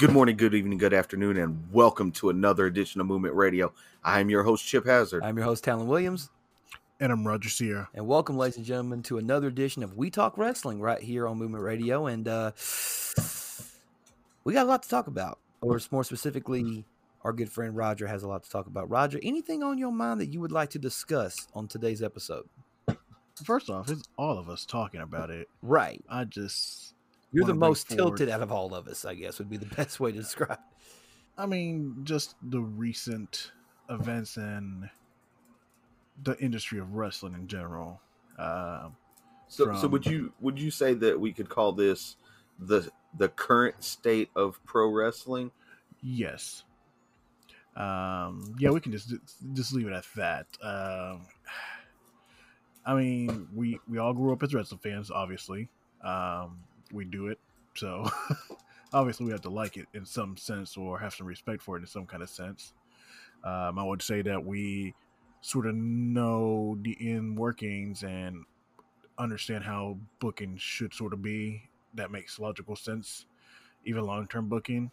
Good morning, good evening, good afternoon, and welcome to another edition of Movement Radio. I am your host, Chip Hazard. I'm your host, Talon Williams. And I'm Roger Sierra. And welcome, ladies and gentlemen, to another edition of We Talk Wrestling right here on Movement Radio. And uh, we got a lot to talk about, or more specifically, our good friend Roger has a lot to talk about. Roger, anything on your mind that you would like to discuss on today's episode? First off, it's all of us talking about it. Right. I just. You're the most tilted out of all of us, I guess, would be the best way to describe it. I mean, just the recent events and the industry of wrestling in general. Uh, So, so would you would you say that we could call this the the current state of pro wrestling? yes. Um, yeah, we can just just leave it at that. Um, I mean, we we all grew up as wrestling fans. Obviously, um, we do it, so obviously we have to like it in some sense or have some respect for it in some kind of sense. Um, I would say that we sort of know the in workings and understand how booking should sort of be. That makes logical sense, even long term booking.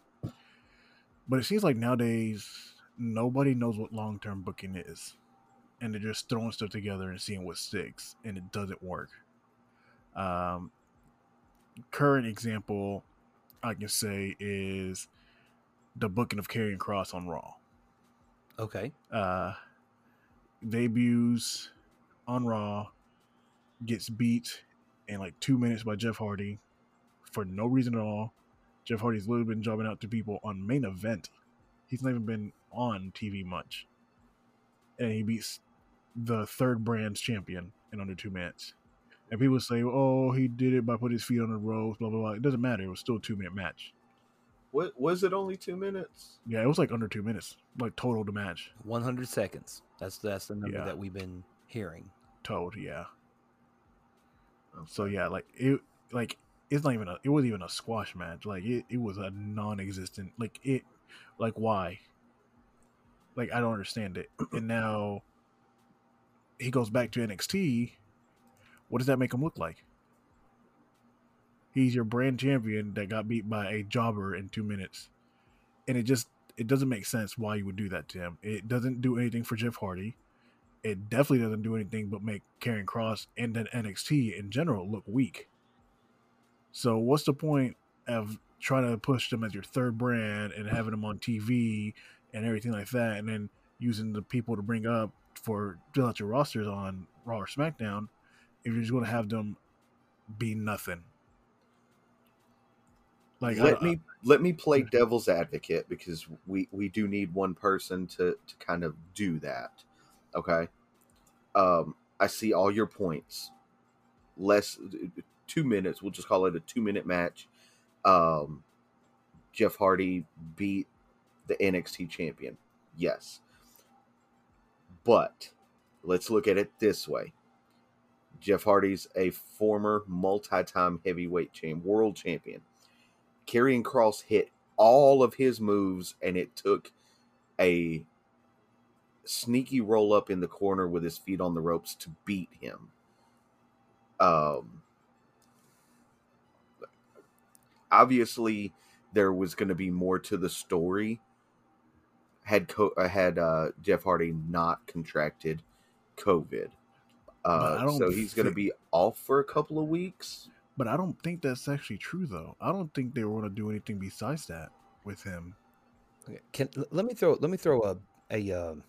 But it seems like nowadays nobody knows what long term booking is. And they're just throwing stuff together and seeing what sticks, and it doesn't work. Um, current example I can say is the booking of Karrion Kross on Raw. Okay. Uh, debuts on Raw, gets beat in like two minutes by Jeff Hardy for no reason at all. Jeff Hardy's literally been jobbing out to people on main event. He's not even been on TV much. And he beats the third brand's champion in under two minutes. And people say, oh, he did it by putting his feet on the ropes, blah, blah, blah. It doesn't matter. It was still a two minute match. What was it? Only two minutes? Yeah, it was like under two minutes, like total to match. 100 seconds. That's that's the number Yeah. that we've been hearing. Told, yeah. So yeah, like it, like it's not even a, it wasn't even a squash match. Like it, it was a non-existent. Like it, like why? Like I don't understand it. And now he goes back to NXT. What does that make him look like? He's your brand champion that got beat by a jobber in two minutes, and it just it doesn't make sense why you would do that to him. It doesn't do anything for Jeff Hardy it definitely doesn't do anything but make Karrion Kross and then NXT in general look weak. So what's the point of trying to push them as your third brand and having them on TV and everything like that, and then using the people to bring up for fill out your rosters on Raw or SmackDown if you're just going to have them be nothing? Like let me let me play devil's advocate because we we do need one person to to kind of do that. Okay. Um, I see all your points. Less two minutes. We'll just call it a two minute match. Um, Jeff Hardy beat the NXT champion. Yes. But let's look at it this way. Jeff Hardy's a former multi-time heavyweight champ, world champion. Karrion Kross hit all of his moves, and it took a sneaky roll up in the corner with his feet on the ropes to beat him. Um, obviously, there was going to be more to the story. Had co- uh, had uh, Jeff Hardy not contracted COVID, uh, don't so he's going to be off for a couple of weeks. But I don't think that's actually true, though. I don't think they were going to do anything besides that with him. Can let me throw let me throw a a, um,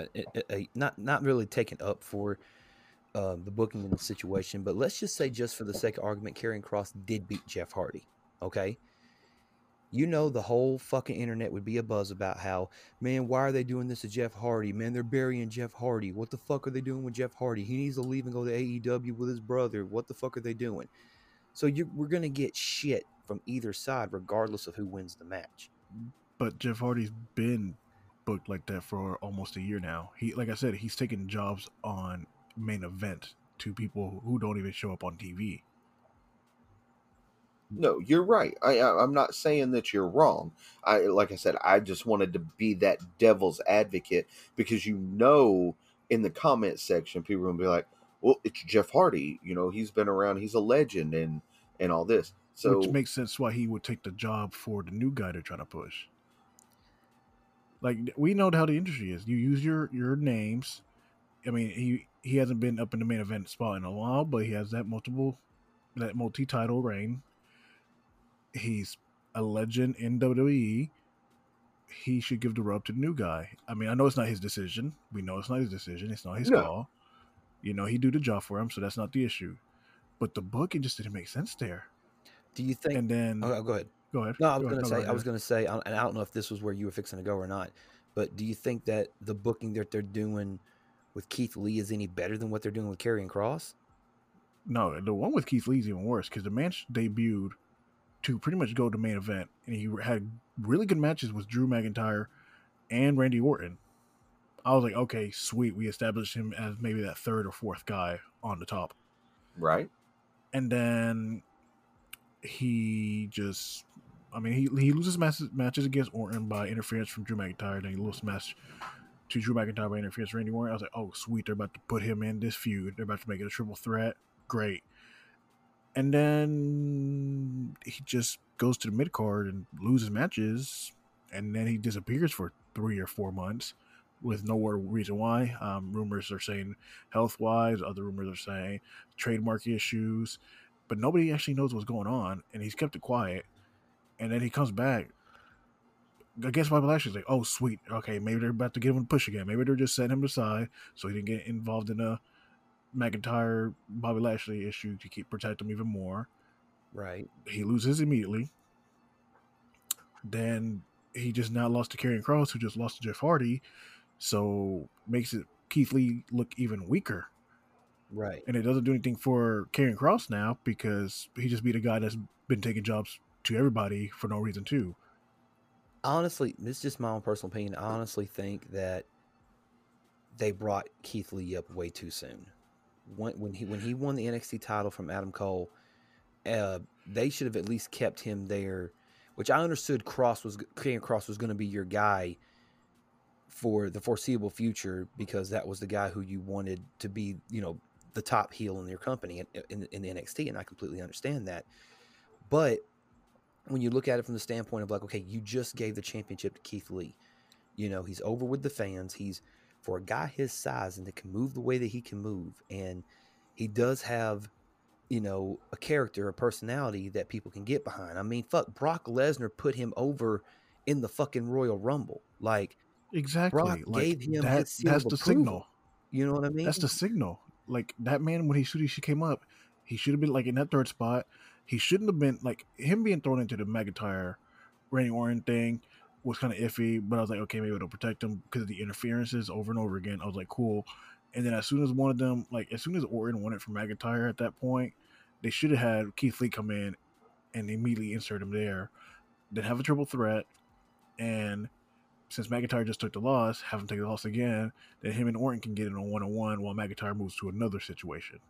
a, a, a not not really taken up for uh, the booking in the situation, but let's just say just for the sake of argument, Karrion Kross did beat Jeff Hardy. Okay, you know the whole fucking internet would be a buzz about how man, why are they doing this to Jeff Hardy? Man, they're burying Jeff Hardy. What the fuck are they doing with Jeff Hardy? He needs to leave and go to AEW with his brother. What the fuck are they doing? So you we're gonna get shit from either side, regardless of who wins the match. Mm-hmm. But Jeff Hardy's been booked like that for almost a year now. He, like I said, he's taking jobs on main event to people who don't even show up on TV. No, you're right. I, I I'm not saying that you're wrong. I like I said, I just wanted to be that devil's advocate because you know in the comment section people will be like, "Well, it's Jeff Hardy. You know, he's been around. He's a legend, and and all this." So which makes sense why he would take the job for the new guy to try to push. Like we know how the industry is. You use your your names. I mean, he he hasn't been up in the main event spot in a while, but he has that multiple that multi title reign. He's a legend in WWE. He should give the rub to the new guy. I mean, I know it's not his decision. We know it's not his decision. It's not his No. call. You know, he do the job for him, so that's not the issue. But the booking just didn't make sense there. Do you think? And then oh, go ahead. go ahead. No, I was going to say, I was going to say, I- and I don't know if this was where you were fixing to go or not, but do you think that the booking that they're doing with Keith Lee is any better than what they're doing with Karrion Kross? No, the one with Keith Lee's even worse because the match debuted to pretty much go to main event, and he had really good matches with Drew McIntyre and Randy Orton. I was like, okay, sweet. We established him as maybe that third or fourth guy on the top, right, and then he just, I mean, he he loses matches matches against Orton by interference from Drew McIntyre. Then he loses match to Drew McIntyre by interference from Randy Orton. I was like, oh, sweet. They're about to put him in this feud. They're about to make it a triple threat. Great. And then he just goes to the mid card and loses matches, and then he disappears for three or four months with no reason why. Um, rumors are saying health wise, other rumors are saying trademark issues, but nobody actually knows what's going on, and he's kept it quiet. And then he comes back. I guess Bobby Lashley's like, oh sweet, okay, maybe they're about to give him a push again. Maybe they're just setting him aside so he didn't get involved in a McIntyre Bobby Lashley issue to keep protect him even more. Right. He loses immediately. Then he just now lost to Karrion Kross, who just lost to Jeff Hardy, so makes it Keith Lee look even weaker. Right. And it doesn't do anything for Karrion Kross now because he just beat a guy that's been taking jobs to everybody for no reason too. Honestly, this is just my own personal opinion. I honestly think that they brought Keith Lee up way too soon. When, he when he won the NXT title from Adam Cole, uh, they should have at least kept him there. Which I understood Kross was Karrion Kross was going to be your guy for the foreseeable future because that was the guy who you wanted to be, you know, the top heel in your company in, in, in NXT, and I completely understand that. But when you look at it from the standpoint of like, okay, you just gave the championship to Keith Lee. You know, he's over with the fans. He's for a guy his size and that can move the way that he can move, and he does have, you know, a character, a personality that people can get behind. I mean, fuck, Brock Lesnar put him over in the fucking Royal Rumble. Like, Exactly. Brock like gave him that, his that's the approval. signal. you know what I mean? That's the signal. Like that man when he should she came up, he should have been like in that third spot. He shouldn't have been like him being thrown into the McIntyre Randy Orton thing was kind of iffy, but I was like, okay, maybe it'll protect him because of the interferences over and over again. I was like, cool. And then as soon as one of them, like as soon as Orton won it from McIntyre at that point, they should have had Keith Lee come in and immediately insert him there. Then have a triple threat, and since McIntyre just took the loss, have him take the loss again, then him and Orton can get it on one on one while McIntyre moves to another situation.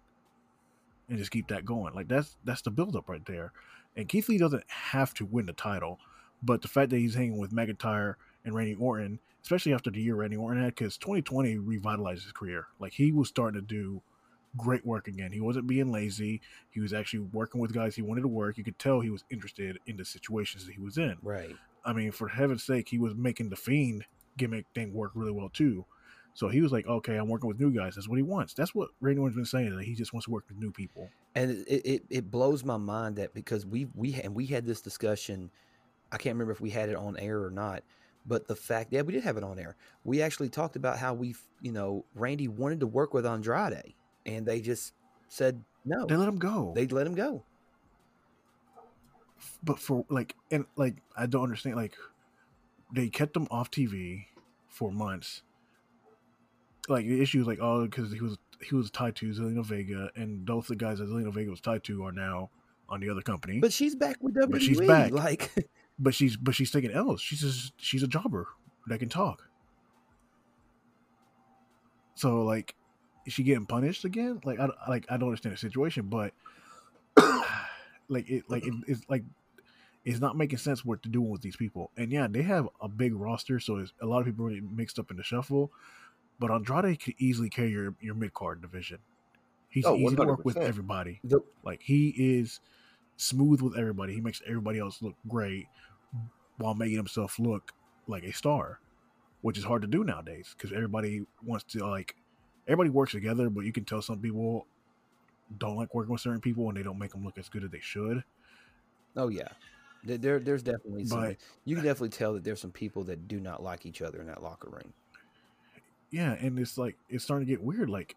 And just keep that going. Like that's that's the build up right there. And Keith Lee doesn't have to win the title, but the fact that he's hanging with McIntyre and Randy Orton, especially after the year Randy Orton had, because 2020 revitalized his career. Like he was starting to do great work again. He wasn't being lazy. He was actually working with guys he wanted to work. You could tell he was interested in the situations that he was in. right. I mean, for heaven's sake, he was making the fiend gimmick thing work really well too. So he was like, "Okay, I'm working with new guys. That's what he wants. That's what Randy Orton's been saying. That he just wants to work with new people." and it, it, it blows my mind that because we we and we had this discussion i can't remember if we had it on air or not but the fact yeah we did have it on air we actually talked about how we you know randy wanted to work with andrade and they just said no They let him go. they let him go but for like, and like, I don't understand. Like, they kept him off TV for months. Like the issue is like, oh, because he was he was tied to Zelina Vega, and both the guys that Zelina Vega was tied to are now on the other company. but she's back with WWE. But she's back. like but she's but she's taking L's. She's just she's a jobber that can talk. So like, is she getting punished again? Like I like I don't understand the situation, but like it like it, it's like it's not making sense what they're doing with these people. And yeah, they have a big roster, so it's, a lot of people really mixed up in the shuffle. But Andrade could easily carry your your mid card division. He's Oh, easy to work with everybody. Like he is smooth with everybody. He makes everybody else look great while making himself look like a star, which is hard to do nowadays because everybody wants to like everybody works together, but you can tell some people don't like working with certain people and they don't make them look as good as they should. Oh yeah, there, there there's definitely some. But- you can definitely tell that there's some people that do not like each other in that locker room. Yeah, and it's like it's starting to get weird. Like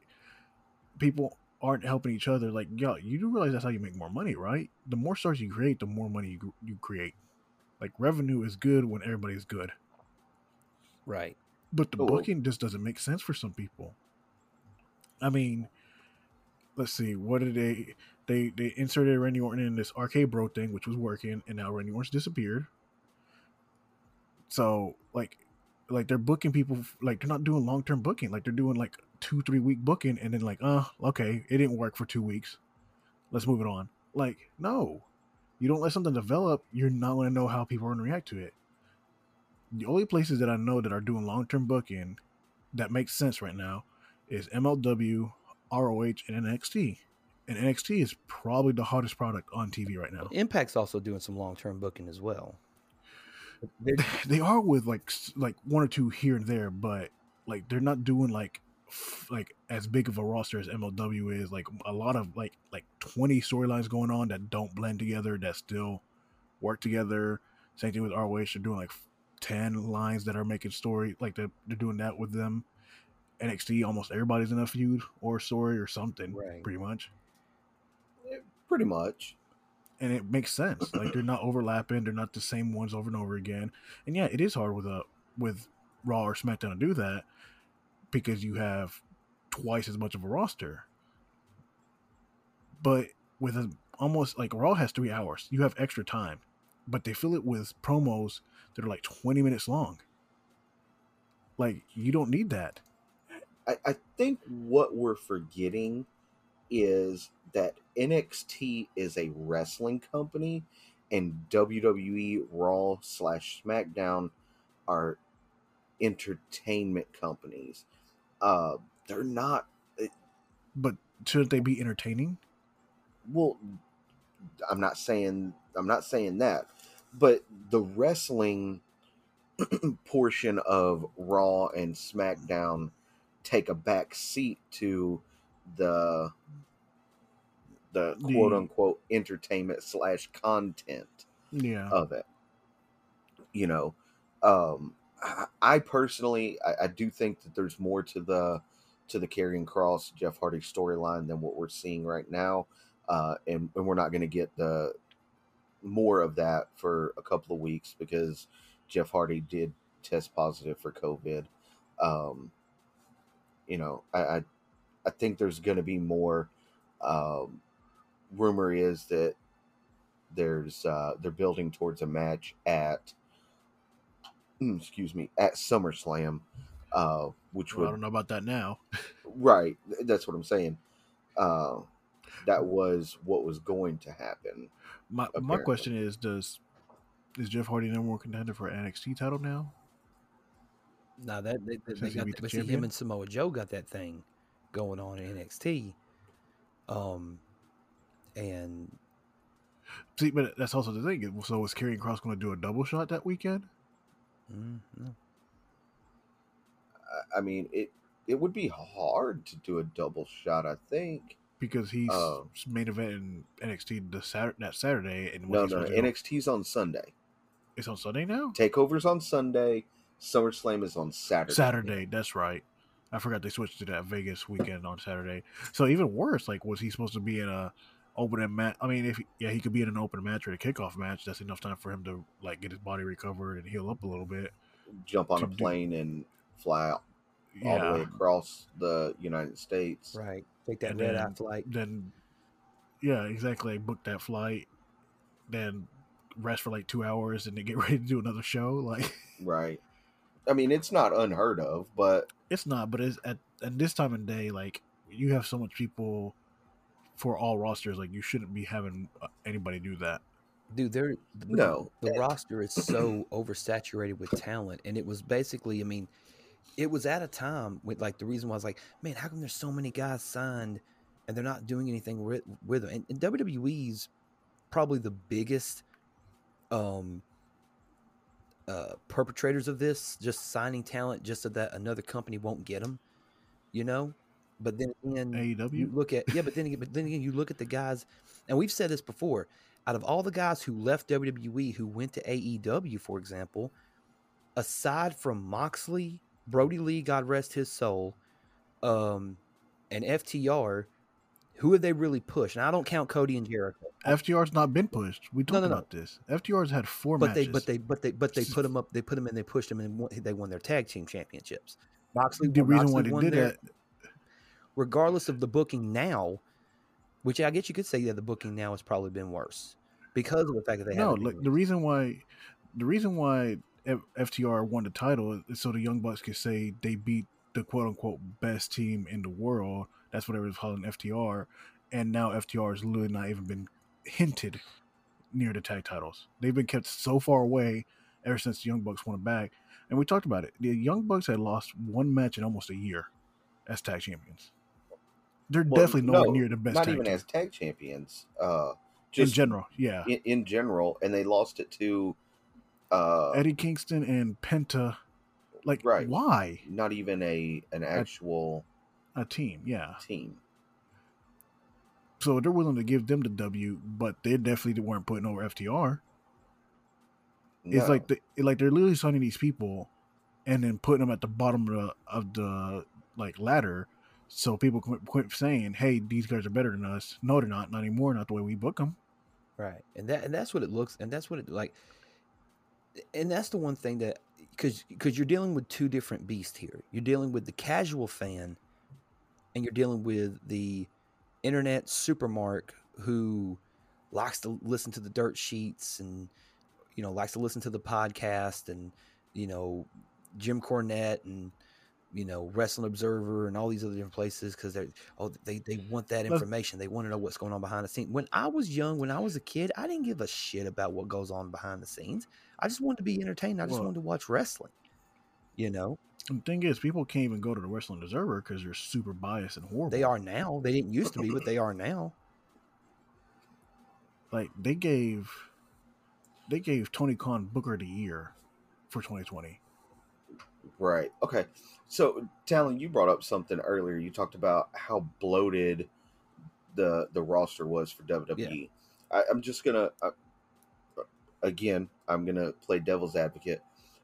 people aren't helping each other. Like, yo, you do realize that's how you make more money, right? The more stars you create, the more money you you create. Like revenue is good when everybody's good, Right. but the Oh. booking just doesn't make sense for some people. I mean, let's see, what did they they they inserted Randy Orton in this arcade bro thing, which was working, and now Randy Orton's disappeared. So like, like they're booking people like they're not doing long term booking, like they're doing like two three week booking, and then like, uh, okay, it didn't work for two weeks, let's move it on. Like, no, you don't let something develop, you're not going to know how people are going to react to it. The only places that I know that are doing long term booking that makes sense right now is MLW, ROH, and NXT. And NXT is probably the hottest product on TV right now. Impact's also doing some long term booking as well. They're- They are with like like one or two here and there, but like they're not doing like like as big of a roster as MLW is. Like a lot of like like twenty storylines going on that don't blend together that still work together. Same thing with ROH. They're doing like ten lines that are making story like they're, they're doing that with them. NXT, almost everybody's in a feud or story or something, Right. pretty much. Pretty much. and it makes sense. Like they're not overlapping, they're not the same ones over and over again. And yeah, it is hard with a with Raw or SmackDown to do that because you have twice as much of a roster. But with a, almost like Raw has three hours, you have extra time, but they fill it with promos that are like twenty minutes long. Like you don't need that. I, I think what we're forgetting is that NXT is a wrestling company and WWE Raw slash SmackDown are entertainment companies. Uh, they're not But shouldn't they be entertaining? well. I'm not saying I'm not saying that, but the wrestling portion of Raw and SmackDown take a back seat to the the The- quote unquote entertainment slash content Yeah. of it. You know, um, I, personally, I, I do think that there's more to the to the Karrion Kross Jeff Hardy storyline than what we're seeing right now, uh, and and we're not going to get the more of that for a couple of weeks because Jeff Hardy did test positive for COVID. Um, you know, I I, I think there's going to be more. Um, rumor is that there's uh, they're building towards a match at excuse me at SummerSlam, uh, which Well, I don't know about that now. right. That's what I'm saying. Uh, that was what was going to happen. My my question is: Does is Jeff Hardy number one contender for NXT title now? Now that they, they, they got, beat that, the but see, him and Samoa Joe got that thing going on in NXT. Um, and See, but that's also the thing. So is Karrion Kross going to do a double shot that weekend? Mm, no. I, I mean, it it would be hard to do a double shot. I think. Because he's Oh. main event in NXT the Saturday, that Saturday, and No, no, supposed to go- NXT's on Sunday. It's on Sunday now. Takeover's on Sunday. SummerSlam is on Saturday. Saturday, that's right. I forgot they switched to that Vegas weekend on Saturday. So even worse, like was he supposed to be in a opening match? I mean, if yeah, he could be in an open match or a kickoff match. That's enough time for him to like get his body recovered and heal up a little bit. Jump on To a do- plane and fly out all the way across the United States. right. Take that And red eye flight. Then, yeah, exactly. Book that flight, then rest for like two hours, and then get ready to do another show. Like Right. I mean, it's not unheard of, but it's not, but it's at at this time of day, like you have so much people for all rosters. Like you shouldn't be having uh, anybody do that. Dude, there. No. the roster is so oversaturated with talent, and it was basically, I mean, it was at a time with like the reason why I was like, man, how come there's so many guys signed and they're not doing anything with, with them? And, and WWE's probably the biggest um uh perpetrators of this just signing talent just so that another company won't get them you know but then again you AEW. look at yeah but then again but then again you look at the guys and we've said this before out of all the guys who left WWE who went to AEW for example aside from Moxley Brodie Lee God rest his soul um and FTR who have they really pushed and I don't count Cody and Jericho FTR's not been pushed. We talked no, no. about this. FTR's had four but matches. they but they but they but they put them up they put them in they pushed them and they won their tag team championships Moxley the reason why they did their- that regardless of the booking now, which I guess you could say that the booking now has probably been worse because of the fact that they no, like the reason why, the reason why F- FTR won the title is so the Young Bucks could say they beat the quote unquote best team in the world. That's what everyone's calling FTR, and now FTR has literally not even been hinted near the tag titles. They've been kept so far away ever since the Young Bucks won it back. And we talked about it. The Young Bucks had lost one match in almost a year as tag champions. They're Well, definitely nowhere no, near the best Not tag even team. as tag champions. Uh, in just general. Yeah, in, in general, and they lost it to uh, Eddie Kingston and Penta. Like, Right. why not even a an actual a team? Yeah. team. So they're willing to give them the W, but they definitely weren't putting over FTR. It's like the, like they're literally signing these people, and then putting them at the bottom of the, of the like ladder, so people quit, quit saying, "Hey, these guys are better than us." No, they're not. Not anymore. Not the way we book them. right, and that and that's what it looks and that's what it like, and that's the one thing that because because you're dealing with two different beasts here. You're dealing with the casual fan, and you're dealing with the internet supermark who likes to listen to the dirt sheets and you know likes to listen to the podcast and you know Jim Cornette and you know Wrestling Observer and all these other different places because they oh they they want that information. They want to know what's going on behind the scenes. When I was young, when I was a kid, I didn't give a shit about what goes on behind the scenes. I just wanted to be entertained. I just Well- wanted to watch wrestling. You know, the thing is, people can't even go to the Wrestling Observer because they're super biased and horrible. they are now. They didn't used to be, but they are now. like they gave they gave Tony Khan Booker of the Year for 2020. Right. Okay. So, Talon, you brought up something earlier. You talked about how bloated the the roster was for WWE. I, I'm just gonna uh, again. I'm gonna play devil's advocate.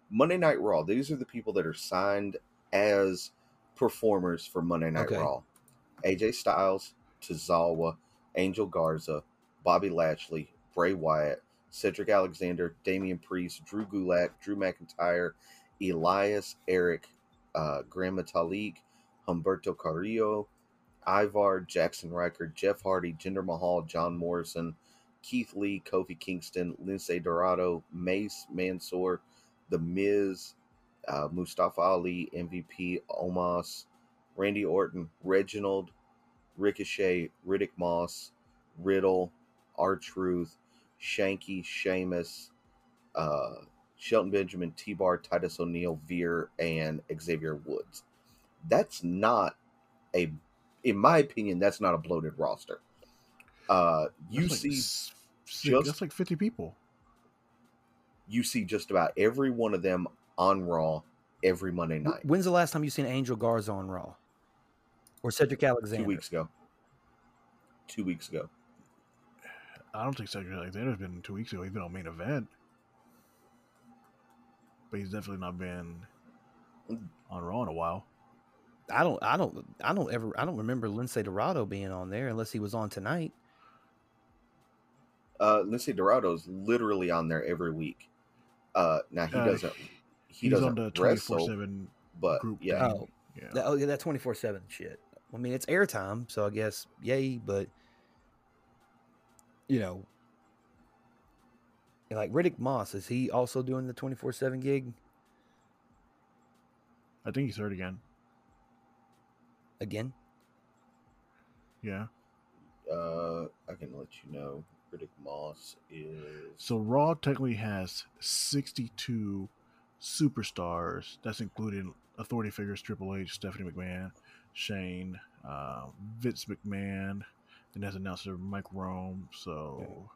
Monday Night Raw. These are the people that are signed as performers for Monday Night Okay. Raw. AJ Styles, Tozawa, Angel Garza, Bobby Lashley, Bray Wyatt, Cedric Alexander, Damian Priest, Drew Gulak, Drew McIntyre, Elias, Eric, uh, Gran Metalik, Humberto Carrillo, Ivar, Jaxson Ryker, Jeff Hardy, Jinder Mahal, John Morrison, Keith Lee, Kofi Kingston, Lince Dorado, Mace Mansoor, The Miz, uh, Mustafa Ali, MVP, Omos, Randy Orton, Reginald, Ricochet, Riddick Moss, Riddle, R Truth, Shanky, Sheamus, uh, Shelton Benjamin, T Bar, Titus O'Neil, Veer, and Xavier Woods. That's not a, in my opinion, that's not a bloated roster. Uh, you That's see, s- s- just- that's like 50 people. you see just about every one of them on Raw every Monday night. When's the last time you seen Angel Garza on Raw or Cedric Alexander? Two weeks ago. Two weeks ago. I don't think Cedric Alexander's been two weeks ago. He's been on main event, but he's definitely not been on Raw in a while. I don't, I don't, I don't ever, I don't remember Lince Dorado being on there unless he was on tonight. Uh, Lince Dorado's literally on there every week. Uh, now he Uh, doesn't. He he's doesn't on the 24 wrestle, 7 but group. yeah. Oh. yeah. That, oh yeah, that twenty four seven shit. I mean, it's airtime, so I guess yay, but you know, like Riddick Moss is he also doing the twenty four seven gig I think he's hurt again. again? Yeah. uh, I can let you know. Riddick Moss is So Raw technically has 62 superstars. That's including authority figures Triple H, Stephanie McMahon, Shane, uh, Vince McMahon, and as announcer Mike Rome. So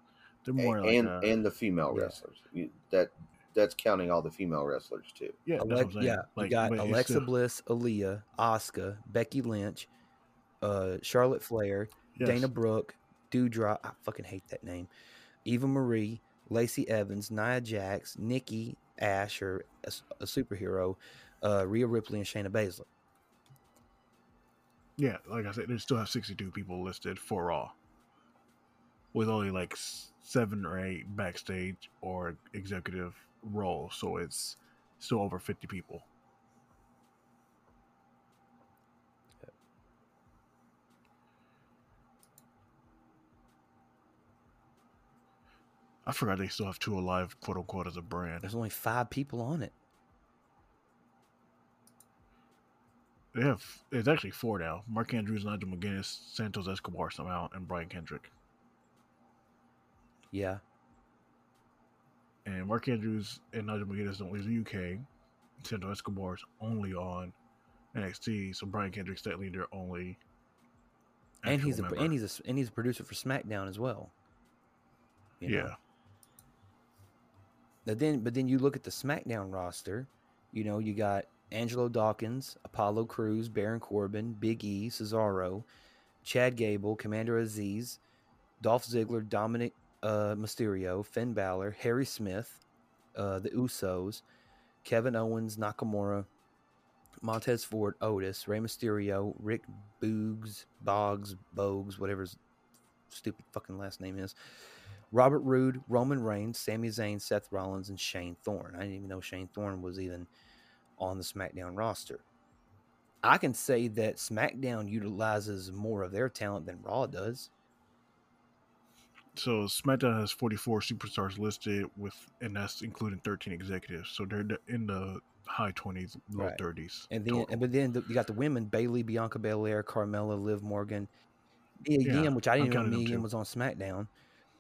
They're more and like and, uh, and the female yeah. wrestlers. You, that that's counting all the female wrestlers too. yeah, that's what Alex- I'm saying. yeah, Like, you got Alexa still- Bliss, Aaliyah, Asuka, Becky Lynch, uh, Charlotte Flair, yes. Dana Brooke, Doudrop. I fucking hate that name. Eva Marie, Lacey Evans, Nia Jax, Nikki Ash, or a, s- a superhero, uh, Rhea Ripley, and Shayna Baszler. Yeah, like I said, they still have 62 people listed for Raw, with only like s- seven or eight backstage or executive roles. So it's still over 50 people. I forgot they still have Two Alive, quote unquote, as a brand. There's only five people on it. They have it's actually four now: Mark Andrews, Nigel McGuinness, Santos Escobar somehow, and Brian Kendrick. Yeah, and Mark Andrews and Nigel McGuinness don't leave the UK. Santos Escobar's only on NXT, so Brian Kendrick's technically their only. and he's a member. and he's a and he's a producer for SmackDown as well. You know? yeah, But then, but then you look at the SmackDown roster. You know, you got Angelo Dawkins, Apollo Crews, Baron Corbin, Big E, Cesaro, Chad Gable, Commander Azeez, Dolph Ziggler, Dominic uh, Mysterio, Finn Balor, Harry Smith, uh, the Usos, Kevin Owens, Nakamura, Montez Ford, Otis, Rey Mysterio, Rick Boogs, Boggs, Bogues, whatever his stupid fucking last name is. Robert Roode, Roman Reigns, Sami Zayn, Seth Rollins, and Shane Thorne. I didn't even know Shane Thorne was even on the SmackDown roster. I can say that SmackDown utilizes more of their talent than Raw does. So SmackDown has 44 superstars listed with, and that's including 13 executives. So they're in the high 20s, low Right. 30s. And then, total. but then the, you got the women: Bayley, Bianca Belair, Carmella, Liv Morgan, Mia Yeah, Yim, which I I'm didn't even know counting Mia Yim was on SmackDown.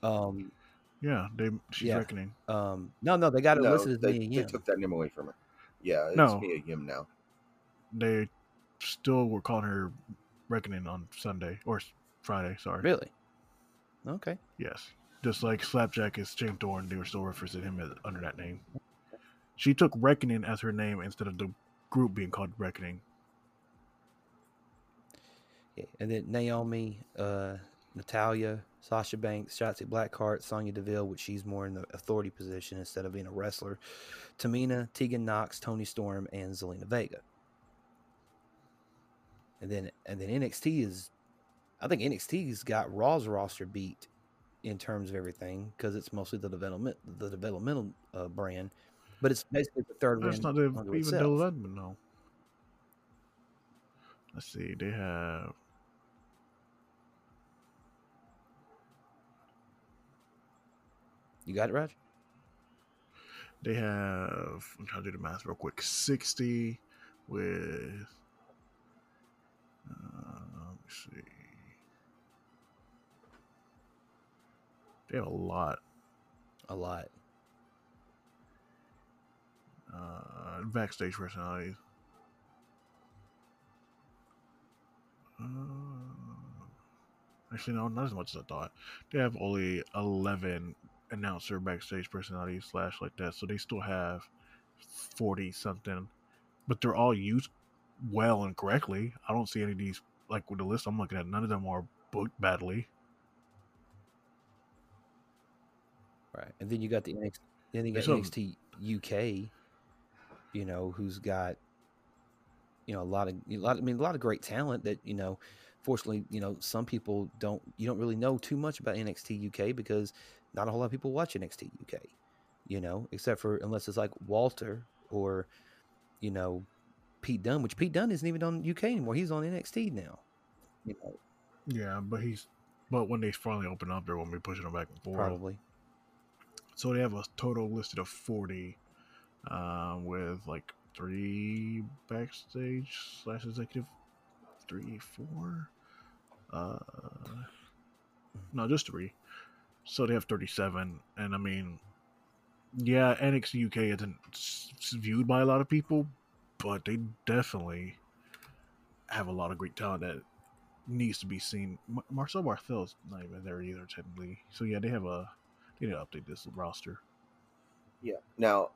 Um, yeah, they she's yeah. reckoning. um, no, no, they got it No, listed as they, Mia they took that name away from her. Yeah, it's No. Mia Yim now. They still were calling her reckoning on Sunday or Friday. Sorry. Really? Okay. Yes. Just like Slapjack is Shane Thorne, they were still referencing him as, under that name. She took Reckoning as her name instead of the group being called Reckoning. Yeah, and then Naomi, uh, Natalya, Sasha Banks, Shotzi Blackheart, Sonya Deville, which she's more in the authority position instead of being a wrestler. Tamina, Tegan Nox, Toni Storm, and Zelina Vega. And then and then NXT is, I think NXT's got Raw's roster beat in terms of everything because it's mostly the development the developmental uh, brand, but it's basically the third That's not even development, no. Let's see. They have. You got it, Raj? They have. I'm trying to do the math real quick. 60 with. Uh, let me see. They have a lot. A lot. uh, backstage personalities. Uh, actually, no, not as much as I thought. They have only eleven announcer backstage personalities slash like that, so they still have forty something, but they're all used well and correctly. I don't see any of these like with the list I'm looking at. None of them are booked badly. Right. And then you got the NXT, then you got So- NXT UK, you know, who's got, you know, a lot of, a lot, I mean, a lot of great talent that, you know, fortunately, you know, some people don't, you don't really know too much about NXT UK because not a whole lot of people watch NXT UK, you know, except for, unless it's like Walter or, you know, Pete Dunne, which Pete Dunne isn't even on UK anymore. He's on NXT now. You know, Yeah, but he's but when they finally open up, they're going to be pushing them back and forth. probably. So they have a total listed of 40 uh, with like three backstage slash executive, three, four. Uh, no, just three. So they have 37. And I mean, yeah, NXT UK isn't viewed by a lot of people, but they definitely have a lot of great talent that needs to be seen. Mar- Marcel Barthel's not even there either, technically. So yeah, they have a You need to update this roster. Yeah. Now,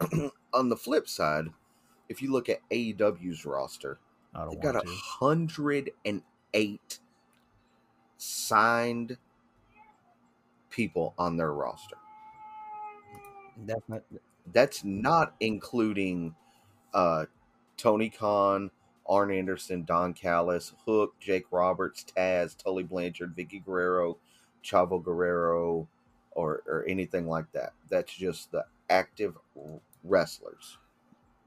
on the flip side, if you look at AEW's roster, I don't they've got a to. hundred and eight signed people on their roster. That's not That's not including uh, Tony Khan, Arn Anderson, Don Callis, Hook, Jake Roberts, Taz, Tully Blanchard, Vickie Guerrero, Chavo Guerrero, or, or anything like that. That's just the active wrestlers.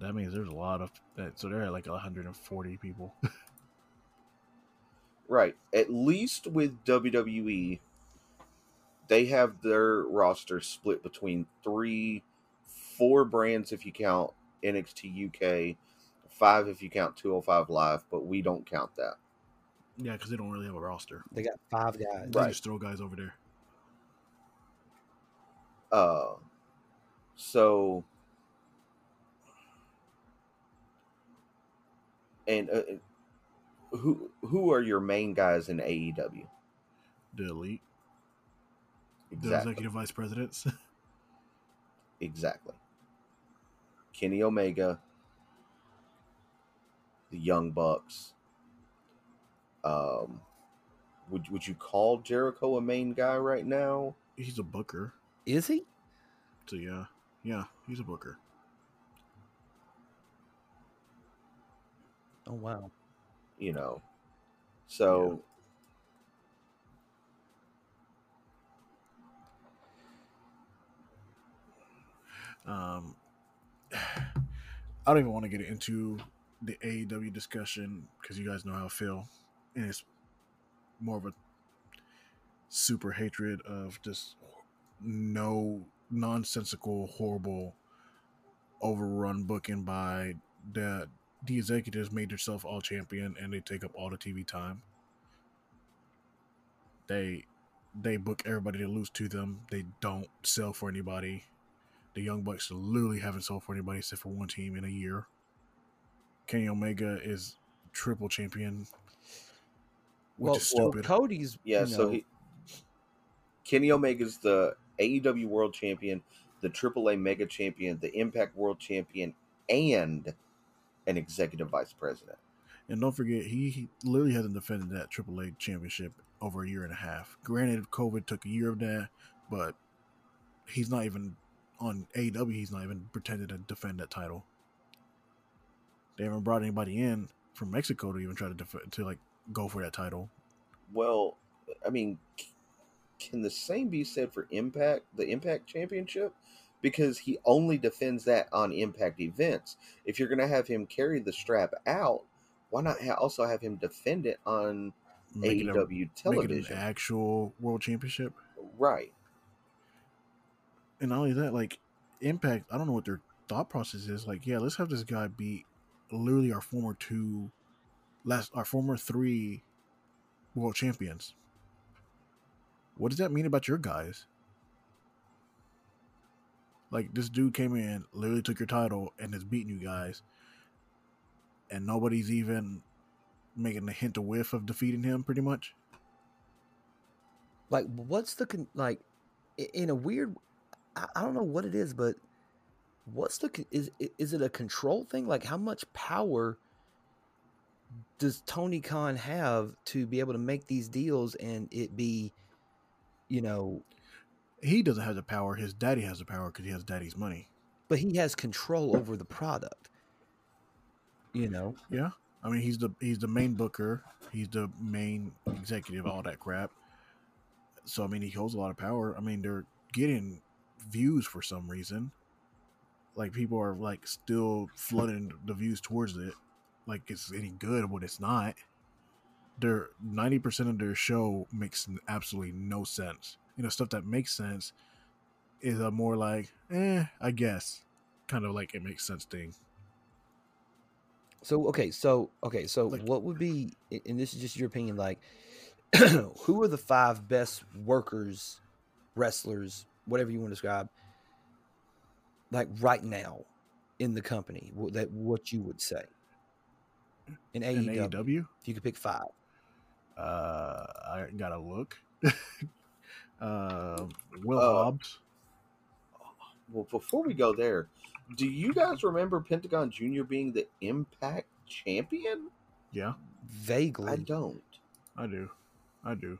That means there's a lot of that. So there are like 140 people. Right. At least with WWE, they have their roster split between three, four brands if you count NXT UK, five if you count 205 Live, but we don't count that. yeah, because they don't really have a roster. they got five guys. They Right. just throw guys over there. Uh, so, and uh, who who are your main guys in AEW? The elite, the executive vice presidents. Exactly. Kenny Omega, the Young Bucks. Um, would would you call Jericho a main guy right now? he's a booker. Is he? So yeah, yeah, he's a booker. Oh wow. You know, so Um, I don't even want to get into the AEW discussion because you guys know how I feel, and it's more of a super hatred of just no nonsensical, horrible, overrun booking by the the executives made themselves all champion and they take up all the TV time. They they book everybody to lose to them. They don't sell for anybody. The Young Bucks literally haven't sold for anybody except for one team in a year. Kenny Omega is triple champion, which well, is well. Cody's. yeah, you so know, he Kenny Omega's the AEW World Champion, the AAA Mega Champion, the Impact World Champion, and an Executive Vice President. and don't forget, he, he literally hasn't defended that AAA championship over a year and a half. Granted, COVID took a year of that, but he's not even on AEW. He's not even pretending to defend that title. They haven't brought anybody in from Mexico to even try to def- to like go for that title. Well, I mean, can the same be said for Impact, the Impact Championship? Because he only defends that on Impact events. If you're going to have him carry the strap out, why not ha- also have him defend it on Make it a- AEW make it television? an actual world championship. right. and not only that, like Impact, I don't know what their thought process is. Like, yeah, let's have this guy beat literally our former two, last our former three world champions. What does that mean about your guys? Like this dude came in, literally took your title, and has beating you guys, and nobody's even making a hint of whiff of defeating him. Pretty much. like, what's the con- like? In a weird, I, I don't know what it is, but what's the con- is is it a control thing? Like, how much power does Tony Khan have to be able to make these deals and it be, you know, He doesn't have the power. His daddy has the power because he has daddy's money. but he has control over the product. You know, Yeah, I mean he's the he's the main booker, he's the main executive, all that crap. So I mean he holds a lot of power. I mean they're getting views for some reason. Like people are like still flooding the views towards it, like it's any good when it's not. Their ninety percent of their show makes absolutely no sense. You know stuff that makes sense is a more like, eh, I guess, kind of like it makes sense thing. So okay, so okay, so Like- what would be, and this is just your opinion, like, who are the five best workers, wrestlers, whatever you want to describe, like right now in the company? That what you would say in In AEW, AEW, if you could pick five. Uh, I gotta look. Uh, Will Uh, Hobbs. Well, before we go there, do you guys remember Pentagon Junior being the Impact champion? Yeah, Vaguely. I don't. I do. I do.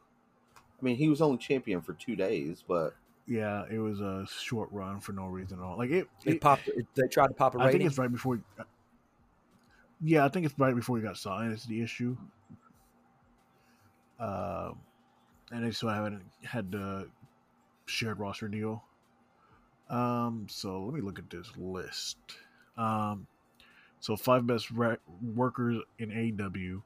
I mean, he was only champion for two days, but Yeah, it was a short run for no reason at all. Like it, They it- popped. it- They tried to pop a I think it's right before. Yeah, I think it's right before he got signed. It's the issue. Uh, and they still haven't had the shared roster deal. Um, so let me look at this list. Um, so five best ra- workers in AEW.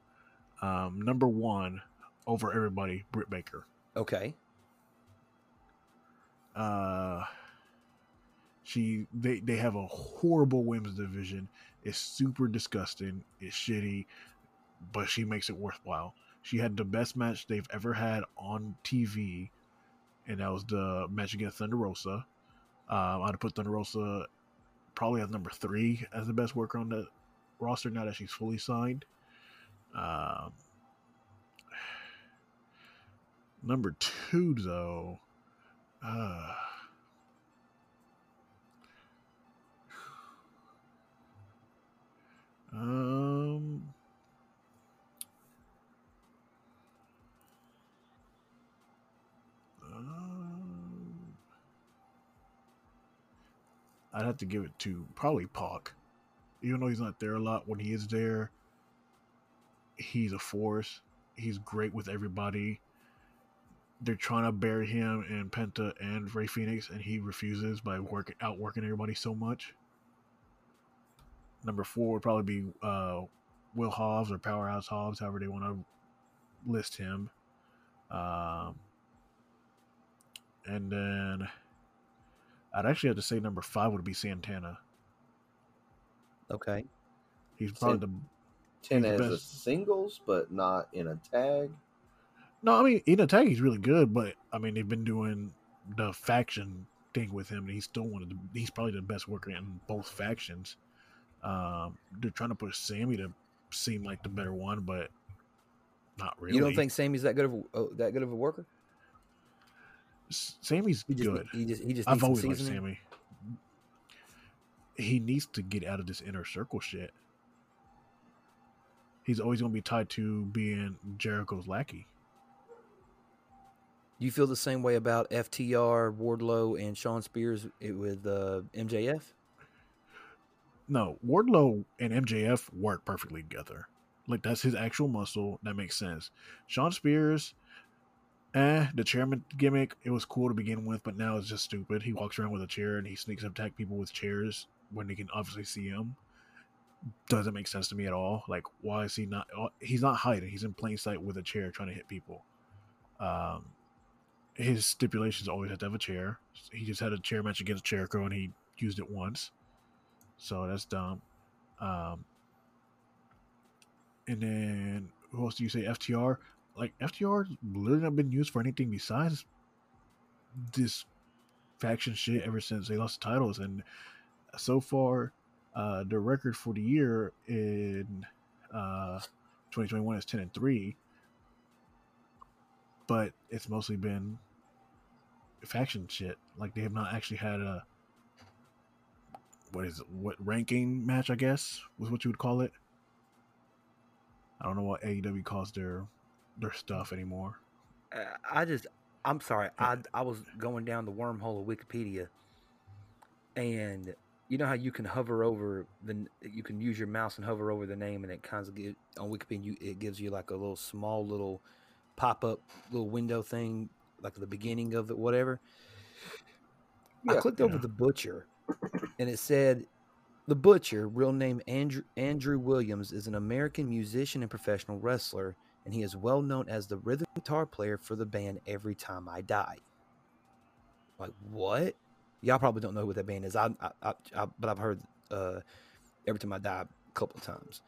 Um, number one over everybody, Britt Baker. Okay. Uh, she they they have a horrible women's division. It's super disgusting. It's shitty, but she makes it worthwhile. She had the best match they've ever had on TV, and that was the match against Thunder Rosa. Um, I'd put Thunder Rosa probably as number three as the best worker on the roster now that she's fully signed. Um, number two, though. Uh, um. I'd have to give it to probably Pac. Even though he's not there a lot, when he is there, he's a force. He's great with everybody they're trying to bury him and Penta and Rey Fénix, and he refuses by working outworking everybody so much. Number four would probably be uh, Will Hobbs or Powerhouse Hobbs, however they want to list him. Um, and then I'd actually have to say number five would be Santana. Okay. He's probably the ten He's as the a best. singles, but not in a tag. No, I mean in a tag he's really good, but I mean they've been doing the faction thing with him, and he's still one of the. He's probably the best worker in both factions. Um, they're trying to push Sammy to seem like the better one, but not really. You don't think Sammy's that good of a uh, that good of a worker? Sammy's He just, good? He just he just I've always liked. Sammy. He needs to get out of this inner circle shit. He's always going to be tied to being Jericho's lackey. Do you feel the same way about FTR, Wardlow, and Shawn Spears with uh, MJF? No, Wardlow and MJF work perfectly together. Like that's his actual muscle. That makes sense. Shawn Spears, eh, the chairman gimmick, it was cool to begin with, but now it's just stupid. He walks around with a chair and he sneaks up attack people with chairs when they can obviously see him. Doesn't make sense to me at all. Like, why is he not? uh, He's not hiding. He's in plain sight with a chair trying to hit people. Um, his stipulations always have to have a chair. He just had a chair match against Jericho and he used it once. So that's dumb. Um, and then who else do you say? FTR. Like FTR literally not been used for anything besides this faction shit ever since they lost the titles. And so far, uh, the record for the year in uh, 2021 is 10 and three. But it's mostly been faction shit. Like they have not actually had a what is it? What ranking match? I guess was what you would call it. I don't know what AEW calls their their stuff anymore. Uh, I just, I'm sorry. I I was going down the wormhole of Wikipedia, and you know how you can hover over the, you can use your mouse and hover over the name, and it kind of get on Wikipedia. You, it gives you like a little small little pop up little window thing, like the beginning of it, whatever. I Yeah. clicked over the butcher, and it said. The Butcher, real name Andrew, Andrew Williams, is an American musician and professional wrestler and he is well known as the rhythm guitar player for the band Every Time I Die. Like what? Y'all probably don't know who that band is. I, I, I, I but I've heard uh, Every Time I Die a couple of times.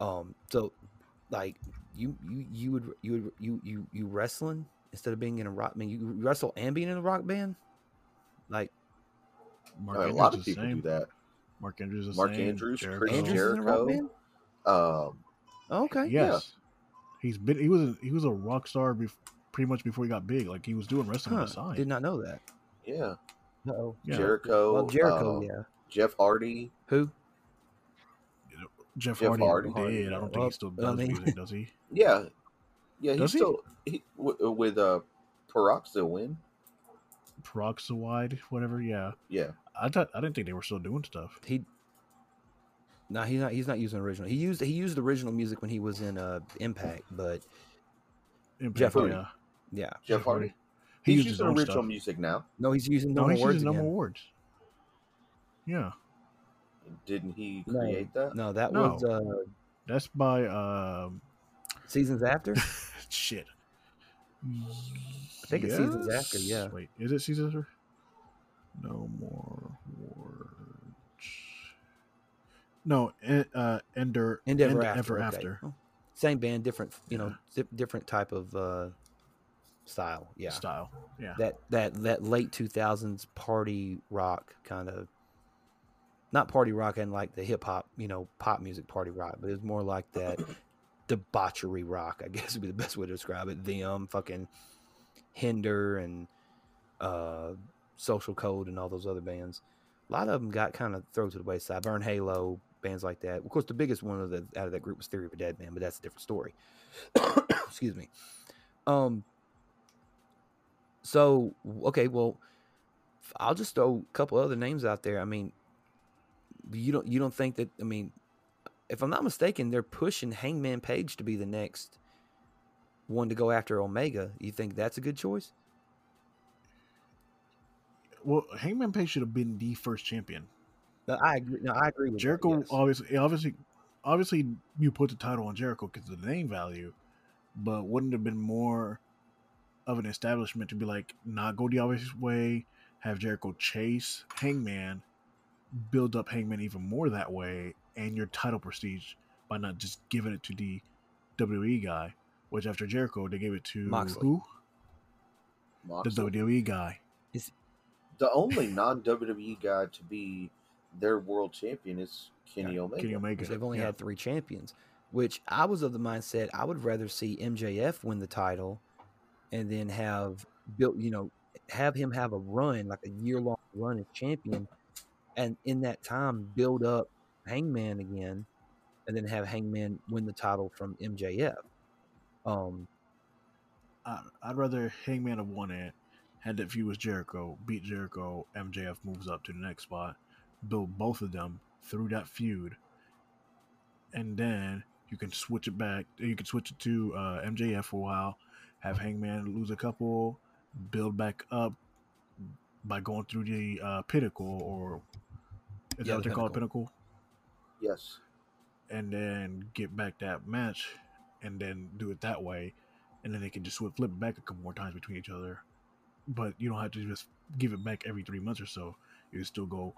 Um, so like you, you, you would, you would, you, you, you wrestling instead of being in a rock. I mean, you wrestle and being in a rock band. Like Mark a lot of people same. do that. Mark Andrews the Mark same. Andrews, Jericho. Chris Andrews is in a rock Jericho. band. Um, Okay. Yes, he's been. He was. A, he was a rock star. Before, pretty much before he got big. Like he was doing wrestling on Huh, the side. did not know that. Yeah, Uh-oh. Yeah. Jericho. Well, Jericho, uh, yeah. Jeff Hardy. Who? Jeff, Jeff Hardy, Hardy. did. I don't think Well, he still I does mean- music, does he? Yeah, yeah. He Does he? still he, w- with uh Parak still win. Peroxide, whatever. Yeah, Yeah, I thought I didn't think they were still doing stuff. He. No, he's not. He's not using original. He used he used original music when he was in uh Impact, but Impact, Jeff Hardy. yeah. yeah, Jeff Hardy. He He's using original stuff. music now. no, he's using No, no, he's more words. using no more words. Yeah, Didn't he No. create that? No, that No. was uh that's by um, seasons after. shit. I think it's seasons after, yeah. Wait, is it seasons after? No more words. No, uh, Ender, Endeavor End- after. Ever okay. after Oh, Same band, different. You know, Yeah. di- different type of uh style. Yeah. style. Yeah, That that that late two thousands party rock kind of. Not party rock and like the hip hop, you know, pop music party rock, but it's more like that debauchery rock, I guess would be the best way to describe it. Them, fucking Hinder and uh Social Code and all those other bands. A lot of them got kind of thrown to the wayside. Burn Halo, bands like that. Of course, the biggest one of the out of that group was Theory of a Deadman, but that's a different story. Excuse me. Um. So okay, well, I'll just throw a couple other names out there. I mean, you don't you don't think that? I mean, if I'm not mistaken, they're pushing Hangman Page to be the next one to go after Omega. You think that's a good choice? well, Hangman Page should have been the first champion. No, I agree. No, I agree with that, Jericho yes. obviously, eh, obviously, obviously, you put the title on Jericho because of the name value, but wouldn't it have been more of an establishment to be like not go the obvious way, have Jericho chase Hangman, build up Hangman even more that way, and your title prestige by not just giving it to the WWE guy, which after Jericho they gave it to Moxley. who the WWE guy. Is The only non WWE guy to be their world champion is Kenny Yeah, Omega. Kenny Omega. they've only yeah. had three champions. Which I was of the mindset I would rather see MJF win the title, and then have built, you know, have him have a run like a year long run as champion, and in that time build up Hangman again, and then have Hangman win the title from MJF. Um, I, I'd rather Hangman have won it, had that feud with Jericho, beat Jericho, MJF moves up to the next spot, build both of them through that feud, and then you can switch it back. You can switch it to uh, MJF for a while, have Hangman lose a couple, build back up by going through the uh, pinnacle, or is Yeah, that what the they call it, pinnacle? Yes. and then get back that match and then do it that way and then they can just flip flip it back a couple more times between each other but you don't have to just give it back every three months or so you still go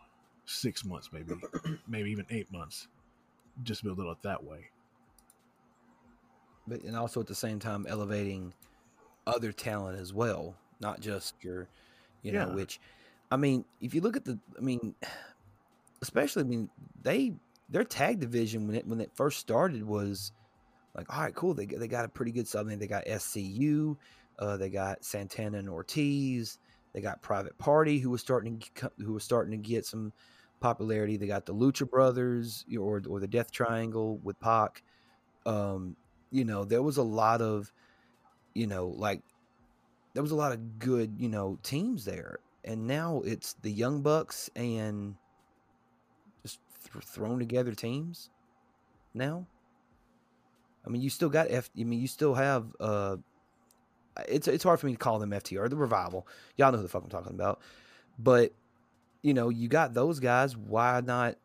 six months maybe maybe even eight months just build it up that way but and also at the same time elevating other talent as well, not just your, you know, which, I mean, if you look at the, I mean, especially, I mean, they their tag division when it when it first started was like, all right, cool, they got- they got a pretty good something. They got SCU, uh, they got Santana and Ortiz, they got Private Party who was starting to who was starting to get some popularity. They got the Lucha Brothers or or the Death Triangle with Pac. Um, you know, there was a lot of, you know, like there was a lot of good, you know, teams there. And now it's the Young Bucks and just th- thrown together teams now. I mean, you still got F. I mean, you still have. uh It's it's hard for me to call them FTR, the revival. Y'all know who the fuck I'm talking about. But you know, you got those guys. Why not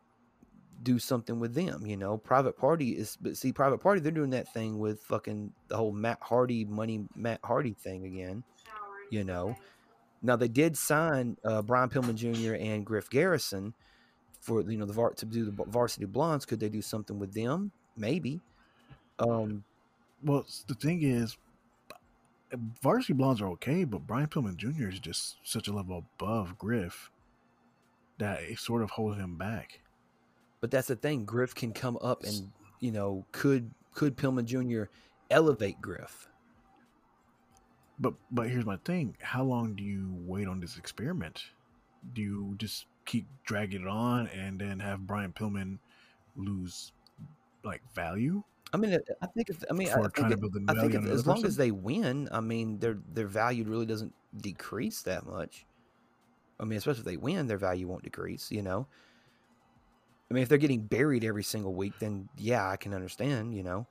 do something with them? You know, Private Party is. But see, Private Party, they're doing that thing with fucking the whole Matt Hardy money, Matt Hardy thing again. You know, now they did sign uh, Brian Pillman Jr. and Griff Garrison for you know the var- to do the Varsity Blondes. Could they do something with them? Maybe. Um, well the thing is varsity blondes are okay but brian pillman jr is just such a level above griff that it sort of holds him back but that's the thing. Griff can come up and you know could could Pillman Jr. elevate Griff? But but here's my thing: How long do you wait on this experiment? Do you just keep dragging it on and then have Brian Pillman lose like value? I mean, I think if I mean, I think, I think if, as long person? as they win, I mean, their their value really doesn't decrease that much. I mean, especially if they win, their value won't decrease. You know. I mean, if they're getting buried every single week, then yeah, I can understand. You know.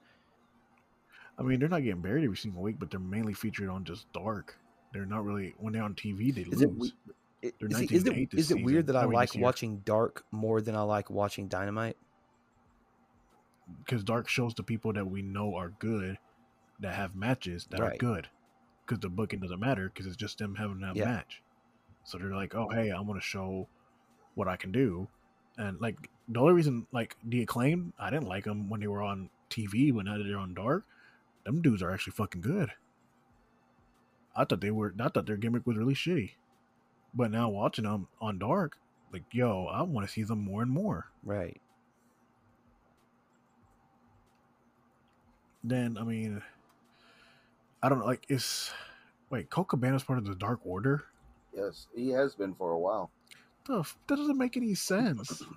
I mean, they're not getting buried every single week, but they're mainly featured on just Dark. They're not really when they're on TV. They Is lose. we- They're Is, it- 19 is it is it weird that I I mean, like watching Dark more than I like watching Dynamite? because Dark shows the people that we know are good that have matches that are good. Because the booking doesn't matter because it's just them having that Yeah. match. So they're like, oh hey, I want to show what I can do, and like the only reason like the acclaim, I didn't like them when they were on TV, but now that they're on Dark, them dudes are actually fucking good. I thought they were. I thought their gimmick was really shitty, but now watching them on Dark, like yo, I want to see them more and more. Right. then I mean, I don't know. Like, is wait, Colt Cabana's part of the Dark Order? Yes, he has been for a while. The f- that doesn't make any sense.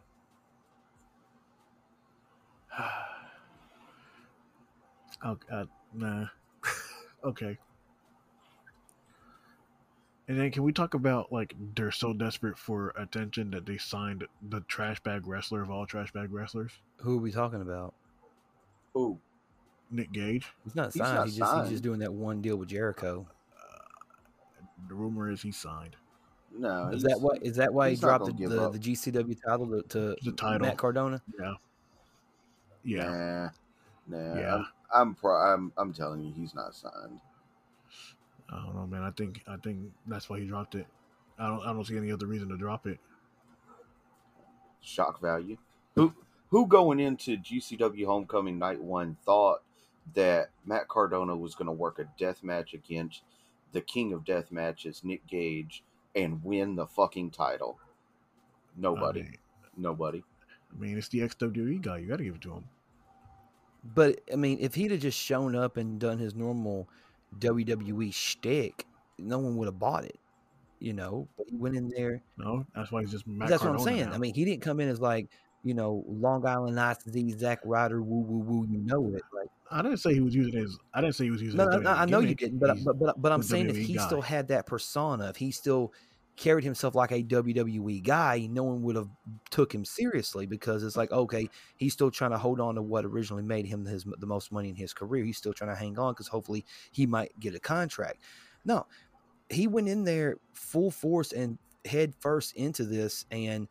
oh, uh, nah. okay. And then can we talk about like they're so desperate for attention that they signed the trash bag wrestler of all trash bag wrestlers, Who are we talking about? Ooh, Nick Gage. He's not He's not he's just signed. he's just doing that one deal with Jericho. The rumor is he signed no, Is that why? Is that why he dropped the, the, the GCW title to, to The title. Matt Cardona? Yeah. Yeah. Nah, nah. Yeah. I'm, I'm, pro- I'm, I'm telling you, he's not signed. I don't know, man. I think I think that's why he dropped it. I don't I don't see any other reason to drop it. Shock value. Who, who going into GCW Homecoming Night One thought that Matt Cardona was going to work a death match against the King of Death Matches, Nick Gage, and win the fucking title? Nobody. I mean, Nobody. I mean, it's the XWE guy. You got to give it to him. But I mean, if he'd have just shown up and done his normal WWE shtick, no one would have bought it. You know, but he went in there. No, that's why he's just Matt that's what I'm saying. now. I mean, he didn't come in as like, you know, Long Island Ice Z, Zack Ryder, woo woo woo. You know it. Like, I didn't say he was using his. I didn't say he was using. no, his no, no, I know you didn't. But but but, but I'm saying if WWE he guy. still had that persona, if he still carried himself like a WWE guy, no one would have took him seriously because it's like, okay, he's still trying to hold on to what originally made him his the most money in his career. He's still trying to hang on because hopefully he might get a contract. No, he went in there full force and head first into this, and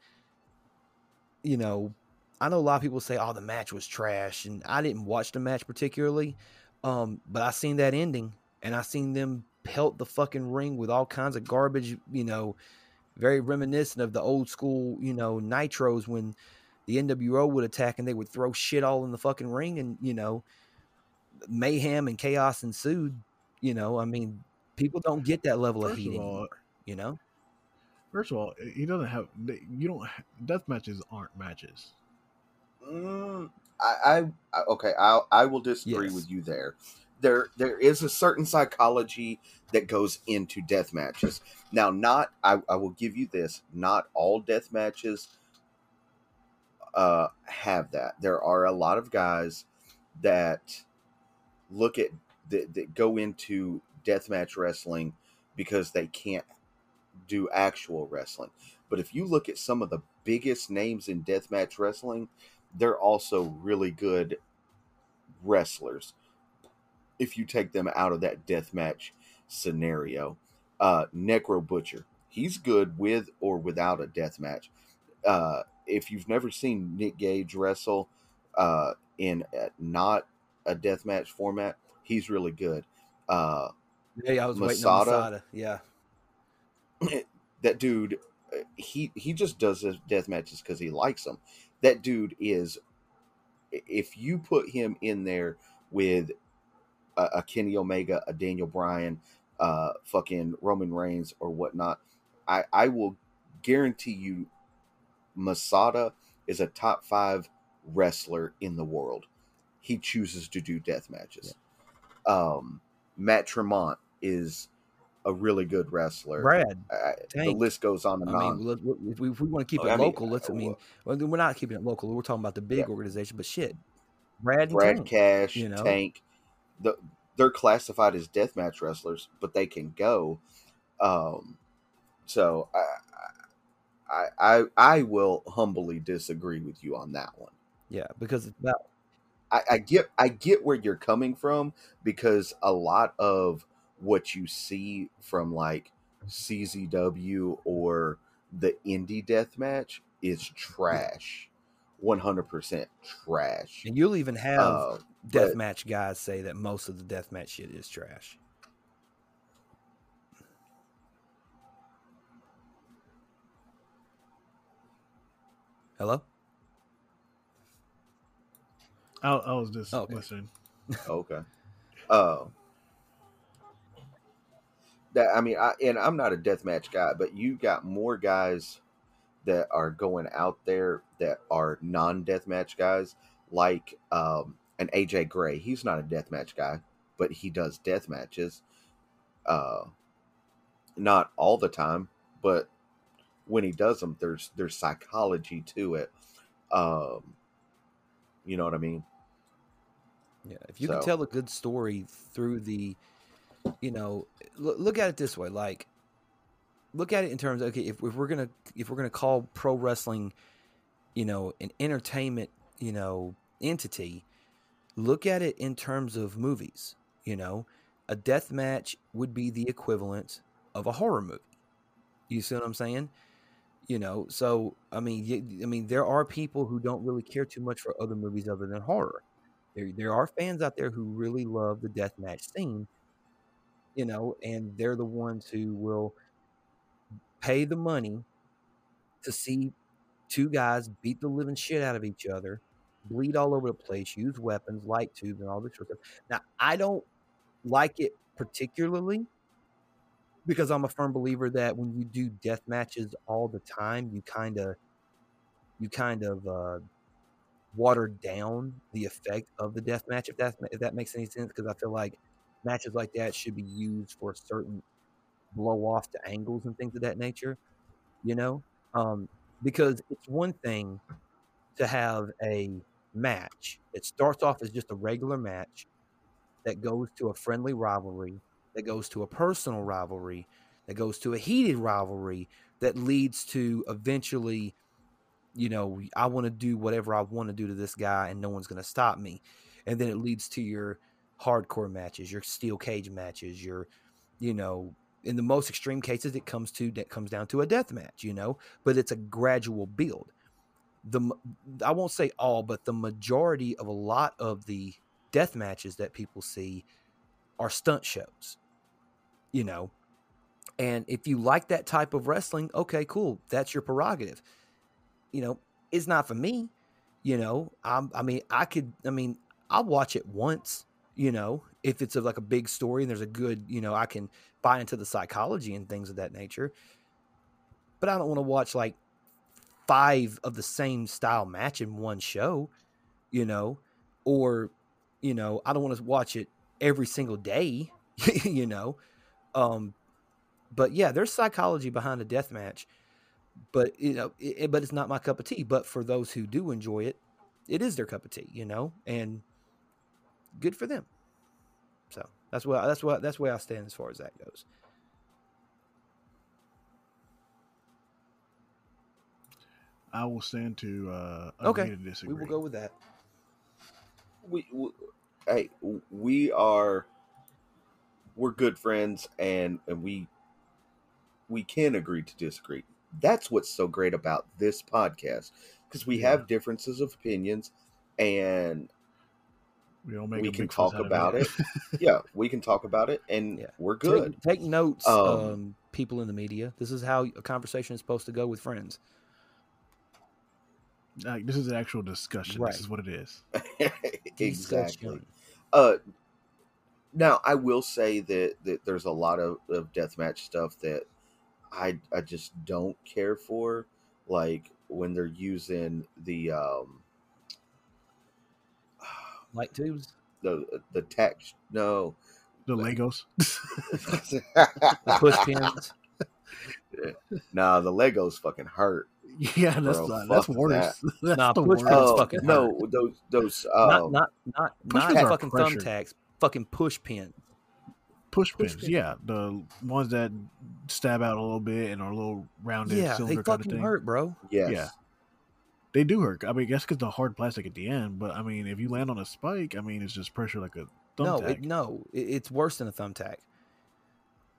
you know, I know a lot of people say, "Oh, the match was trash," and I didn't watch the match particularly, um, but I seen that ending, and I seen them pelt the fucking ring with all kinds of garbage. You know, very reminiscent of the old school, you know, nitros when the NWO would attack and they would throw shit all in the fucking ring, and you know, mayhem and chaos ensued. You know, I mean, people don't get that level of heat of all, anymore. You know, first of all, he doesn't have. You don't. Death matches aren't matches. Mm, I, I, okay. I, I will disagree Yes. with you there. There, there is a certain psychology that goes into death matches. Now, not I, I will give you this. Not all death matches uh, have that. There are a lot of guys that look at that, that go into deathmatch wrestling because they can't do actual wrestling. But if you look at some of the biggest names in deathmatch wrestling, they're also really good wrestlers. If you take them out of that deathmatch scenario, uh, Necro Butcher, he's good with or without a deathmatch. Uh, if you've never seen Nick Gage wrestle uh, in a, not a deathmatch format, he's really good. Uh, yeah, I was waiting on Masada? Masada. Yeah, that dude uh, he he just does his death matches because he likes them that dude is if you put him in there with a, a kenny omega a daniel bryan uh fucking roman reigns or whatnot i i will guarantee you masada is a top five wrestler in the world. He chooses to do death matches. Um matt tremont is a really good wrestler. Brad. I, the list goes on and I on. mean, if we, if we want to keep Oh, it I mean, local, let's. I uh, mean, well, we're not keeping it local. We're talking about the big Yeah. organization. But shit, Brad Brad Tank. Cash, you know? Tank, the, they're classified as deathmatch wrestlers, but they can go. Um, so I, I, I, I will humbly disagree with you on that one. Yeah, because it's about I, I get, I get where you're coming from because a lot of what you see from like CZW or the indie death match is trash, one hundred percent trash. and you'll even have Uh, death match guys say that most of the death match shit is trash. Hello? I, I was just Okay. listening. Okay. Uh, that I mean, I and I'm not a deathmatch guy, but you got more guys that are going out there that are non-deathmatch guys, like um, an AJ Gray. He's not a deathmatch guy, but he does death matches. Uh, not all the time, but when he does them, there's there's psychology to it. Um, you know what I mean? Yeah, if you can tell a good story through the, you know, look, look at it this way. Like, look at it in terms of okay, if, if we're gonna if we're gonna call pro wrestling, you know, an entertainment, you know, entity, look at it in terms of movies. You know, a death match would be the equivalent of a horror movie. You see what I'm saying? You know, so I mean, I mean, there are people who don't really care too much for other movies other than horror there there are fans out there who really love the death match scene, you know, and they're the ones who will pay the money to see two guys beat the living shit out of each other, bleed all over the place, use weapons, light tubes, and all this sort of stuff. Now, I don't like it particularly because I'm a firm believer that when you do death matches all the time, you kind of you kind of uh, watered down the effect of the death match if that if that makes any sense because I feel like matches like that should be used for certain blow off to angles and things of that nature, you know? Um, because it's one thing to have a match that starts off as just a regular match that goes to a friendly rivalry, that goes to a personal rivalry, that goes to a heated rivalry, that leads to eventually you know, I want to do whatever I want to do to this guy and no one's going to stop me. And then it leads to your hardcore matches, your steel cage matches, your, you know, in the most extreme cases, it comes to, that comes down to a death match, you know, but it's a gradual build. The, I won't say all, but the majority of a lot of the death matches that people see are stunt shows, you know, and if you like that type of wrestling, okay, cool. That's your prerogative you know, it's not for me. You know, I'm, I mean, I could, I mean, I'll watch it once, you know, if it's a, like a big story and there's a good, you know, I can buy into the psychology and things of that nature. But I don't want to watch like five of the same style match in one show, you know, or, you know, I don't want to watch it every single day, you know. Um, but yeah, there's psychology behind a death match but you know it, but it's not my cup of tea but for those who do enjoy it it is their cup of tea you know and good for them. So that's what that's what that's where i stand as far as that goes. I will stand to uh, Okay, agree to disagree. we will go with that. We, we hey we are we're good friends and and we we can agree to disagree. That's what's so great about this podcast because we Yeah. have differences of opinions and We don't make we can talk about it yeah we can talk about it and Yeah. we're good take, take notes um, Um, people in the media this is how a conversation is supposed to go with friends Like, this is an actual discussion. Right. This is what it is. exactly uh now i will say that that there's a lot of, of deathmatch stuff that i i just don't care for like when they're using the um light tubes the the text no The Legos. The push pins. nah, the Legos fucking hurt. yeah, that's Bro, not, that's fuck worse. That's Nah, the push worst. pins Oh fucking no, those those uh, not not not not are fucking pressure. thumbtacks. Fucking push pin. push push pins. pins. Yeah, the ones that stab out a little bit and are a little rounded Yeah, they cylinder kind of fucking thing. hurt, bro. yes. Yeah. They do hurt. I mean, I guess because the hard plastic at the end. But I mean, if you land on a spike, I mean, it's just pressure like a No, thumbtack. it, no, it, it's worse than a thumbtack.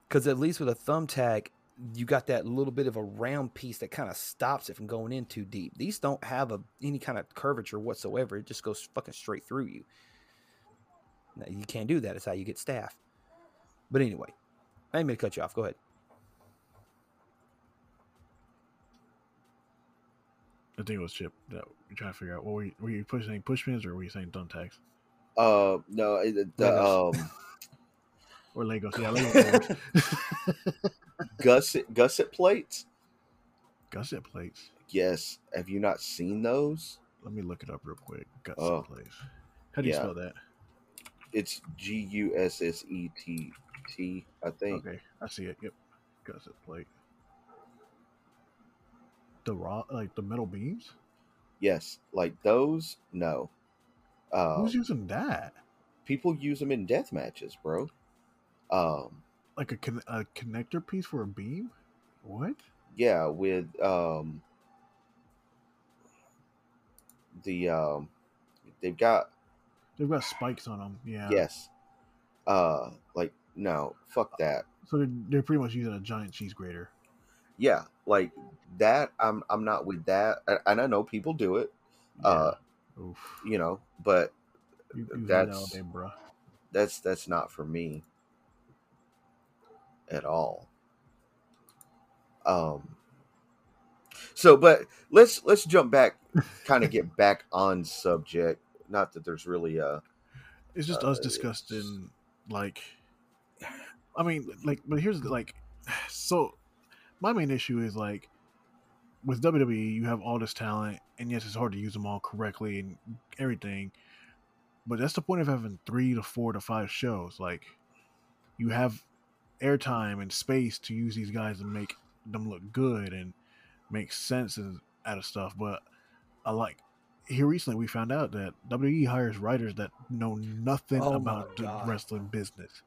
Because at least with a thumbtack, you got that little bit of a round piece that kind of stops it from going in too deep. These don't have a any kind of curvature whatsoever. It just goes fucking straight through you. Now, you can't do that. It's how you get staph. But anyway, I didn't mean to cut you off. Go ahead. I think it was Chip that you're trying to figure out. What were you, were you pushing push pins or were you saying thumbtacks Uh, no, it- the um, or Legos? Yeah, Legos. gusset gusset plates. Gusset plates. Yes. Have you not seen those? Let me look it up real quick. Gusset Oh. plates. How do you Yeah. spell that? It's G U S S E T T. I think. Okay, I see it. Yep, gusset plate. The raw, like the metal beams. Yes, like those. No. Uh, Who's using that? people use them in death matches, bro. Um, Like a, con- a connector piece for a beam? What? yeah, with um, the um, they've got They've got spikes on them. Yeah. yes, uh, like no, fuck that. So they're, they're pretty much using a giant cheese grater. Yeah, like that. I'm I'm not with that, and- I know people do it. Uh, Oof. you know, but You, you that all that's- that's that's not for me at all um so but let's let's jump back kind of get back on subject not that there's really a It's just uh, us discussing, like, I mean, like, but here's like, so my main issue is like, with WWE, you have all this talent, and yes, it's hard to use them all correctly and everything, but that's the point of having three to four to five shows. Like, you have airtime and space to use these guys and make them look good and make sense out of stuff. But I like here recently we found out that WWE hires writers that know nothing Oh about the wrestling business.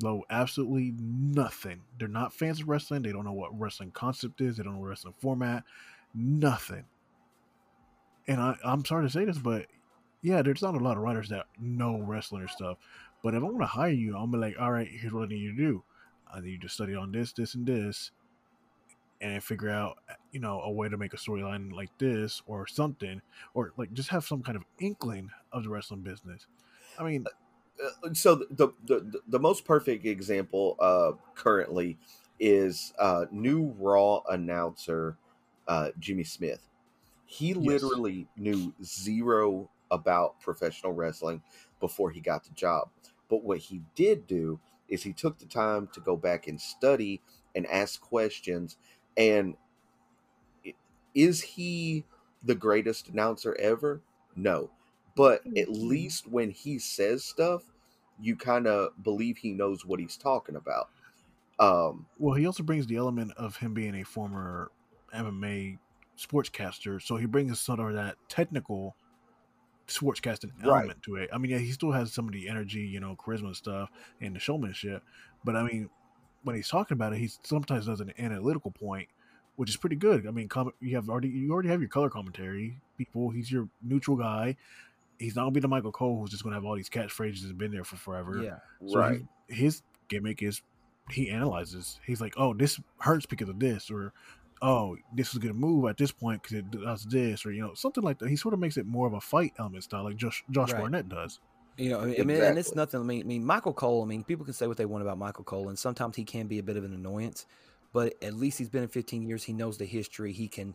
No, absolutely nothing. They're not fans of wrestling. They don't know what wrestling concept is. They don't know wrestling format. Nothing. And I, I'm sorry to say this, but yeah, there's not a lot of writers that know wrestling or stuff. But if I want to hire you, I'm like, all right, here's what I need you to do. I need you to study on this, this, and this, and figure out, you know, a way to make a storyline like this or something, or like just have some kind of inkling of the wrestling business. I mean, so the, the the most perfect example uh currently is uh new raw announcer uh jimmy smith. He literally knew zero about professional wrestling before he got the job. But what he did do is he took the time to go back and study and ask questions. And is he the greatest announcer ever? No. But at Mhm. least when he says stuff you kind of believe he knows what he's talking about um Well, he also brings the element of him being a former MMA sportscaster, so he brings sort of that technical sportscasting Right. element to it. I mean, yeah, he still has some of the energy, you know, charisma and stuff, and the showmanship. But I mean, when he's talking about it, he sometimes does an analytical point, which is pretty good. I mean, com- you have already you already have your color commentary people. He's your neutral guy. He's not gonna be the Michael Cole who's just gonna have all these catchphrases and been there for forever. Yeah. So right he- his gimmick is he analyzes. He's like, oh, this hurts because of this, or oh, this is gonna move at this point because it does this, or you know, something like that. He sort of makes it more of a fight element style, like Josh Josh Right. Barnett does. You know, I mean, and it's nothing. I mean, I mean, Michael Cole. I mean, people can say what they want about Michael Cole, and sometimes he can be a bit of an annoyance. But at least he's been in 15 years. He knows the history. He can,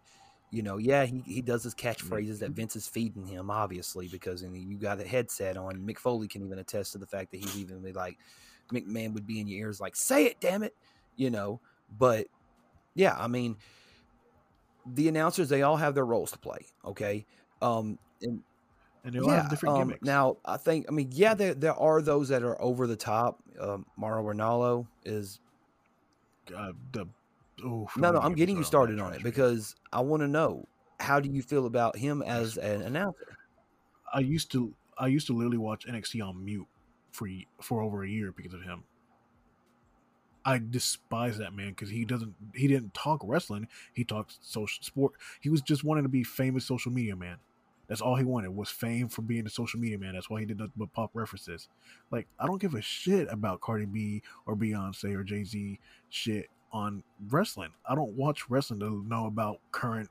you know, yeah, he, he does his catchphrases that Vince is feeding him, obviously, because mean, you got a headset on. Mick Foley can even attest to the fact that he's even like, McMahon would be in your ears like, "Say it, damn it," you know. But yeah, I mean, the announcers they all have their roles to play. Okay, um, and and they all have different um, gimmicks. now I think I mean yeah there there are those that are over the top. Um, Mauro Ranallo is uh, the oh, no no I'm getting you started on it because I want to know how do you feel about him as an announcer? I used to I used to literally watch NXT on mute for for over a year because of him. I despise that man because he doesn't he didn't talk wrestling. He talked social sport. He was just wanting to be famous social media man. That's all he wanted was fame for being a social media man. That's why he did nothing but pop references. Like I don't give a shit about Cardi B or Beyonce or Jay Z shit on wrestling. I don't watch wrestling to know about current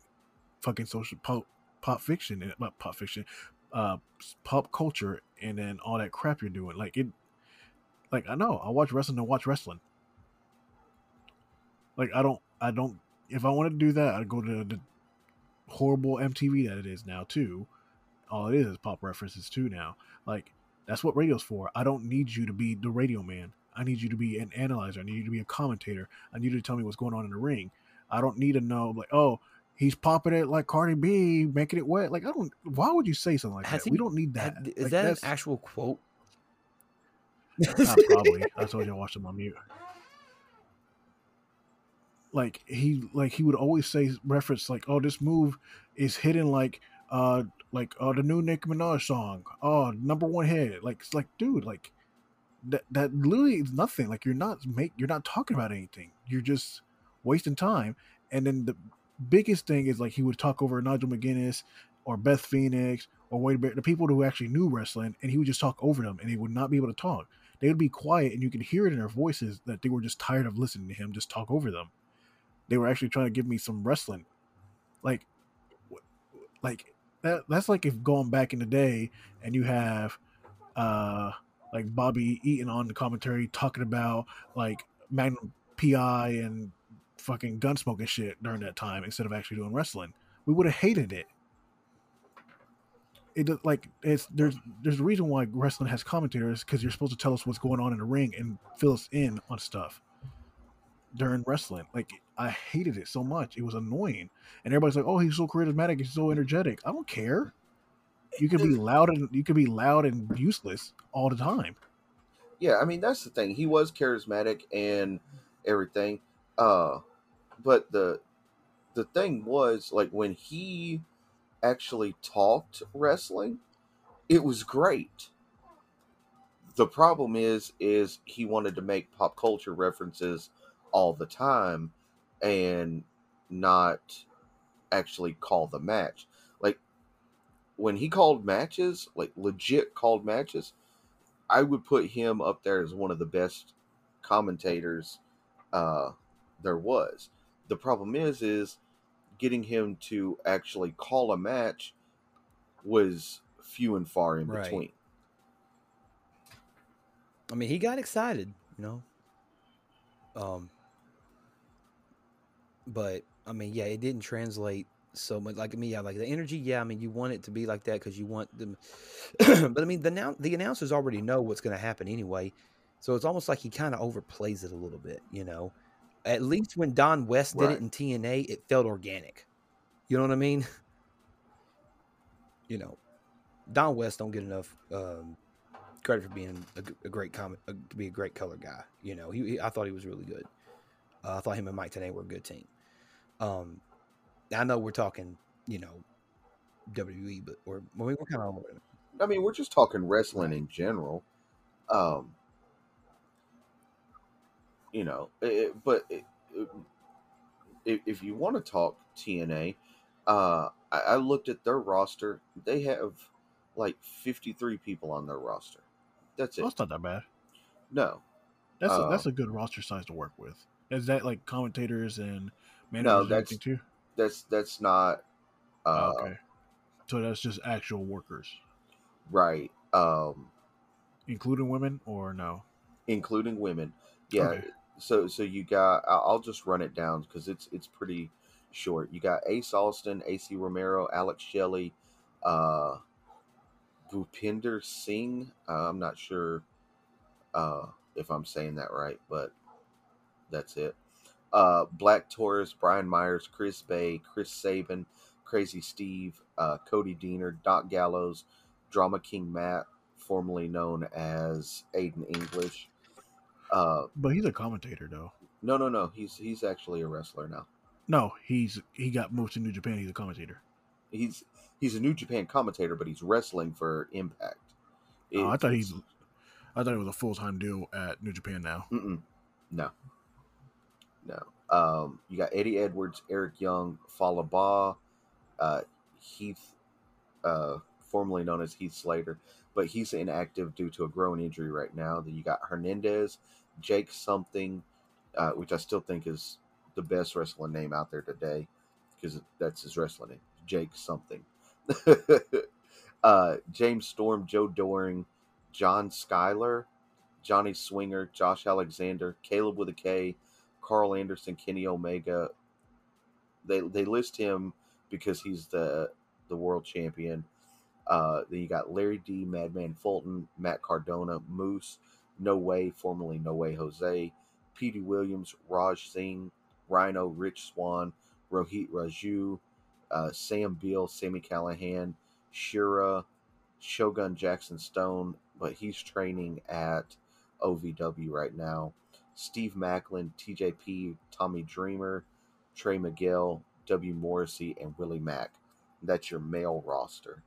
fucking social pop pop fiction and not pop fiction, uh, pop culture, and then all that crap you're doing. Like it, like I know I watch wrestling to watch wrestling. Like I don't, I don't. If I want to do that, I'd go to the horrible MTV that it is now too. All it is is pop references too now. Like that's what radio's for. I don't need you to be the radio man. I need you to be an analyzer. I need you to be a commentator. I need you to tell me what's going on in the ring. I don't need to know like, oh, he's popping it like Cardi B, making it wet. Like I don't. Why would you say something like Has that? he- we don't need that. Is Like, that an actual quote? uh, probably. I told you I watched him on mute. Like he like he would always say reference like, oh, this move is hidden like uh like uh the new Nicki Minaj song. Oh, number one hit. Like it's like, dude, like that that literally is nothing. Like you're not make you're not talking about anything. You're just wasting time. And then the biggest thing is like he would talk over Nigel McGuinness or Beth Phoenix or Wade Barrett, the people who actually knew wrestling, and he would just talk over them, and they would not be able to talk. They would be quiet, and you could hear it in their voices that they were just tired of listening to him just talk over them. They were actually trying to give me some wrestling, like, like that. That's like if going back in the day, and you have, uh, like Bobby Eaton on the commentary talking about like Magnum PI and fucking gunsmoke and shit during that time instead of actually doing wrestling. We would have hated it it like it's there's there's a reason why wrestling has commentators because you're supposed to tell us what's going on in the ring and fill us in on stuff during wrestling. Like I hated it so much; it was annoying, and everybody's like, "Oh, he's so charismatic, he's so energetic." I don't care. You could be loud and you could be loud and useless all the time. Yeah, I mean that's the thing. He was charismatic and everything. Uh but the the thing was like when he actually talked wrestling, it was great. The problem is is he wanted to make pop culture references all the time and not actually call the match. When he called matches, like legit called matches, I would put him up there as one of the best commentators uh, there was. The problem is, is getting him to actually call a match was few and far in Right. between. I mean, he got excited, you know. Um, but I mean, yeah, it didn't translate so much. Like me, I mean, yeah, like the energy. Yeah, I mean, you want it to be like that because you want them. but I mean, the now the announcers already know what's going to happen anyway, so it's almost like he kind of overplays it a little bit, you know. At least when Don West did it in TNA, it felt organic. You know what I mean? You know, Don West don't get enough um, credit for being a, a great comic, a, be a great color guy. You know, he, he- I thought he was really good. Uh, I thought him and Mike Tenay were a good team. Um, I know we're talking, you know, WWE, but we're we're kind of I mean, we're just talking wrestling in general. Um, you know, it, but it, it- if, if you want to talk TNA, uh, I, I looked at their roster. They have like 53 people on their roster. That's it. That's not that bad. No, That's a, Uh, that's a good roster size to work with. Is that like commentators and managers No, and that's- everything too? That's that's not uh, okay. So that's just actual workers, right. Um, including women, or no? including women. Yeah. Okay. So so you got. I'll just run it down because it's it's pretty short. You got Ace Austin, Acey Romero, Alex Shelley, uh, Bhupinder Singh. Uh, I'm not sure uh, if I'm saying that right, but that's it. Uh, Black Taurus, Brian Myers, Chris Bey, Chris Sabin, Crazy Steve, uh, Cody Deaner, Doc Gallows, Drama King Matt, formerly known as Aiden English. Uh, But he's a commentator though. no, no, no. He's he's actually a wrestler now. No, he's he got moved to New Japan. He's a commentator. He's he's a New Japan commentator, but he's wrestling for Impact. oh, I thought he's. I thought it was a full time deal at New Japan now. Mm-mm. No. No. Um, you got Eddie Edwards, Eric Young, Fallah Bahh, uh, Heath, uh, formerly known as Heath Slater, but he's inactive due to a growing injury right now. Then you got Hernandez, Jake something, uh, which I still think is the best wrestling name out there today because that's his wrestling name, Jake something. uh, James Storm, Joe Doering, John Skyler, Johnny Swinger, Josh Alexander, Kaleb with a K, Karl Anderson, Kenny Omega. They they list him because he's the the world champion. Uh, then you got Larry D, Madman Fulton, Matt Cardona, Moose, No Way, formerly No Way Jose, Petey Williams, Raj Singh, Rhino, Rich Swann, Rohit Raju, uh, Sam Beale, Sami Callihan, Shera, Shogun Jackson Stone, but he's training at OVW right now. Steve Maclin, TJP, Tommy Dreamer, Trey Miguel, W. Morrissey, and Willie Mack. That's your male roster.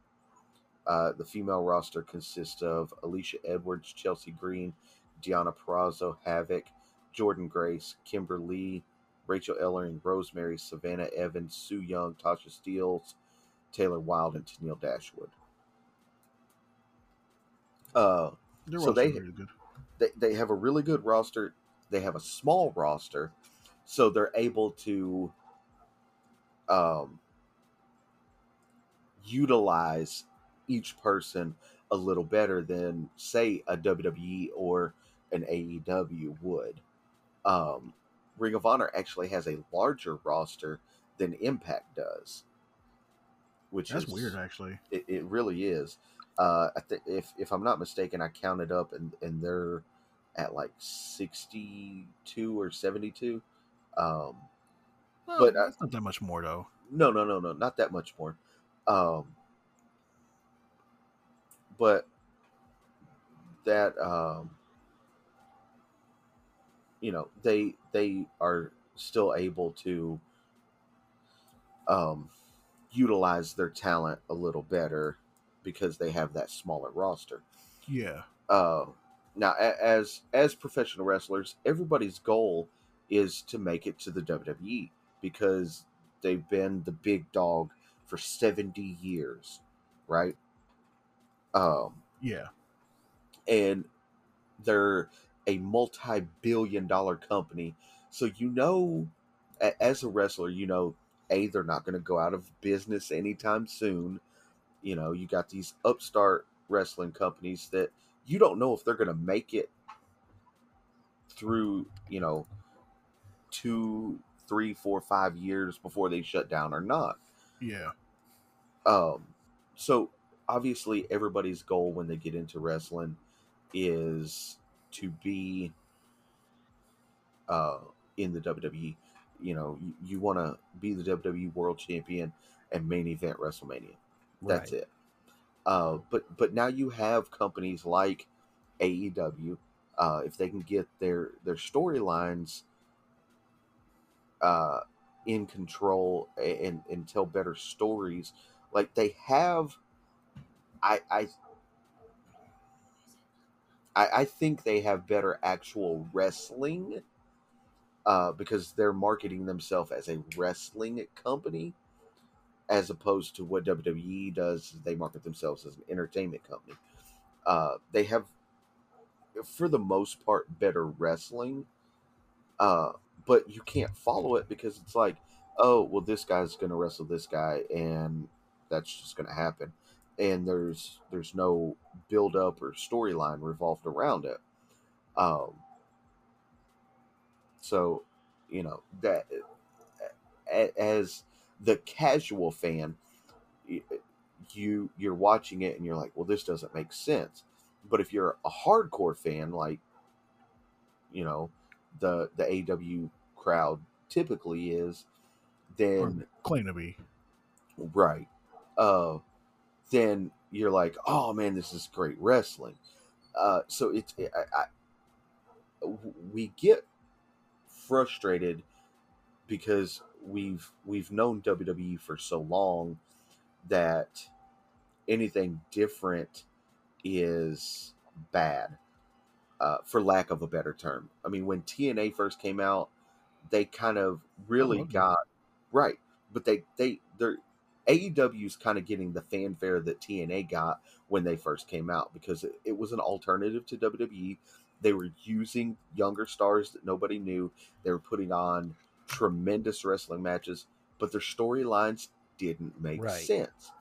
Uh, the female roster consists of Alicia Edwards, Chelsea Green, Deonna Purrazzo, Havok, Jordynne Grace, Kimber Lee, Rachel Ellering, Rosemary, Savannah Evans, Su Yung, Tasha Steelz, Taylor Wilde, and Tennille Dashwood. Uh, So they- good. they, they have a really good roster. They have a small roster, so they're able to um, utilize each person a little better than, say, a WWE or an AEW would. Um, Ring of Honor actually has a larger roster than Impact does, which That's is weird, actually. it, it really is. Uh, I think if if I'm not mistaken, I counted up and and they're at like 62 or 72. Um, But, uh, that's not that much more though. no, no, no, no, not that much more. Um, but that um, you know they they are still able to um, utilize their talent a little better because they have that smaller roster. Yeah. uh, now as as professional wrestlers, everybody's goal is to make it to the WWE because they've been the big dog for 70 years, right? Um, Yeah. and they're a multi-billion dollar company. So you know as a wrestler, you know, A, they're not going to go out of business anytime soon. You know, you got these upstart wrestling companies that you don't know if they're going to make it through, you know, two, three, four, five years before they shut down or not. Yeah. Um, so obviously, everybody's goal when they get into wrestling is to be uh, in the WWE. You know, you, you want to be the WWE World Champion and main event WrestleMania. That's Right. it. Uh, but but now you have companies like AEW. Uh, if they can get their their storylines uh, in control and and tell better stories, like they have, I I I, think they have better actual wrestling uh, because they're marketing themselves as a wrestling company as opposed to what WWE does. They market themselves as an entertainment company. Uh, they have, for the most part, better wrestling, uh, but you can't follow it because it's like, oh, well, this guy's going to wrestle this guy, and that's just going to happen. And there's there's no build up or storyline revolved around it. Um, so, you know that as the casual fan, you you're watching it and you're like, well, this doesn't make sense. But if you're a hardcore fan, like you know the the AW crowd typically is, then Or claim to be. right, uh, then you're like, oh man, this is great wrestling. Uh, so it's I, I, we get frustrated because we've we've known WWE for so long that anything different is bad, uh, for lack of a better term. I mean, when TNA first came out, they kind of really got right, but they they they're AEW's kind of getting the fanfare that TNA got when they first came out because it, it was an alternative to WWE. They were using younger stars that nobody knew. They were putting on tremendous wrestling matches, but their storylines didn't make Right. sense.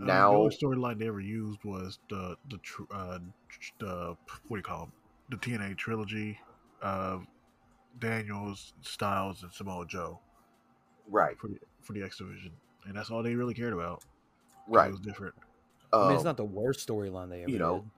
Uh, Now, the only storyline they ever used was the the tr- uh, the what do you call them? The TNA trilogy of Daniels, Styles, and Samoa Joe right, for the for the X division, and that's all they really cared about. right. it was different. I mean, it's Um, not the worst storyline they ever you know, did.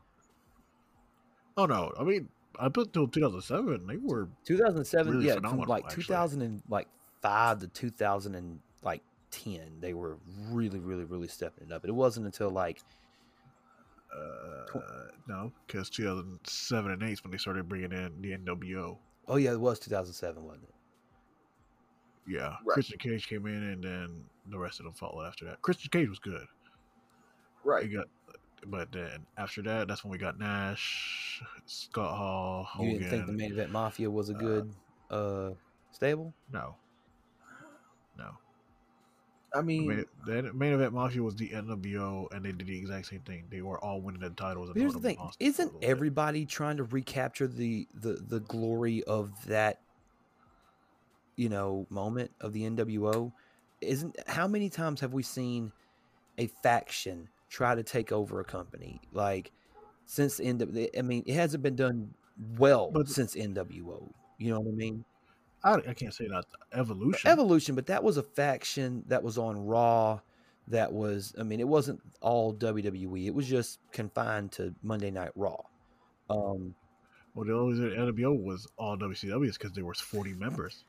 Oh no, I mean, up until 2007, they were 2007, really yeah, from like actually. 2000 and like five to 2000 and like 10, they were really, really, really stepping it up. It wasn't until like uh, no, because 2007 and 8 is when they started bringing in the NWO. oh yeah, it was 2007, wasn't it? Yeah, Right. Christian Cage came in, and then the rest of them followed after that. Christian Cage was good. right. We got, but then after that, that's when we got Nash, Scott Hall, Hogan. You didn't think the main event mafia was a good uh, stable? No, no. I The mean, main, the main event Mafia was the NWO, and they did the exact same thing. They were all winning the titles. Here's the thing: hostage for a isn't little bit. everybody trying to recapture the the the glory of that, you know, moment of the NWO? Isn't how many times have we seen a faction try to take over a company? Like since the end I mean, it hasn't been done well But- since NWO. You know what I mean? I, I can't say that evolution. Evolution, but that was a faction that was on Raw. That was, I mean, it wasn't all WWE. It was just confined to Monday Night Raw. Um, well, the only reason NWO was all WCW is because there was 40 members.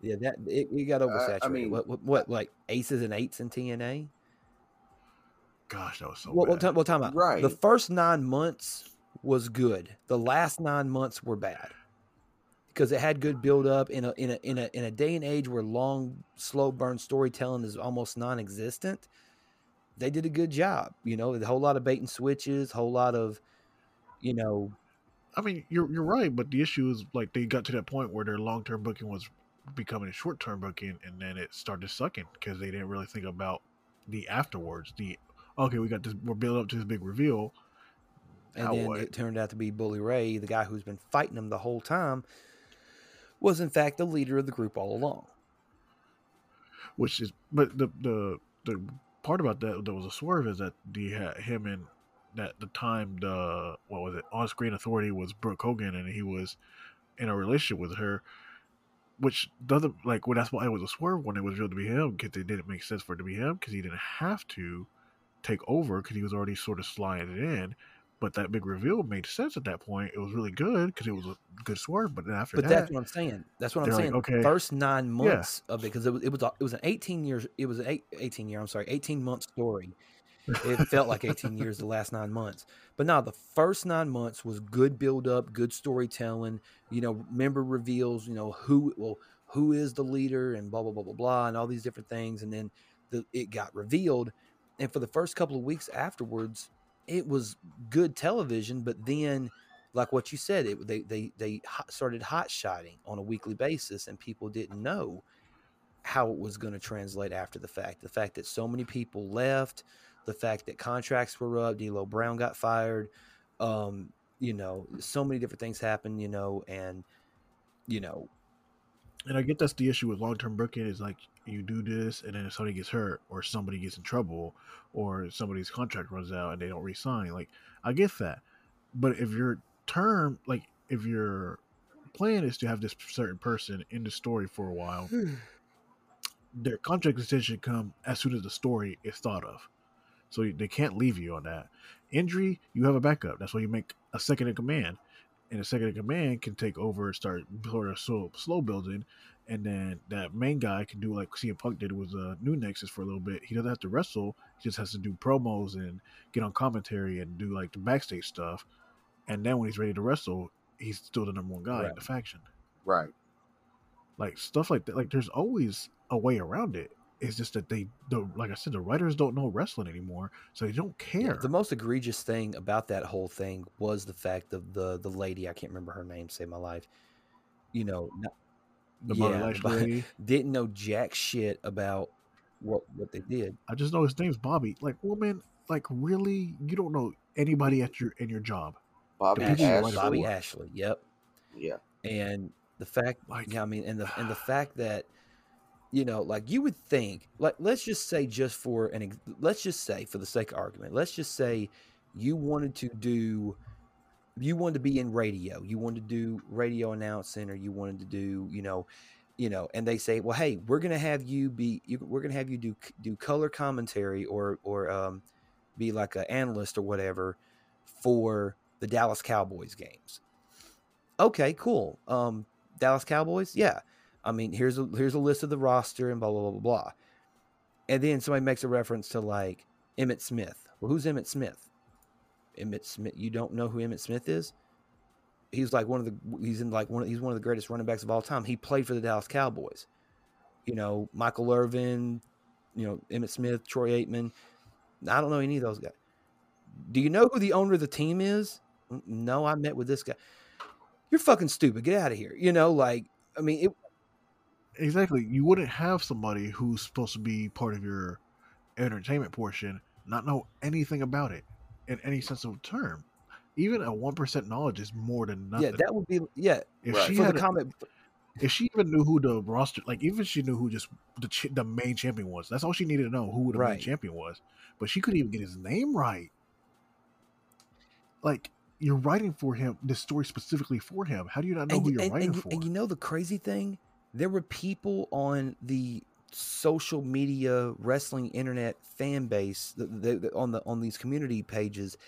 yeah, that it, it got I- oversaturated. I mean- what, what, what, like aces and eights in TNA? Gosh, that was so What, what, bad. time, what time out? Right. The first nine months was good. The last nine months were bad because it had good build up in a in a in a in a day and age where long, slow burn storytelling is almost non-existent. They did a good job. You know, a whole lot of bait and switches, whole lot of, you know, I mean, you're you're right, but the issue is like they got to that point where their long term booking was becoming a short term booking, and then it started sucking because they didn't really think about the afterwards. The okay, we got this, we're building up to this big reveal. and Now then what? it turned out to be Bully Ray, the guy who's been fighting him the whole time, was in fact the leader of the group all along. which is but the the the part about that that was a swerve is that the had him and that the time the what was it on screen authority was Brooke Hogan and he was in a relationship with her, which doesn't like well that's why it was a swerve when it was revealed to be him because it didn't make sense for it to be him because he didn't have to take over because he was already sort of sliding it in. But that big reveal made sense at that point. It was really good because it was a good swerve. But after But that, that's what I'm saying. That's what I'm they're like, saying. okay. First nine months of it, because it was, it was a- it was an 18 years. It was an eight, 18 year. I'm sorry, 18 month story. It felt like 18 years the last nine months. But now the first nine months was good build up, good storytelling. You know, member reveals. You know who well who is the leader and blah blah blah blah blah and all these different things. And then the, it got revealed. And for the first couple of weeks afterwards, it was good television. But then like what you said, it, they they they started hot shotting on a weekly basis, and people didn't know how it was going to translate after the fact. The fact that so many people left, the fact that contracts were up, D'Lo Brown got fired, um, you know, so many different things happened, you know, and you know, and I get that's the issue with long term booking is like you do this and then if somebody gets hurt or somebody gets in trouble or somebody's contract runs out and they don't resign. Like I get that. But if your term like if your plan is to have this certain person in the story for a while, hmm. their contract extension come as soon as the story is thought of. So they can't leave you on that. Injury, you have a backup. That's why you make a second in command. And a second in command can take over and start sort of slow, slow building and then that main guy can do like CM Punk did with uh, New Nexus for a little bit. He doesn't have to wrestle; he just has to do promos and get on commentary and do like the backstage stuff. And then when he's ready to wrestle, he's still the number one guy in the faction. Right. Like stuff like that. Like there's always a way around it. It's just that they, the like I said, the writers don't know wrestling anymore, so they don't Yeah, care. the most egregious thing about that whole thing was the fact of the the lady I can't remember her name. Save my life. You know, not, the yeah, Bobby the Lashley Bo- lady. didn't know jack shit about what what they did. I just know his name's Bobby. Like, woman, like really, you don't know anybody at your in your job. Bobby The people you Ashley. write Bobby. Ashley. Yep. Yeah. and the fact Like- yeah i mean and the and the fact that you know like you would think like let's just say just for an let's just say for the sake of argument let's just say you wanted to do you wanted to be in radio you wanted to do radio announcing or you wanted to do you know you know and they say well hey we're gonna have you be you, we're gonna have you do do color commentary or or um be like an analyst or whatever for the dallas cowboys games okay, cool. Um, Dallas Cowboys, yeah. I mean, here's a here's a list of the roster and blah blah blah blah blah. And then somebody makes a reference to like Emmitt Smith. Well, who's Emmitt Smith? Emmitt Smith. You don't know who Emmitt Smith is? He's like one of the he's in like one of, he's one of the greatest running backs of all time. He played for the Dallas Cowboys. You know, Michael Irvin, you know, Emmitt Smith, Troy Aikman. I don't know any of those guys. Do you know who the owner of the team is? No, I met with this guy you're fucking stupid. Get out of here. You know, like I mean, it, Exactly. You wouldn't have somebody who's supposed to be part of your entertainment portion not know anything about it in any sense of the term. Even a one percent knowledge is more than nothing. yeah, that would be yeah. if Right. she For had a- comic, if she even knew who the roster, like even she knew who just the ch- the main champion was, that's all she needed to know who the main champion was. But she couldn't even get his name right. Like you're writing for him, this story specifically for him. How do you not know and, who you're and, writing and, for? and you know the crazy thing, there were people on the social media wrestling internet fan base th- th- th- on the on these community pages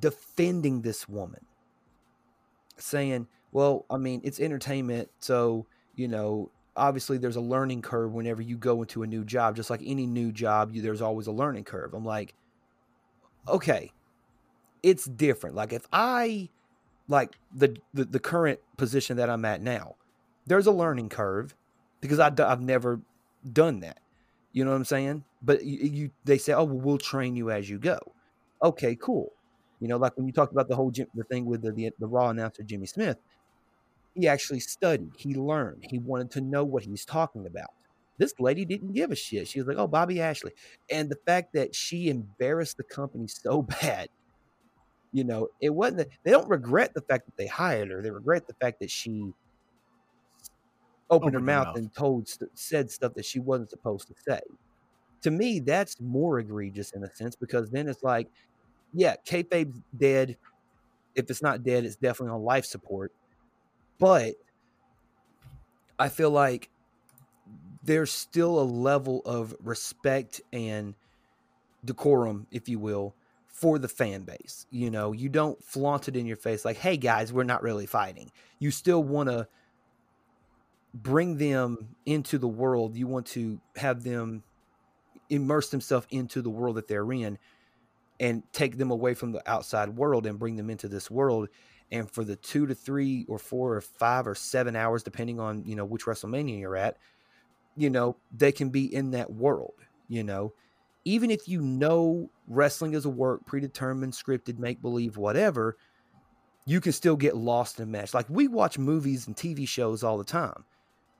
defending this woman saying well i mean it's entertainment so you know obviously there's a learning curve whenever you go into a new job. Just like any new job you, there's always a learning curve. I'm like okay it's different. Like if i like the, the the current position that i'm at now there's a learning curve because I, have never done that. You know what i'm saying? But you, you they say oh well, we'll train you as you go. Okay cool. You know like when you talked about the whole Jim, the thing with the, the the raw announcer jimmy smith he actually studied he learned he wanted to know what he's talking about. This lady didn't give a shit. She was like oh bobby ashley. And the fact that she embarrassed the company so bad you know it wasn't they don't regret the fact that they hired her. They regret the fact that she opened her Opened her mouth, mouth. and told said stuff that she wasn't supposed to say. To me that's more egregious in a sense because then it's like yeah kayfabe's dead. If it's not dead it's definitely on life support. But i feel like there's still a level of respect and decorum if you will for the fan base you know? You don't flaunt it in your face like hey guys we're not really fighting. You still want to bring them into the world you want to have them immerse themselves into the world that they're in and take them away from the outside world and bring them into this world. And for the two to three or four or five or seven hours depending on you know which wrestlemania you're at you know they can be in that world you know. Even if you know wrestling is a work predetermined scripted make believe whatever you can still get lost in a match. Like we watch movies and tv shows all the time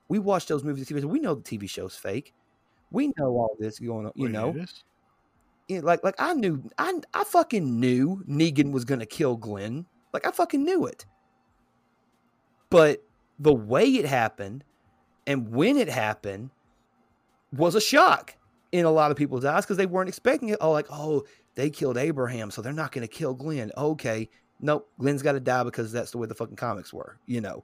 we watch those movies and tv shows we know the tv show's fake we know all this going on you Wait, know yeah, like like I knew I I fucking knew Negan was gonna kill Glenn. Like I fucking knew it. But the way it happened and when it happened was a shock in a lot of people's eyes because they weren't expecting it. Oh, like, oh, they killed Abraham, so they're not gonna kill Glenn. Okay. Nope, Glenn's gotta die because that's the way the fucking comics were, you know.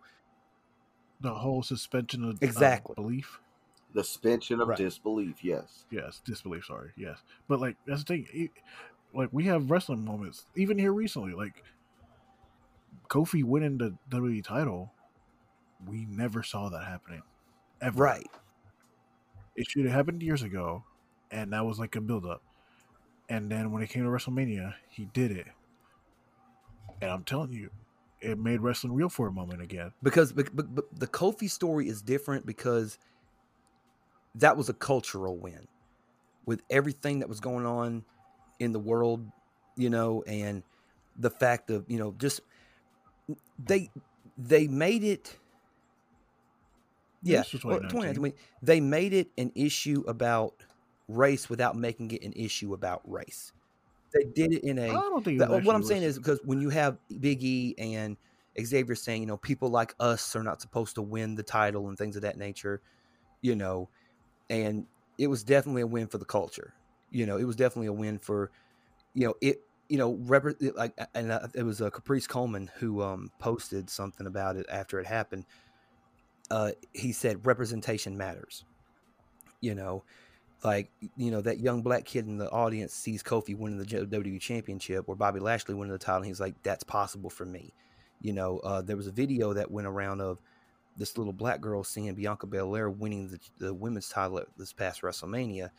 The whole suspension of uh, Exactly. belief. The suspension of Right. disbelief. Yes. Yes, disbelief. Sorry. Yes, but like that's the thing. e- Like we have wrestling moments, even here recently. Like Kofi winning the WWE title, we never saw that happening, ever. Right. It should have happened years ago, and that was like a build up. And then when it came to WrestleMania, he did it. And I'm telling you, it made wrestling real for a moment again. Because but, but, but the Kofi story is different because that was a cultural win with everything that was going on in the world, you know, and the fact of, you know, just they they made it yeah, well, 2019. 2019, they made it an issue about race without making it an issue about race. They did it in I a don't think that- what I'm saying is because when you have Big E and Xavier saying, you know, people like us are not supposed to win the title and things of that nature, you know, and it was definitely a win for the culture. You know, it was definitely a win for, you know, it. You know, it- like, and uh, it was uh, Caprice Coleman who um, posted something about it after it happened. Uh, he said representation matters. You know, like you know that young black kid in the audience sees Kofi winning the WWE Championship or Bobby Lashley winning the title. And he's like, "That's possible for me." You know, uh, there was a video that went around of this little black girl seeing Bianca Belair winning the, the women's title at this past WrestleMania,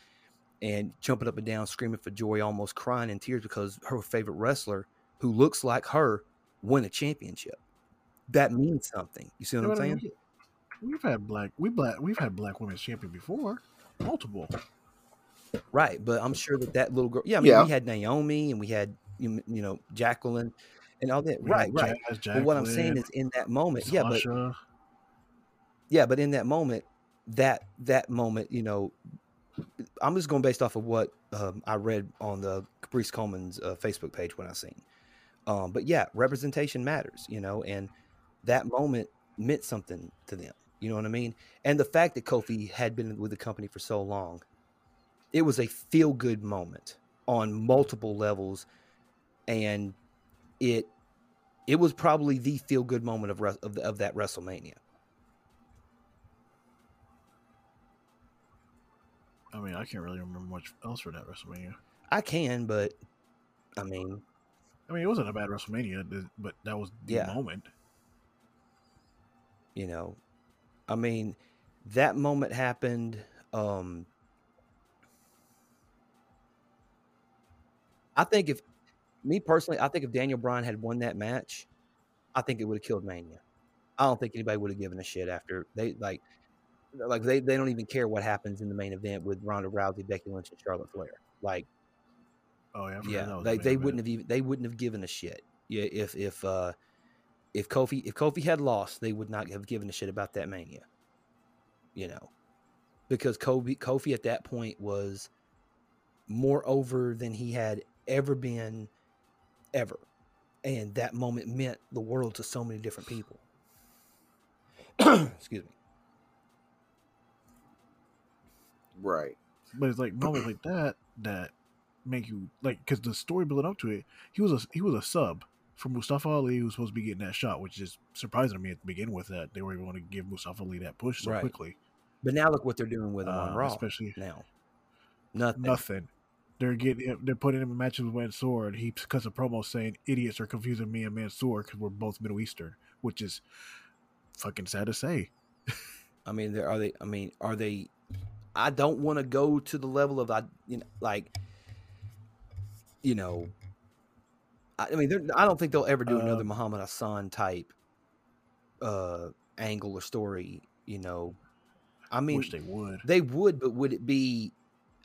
and jumping up and down, screaming for joy, almost crying in tears because her favorite wrestler, who looks like her, won a championship. That means something. You see what You know I'm what I saying? mean? We've had black we black we've had black women's champion before, multiple. Right, but I'm sure that that little girl. Yeah, I mean, Yeah. we had Naomi and we had you you know Jacqueline and all that. We right, right. Jazz, But what I'm saying is, in that moment, yeah, but yeah, but in that moment, that that moment, you know, I'm just going based off of what um, I read on the Caprice Coleman's uh, Facebook page when I seen. Um, but yeah, representation matters, you know, and that moment meant something to them. You know what I mean? And the fact that Kofi had been with the company for so long, it was a feel good moment on multiple levels, and it it was probably the feel good moment of of, of that WrestleMania. I mean, I can't really remember much else for that WrestleMania. I can, but I mean, I mean, it wasn't a bad WrestleMania, but that was the Yeah. moment. you know, I mean, that moment happened. Um, I think if me personally, I think if Daniel Bryan had won that match, I think it would have killed Mania. I don't think anybody would have given a shit after they like, like they, they don't even care what happens in the main event with Ronda Rousey, Becky Lynch, and Charlotte Flair. Like, Oh yeah, I forgot that yeah, they the they wouldn't have even they wouldn't have given a shit. Yeah, if if uh if Kofi if Kofi had lost, they would not have given a shit about that mania. You know, because Kobe Kofi at that point was more over than he had ever been, ever, and that moment meant the world to so many different people. Excuse me. Right. But it's like moments like that that make you like because the story building up to it, he was a he was a sub for Mustafa Ali who's supposed to be getting that shot, which is surprising to me to begin with that they were even going to give Mustafa Ali that push so Right. quickly. But now look what they're doing with him on Um, Raw. especially Now, nothing. nothing. They're getting they're putting him in matches with Mansoor, and he cuts a promo saying idiots are confusing me and Mansoor because we're both Middle Eastern, which is fucking sad to say. I mean, there are they. I mean, are they? I don't want to go to the level of I, you know, like, you know, I, mean, I don't think they'll ever do another Um, Muhammad Hassan type uh angle or story. You know, I mean, Wish they would. they would, but would it be?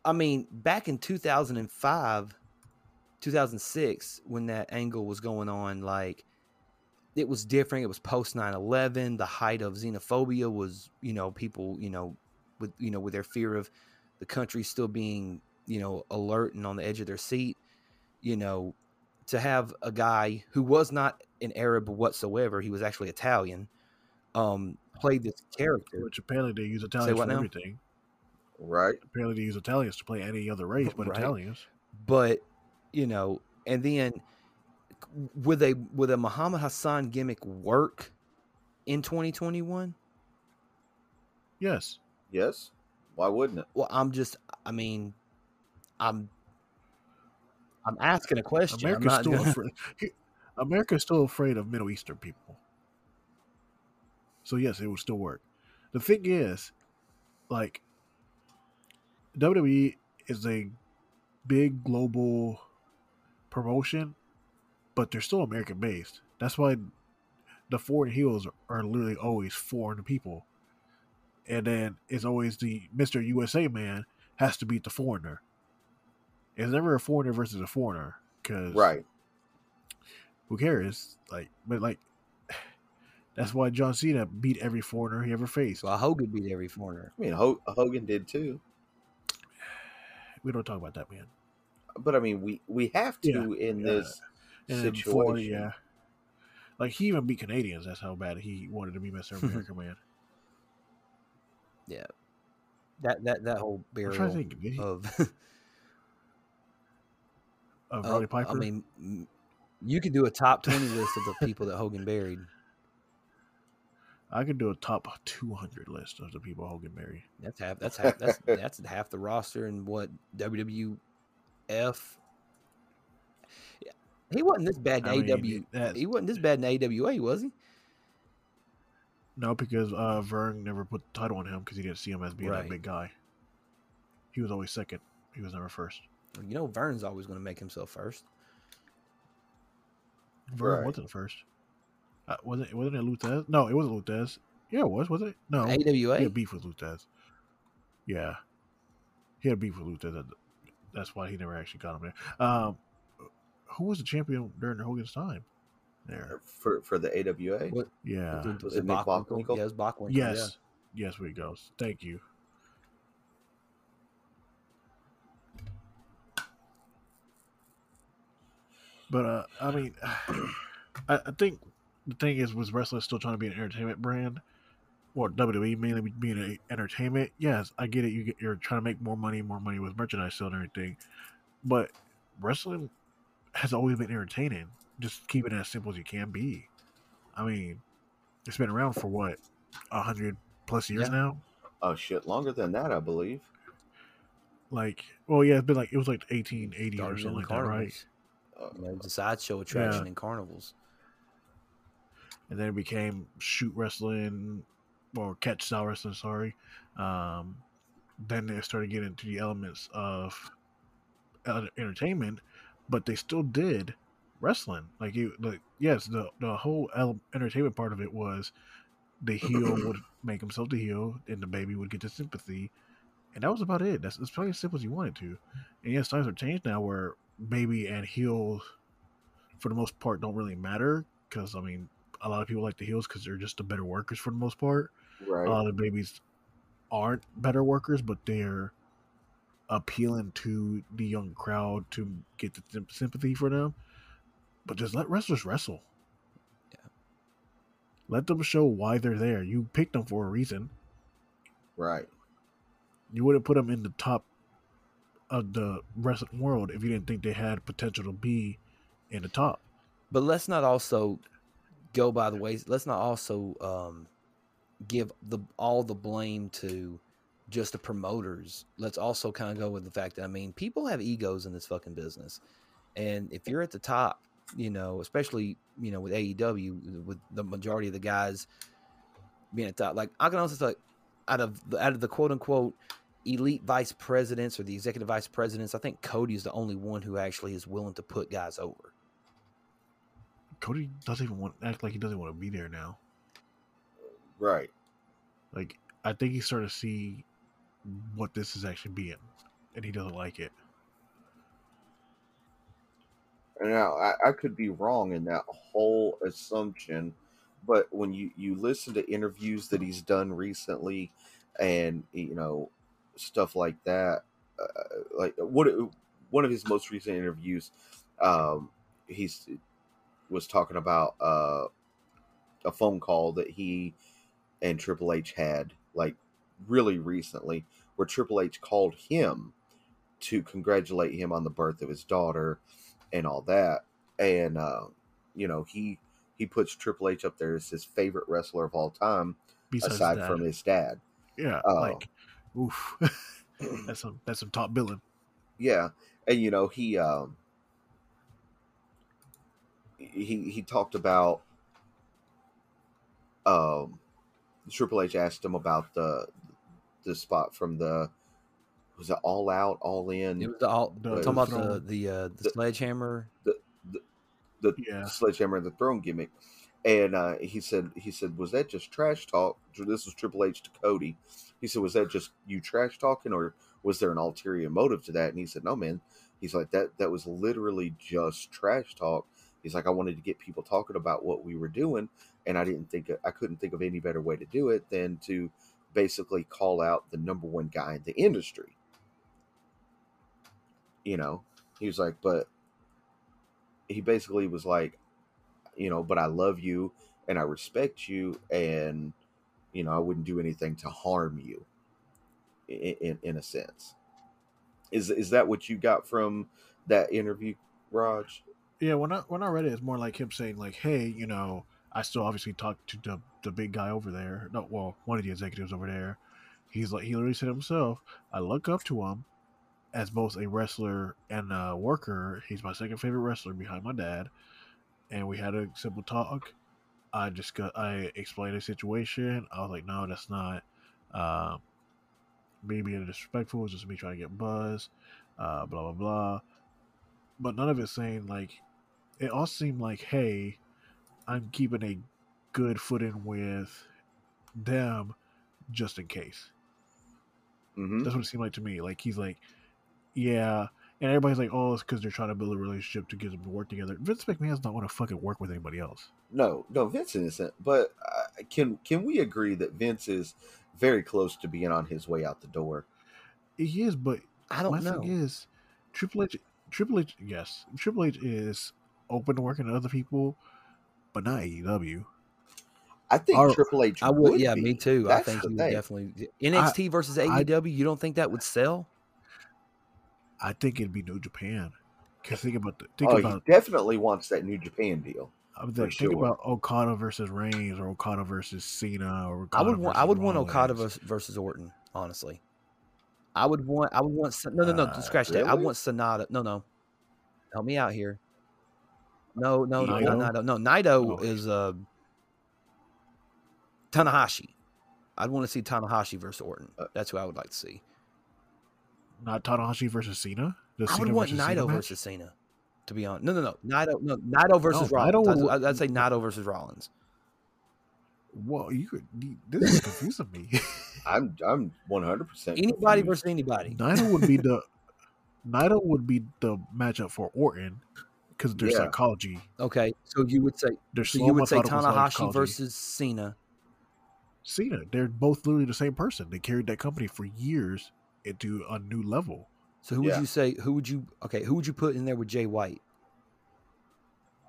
I mean, back in two thousand and five, two thousand six, when that angle was going on, like it was different. It was post 9-11. The height of xenophobia was, you know, people, you know, with you know, with their fear of the country still being, you know, alert and on the edge of their seat. You know, to have a guy who was not an Arab whatsoever, he was actually Italian, um, played this character. Which apparently they use Italians for now? everything. Right. Apparently they use Italians to play any other race but Right. Italians. but you know, and then would a would a Muhammad Hassan gimmick work in 2021? Yes. Yes. Why wouldn't it? Well, I'm just, I mean, I'm, I'm asking a question. America's still gonna- afraid. America's still afraid of Middle Eastern people. So yes, it would still work. The thing is, like WWE is a big global promotion, but they're still American based. That's why the foreign heels are literally always foreign people. And then it's always the Mr. USA man has to beat the foreigner. It's never a foreigner versus a foreigner because Right. who cares? Like, but like, that's why John Cena beat every foreigner he ever faced. Well, Hogan beat every foreigner. I mean, Ho- Hogan did too. We don't talk about that, man. But I mean, we we have to in yeah. this And situation. foreign, yeah, like he even beat Canadians. That's how bad he wanted to be Mr. America, man. Yeah, that that that whole I'm trying to burial think. Did he, of, of of- Roddy Piper. I mean, you could do a top twenty list of the people that Hogan buried. I could do a top 200 list of the people Hogan buried. That's half. That's half. That's that's half the roster and what WWF. He wasn't this bad in I mean, AW. He wasn't this bad in AWA, was he? No, because uh, Verne never put the title on him because he didn't see him as being Right. that big guy. He was always second. He was never first. You know, Verne's always going to make himself first. Verne Right. wasn't first. Uh, wasn't wasn't it Lou Thesz? No, it wasn't Lou Thesz. Yeah, it was. Was it? No, AWA. he had beef with Lou Thesz. Yeah, he had beef with Lou Thesz. That- That's why he never actually got him there. Um, who was the champion during Hogan's time? There. for for the AWA. What- Yeah. Was, Was it it Nick Bockwinkel? Bockwinkel? Yeah, it was Bockwinkel. Yes. Yes, we go. Thank you. But uh, I mean, I, I think the thing is, was wrestling still trying to be an entertainment brand, or WWE mainly being an entertainment? Yes, I get it. You get you're trying to make more money, more money with merchandise sale and everything, but wrestling has always been entertaining. Just keep it as simple as you can be. I mean, it's been around for what a hundred plus years Yeah. now. Oh shit, longer than that, I believe. Like, well, yeah, it's been like it was like 1880 or something the like that, right? You know, it was a sideshow attraction Yeah. in carnivals. and then it became shoot wrestling or catch style wrestling. Sorry. Um, then they started getting into the elements of entertainment, but they still did wrestling. Like you, like yes, the the whole entertainment part of it was the heel would make himself the heel, and the baby would get the sympathy, and that was about it. That's it's probably as simple as you wanted to. And yes, times have changed now, where baby and heel, for the most part, don't really matter because I mean a lot of people like the heels because they're just the better workers for the most part. right. A lot of babies aren't better workers, but they're appealing to the young crowd to get the sympathy for them. But just let wrestlers wrestle. Yeah. Let them show why they're there. You picked them for a reason. right. You wouldn't put them in the top of the wrestling world if you didn't think they had potential to be in the top. But let's not also go by the ways. Let's not also um, give the all the blame to just the promoters. Let's also kind of go with the fact that I mean, people have egos in this fucking business, and if you're at the top, you know, especially you know with AEW, with the majority of the guys being at top, like I can also say, out of out of the quote unquote elite vice presidents or the executive vice presidents, I think Cody is the only one who actually is willing to put guys over. Cody doesn't even want act like he doesn't want to be there now. Right. Like I think he's starting to see what this is actually being, and he doesn't like it. Now, I, I could be wrong in that whole assumption, but when you, you listen to interviews that he's done recently and, you know, stuff like that, uh, like what one of his most recent interviews, um, he's was talking about uh, a phone call that he and Triple H had like really recently, where Triple H called him to congratulate him on the birth of his daughter and all that. And uh, you know, he he puts Triple H up there as his favorite wrestler of all time, Besides aside that, from his dad. yeah, Oh. like oof, that's some that's some top billing. Yeah, and you know he um he he talked about um Triple H asked him about the the spot from the was it all out, all in, It was the all The- talking about the the uh, the The- sledgehammer. the Yeah. sledgehammer and the throne gimmick. And uh, he said, he said, was that just trash talk? This was Triple H to Cody. He said, was that just you trash talking, or was there an ulterior motive to that? And he said, no, man. He's like that. That was literally just trash talk. He's like, I wanted to get people talking about what we were doing, and I didn't think I couldn't think of any better way to do it than to basically call out the number one guy in the industry. You know, he was like, but he basically was like, you know, but I love you and I respect you, and you know, I wouldn't do anything to harm you. In, in, in a sense, is is that what you got from that interview, Raj? Yeah, when I when I read it, it's more like him saying like, "Hey, you know, I still obviously talk to the the big guy over there. No, well, one of the executives over there. He's like he literally said himself, I look up to him as both a wrestler and a worker. He's my second favorite wrestler behind my dad, and we had a simple talk. I just got I explained the situation. I was like, no, that's not uh, me being disrespectful. It's just me trying to get buzz. Uh, blah blah blah. But none of it saying like it all seemed like, hey, I'm keeping a good footing with them just in case. Mm-hmm. That's what it seemed like to me. Like he's like, yeah, and everybody's like, oh, it's because they're trying to build a relationship to get them to work together. Vince McMahon does not want to fucking work with anybody else. No, no, Vince isn't. But uh, can can we agree that Vince is very close to being on his way out the door? He is, but I don't my know. thing is, Triple H, Triple H, yes, Triple H is open to working with other people, but not AEW. I think Our- Triple H. I would, yeah, be. me too. That's I think he would definitely NXT versus AEW. you don't think that would sell? I think it'd be New Japan. Cause think about the think Oh, about he definitely wants that New Japan deal. I'm for think, think sure. about Okada versus Reigns or Okada versus Cena or I would want. I versus would want Okada versus, versus Orton. Honestly, I would want. I would want. No, no, no. Uh, scratch that. I want Sanada. No, no. Help me out here. No, no, no, Naito? not Naito. No, Naito Oh. is uh, Tanahashi. I'd want to see Tanahashi versus Orton. Uh, That's who I would like to see. Not Tanahashi versus Cena. The I would Cena want versus Cena Naito versus Cena. To be honest, no, no, no. Naito, no, Naito versus No, Naito Rollins. would- I'd, I'd say Naito versus Rollins. Whoa, you could. This is confusing me. I'm I'm 100 percent Anybody versus anybody. Naito would be the Naito would be the matchup for Orton because their Yeah. psychology. Okay, so you would say Their so you would say Tanahashi versus Cena. Cena. They're both literally the same person. They carried that company for years into a new level. So who would you say? Who would you? Okay, who would you put in there with Jay White?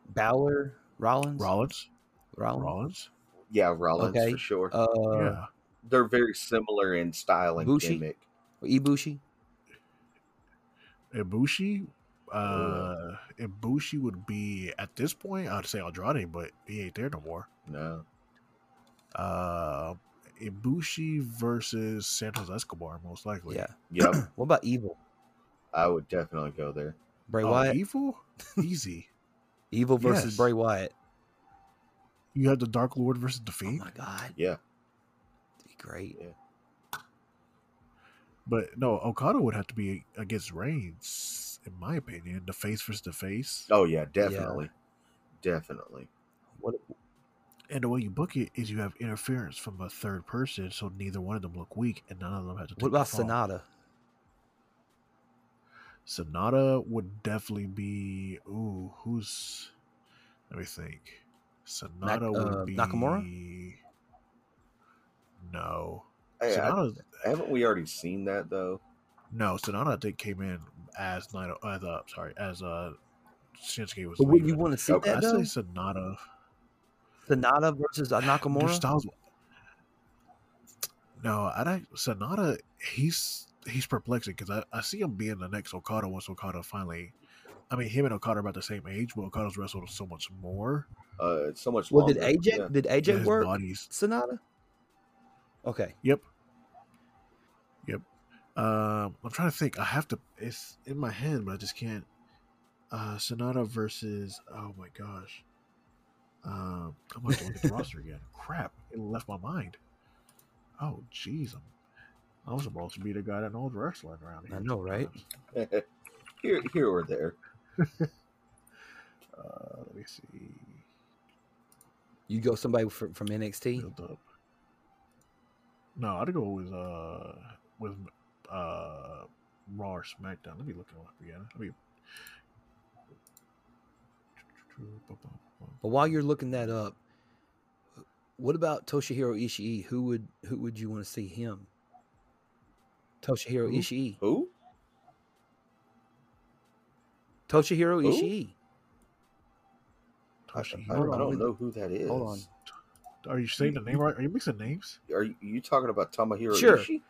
Balor, Rollins, Rollins, Rollins. Rollins, Yeah, Rollins Okay. for sure. Uh, yeah. They're very similar in style and Bushi? gimmick. Ibushi. Ibushi, uh, Ibushi would be at this point. I'd say Andrade, but he ain't there no more. No, Uh, Ibushi versus Santos Escobar, most likely. Yeah. yep, What about Evil? I would definitely go there. Bray Oh, Wyatt. Evil, easy. Evil versus yes. Bray Wyatt. You have the Dark Lord versus the Fiend. Oh my God, Yeah, be great. but no, Okada would have to be against Reigns, in my opinion. The face versus the face, oh yeah, definitely, definitely. What? And the way you book it is you have interference from a third person, so neither one of them look weak, and none of them have to. Take What the about fall. Sanada? Sanada would definitely be. Ooh, who's? Let me think. Sanada would uh, be Nakamura? No, Hey, I, haven't we already seen that though? No, Sanada I think came in as Naito. As uh, sorry, as uh, Shinsuke was. But would you want to see Okay, that I'd say Sanada. Sanada versus uh, Their Nakamura. styles. No, I don't. Sanada. He's he's perplexing because I, I see him being the next Okada once Okada finally. I mean, him and Okada are about the same age, but Okada's wrestled so much more. Uh, it's so much Well, longer. did AJ Yeah. did AJ Yeah, work bodies. Sanada? Okay. Yep. Yep. Um, I'm trying to think. I have to. It's in my head, but I just can't. Uh, Sanada versus. Oh my gosh. Um, I'm going to look at the roster again. Crap! It left my mind. Oh jeez, I'm I'm supposed to be the guy that knows wrestling around here. I know, right? here, here or there. Uh, let me see. You go somebody from, from NXT. Build up. No, I'd go with uh with uh Raw or SmackDown. Let me look it up again. Let me. But while you're looking that up, what about Toshihiro Ishii? Who would who would you want to see him? Toshihiro Who? Ishii. Who? Toshihiro Who? Ishii. I, I, Toshihiro. I don't wait. know who that is. Hold on. Are you saying the name right? Are you mixing names? Are you, you talking about Tomohiro Sure. Ishii?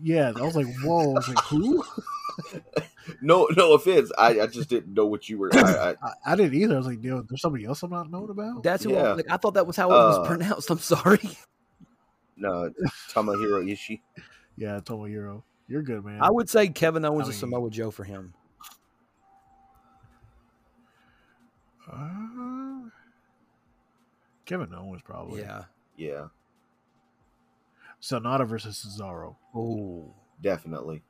Yeah, I was like, whoa. I was like, who? No, no offense. I, I just didn't know what you were. I, I, I, I didn't either. I was like, yo, there's somebody else I'm not knowing about. That's who. Yeah. I, like I thought that was how it was Uh, pronounced. I'm sorry. no, Tomohiro Ishii. yeah, Tomohiro. You're good, man. I would say Kevin Owens I or mean- Samoa Joe for him. Uh, Kevin Owens probably. Yeah. Yeah, Sanada versus Cesaro Oh. definitely.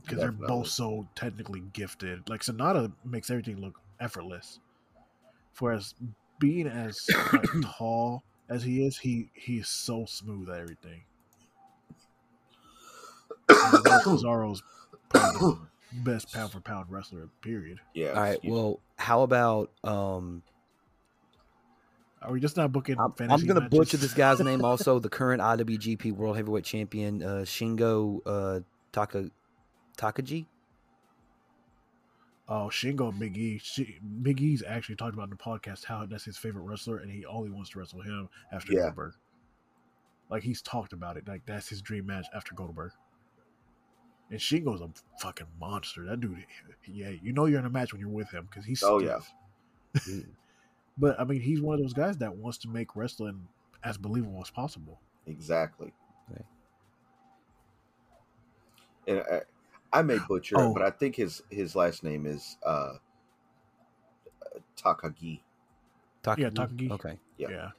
Because they're both so technically gifted. Like Sanada makes everything look effortless, whereas being as like, tall as he is, he he is so smooth at everything. And Cesaro's best pound for pound wrestler. Period. Yeah. All right. excuse- Well, how about um? Are we just not booking? I'm, I'm gonna matches? butcher this guy's name. Also, the current IWGP World Heavyweight Champion, uh, Shingo uh, Taka Takagi. Oh, Shingo and Big E. Shi Big E's actually talked about in the podcast how that's his favorite wrestler, and he only wants to wrestle him after Yeah. Goldberg. Like he's talked about it. Like that's his dream match after Goldberg. And Shingo's a fucking monster. That dude, yeah, you know you're in a match when you're with him because he's Oh, stiff. yeah. But I mean, he's one of those guys that wants to make wrestling as believable as possible. Exactly. Okay. And I, I may butcher Oh. it, but I think his his last name is uh, Takagi. Takagi. Yeah, Takagi. Okay. Yeah.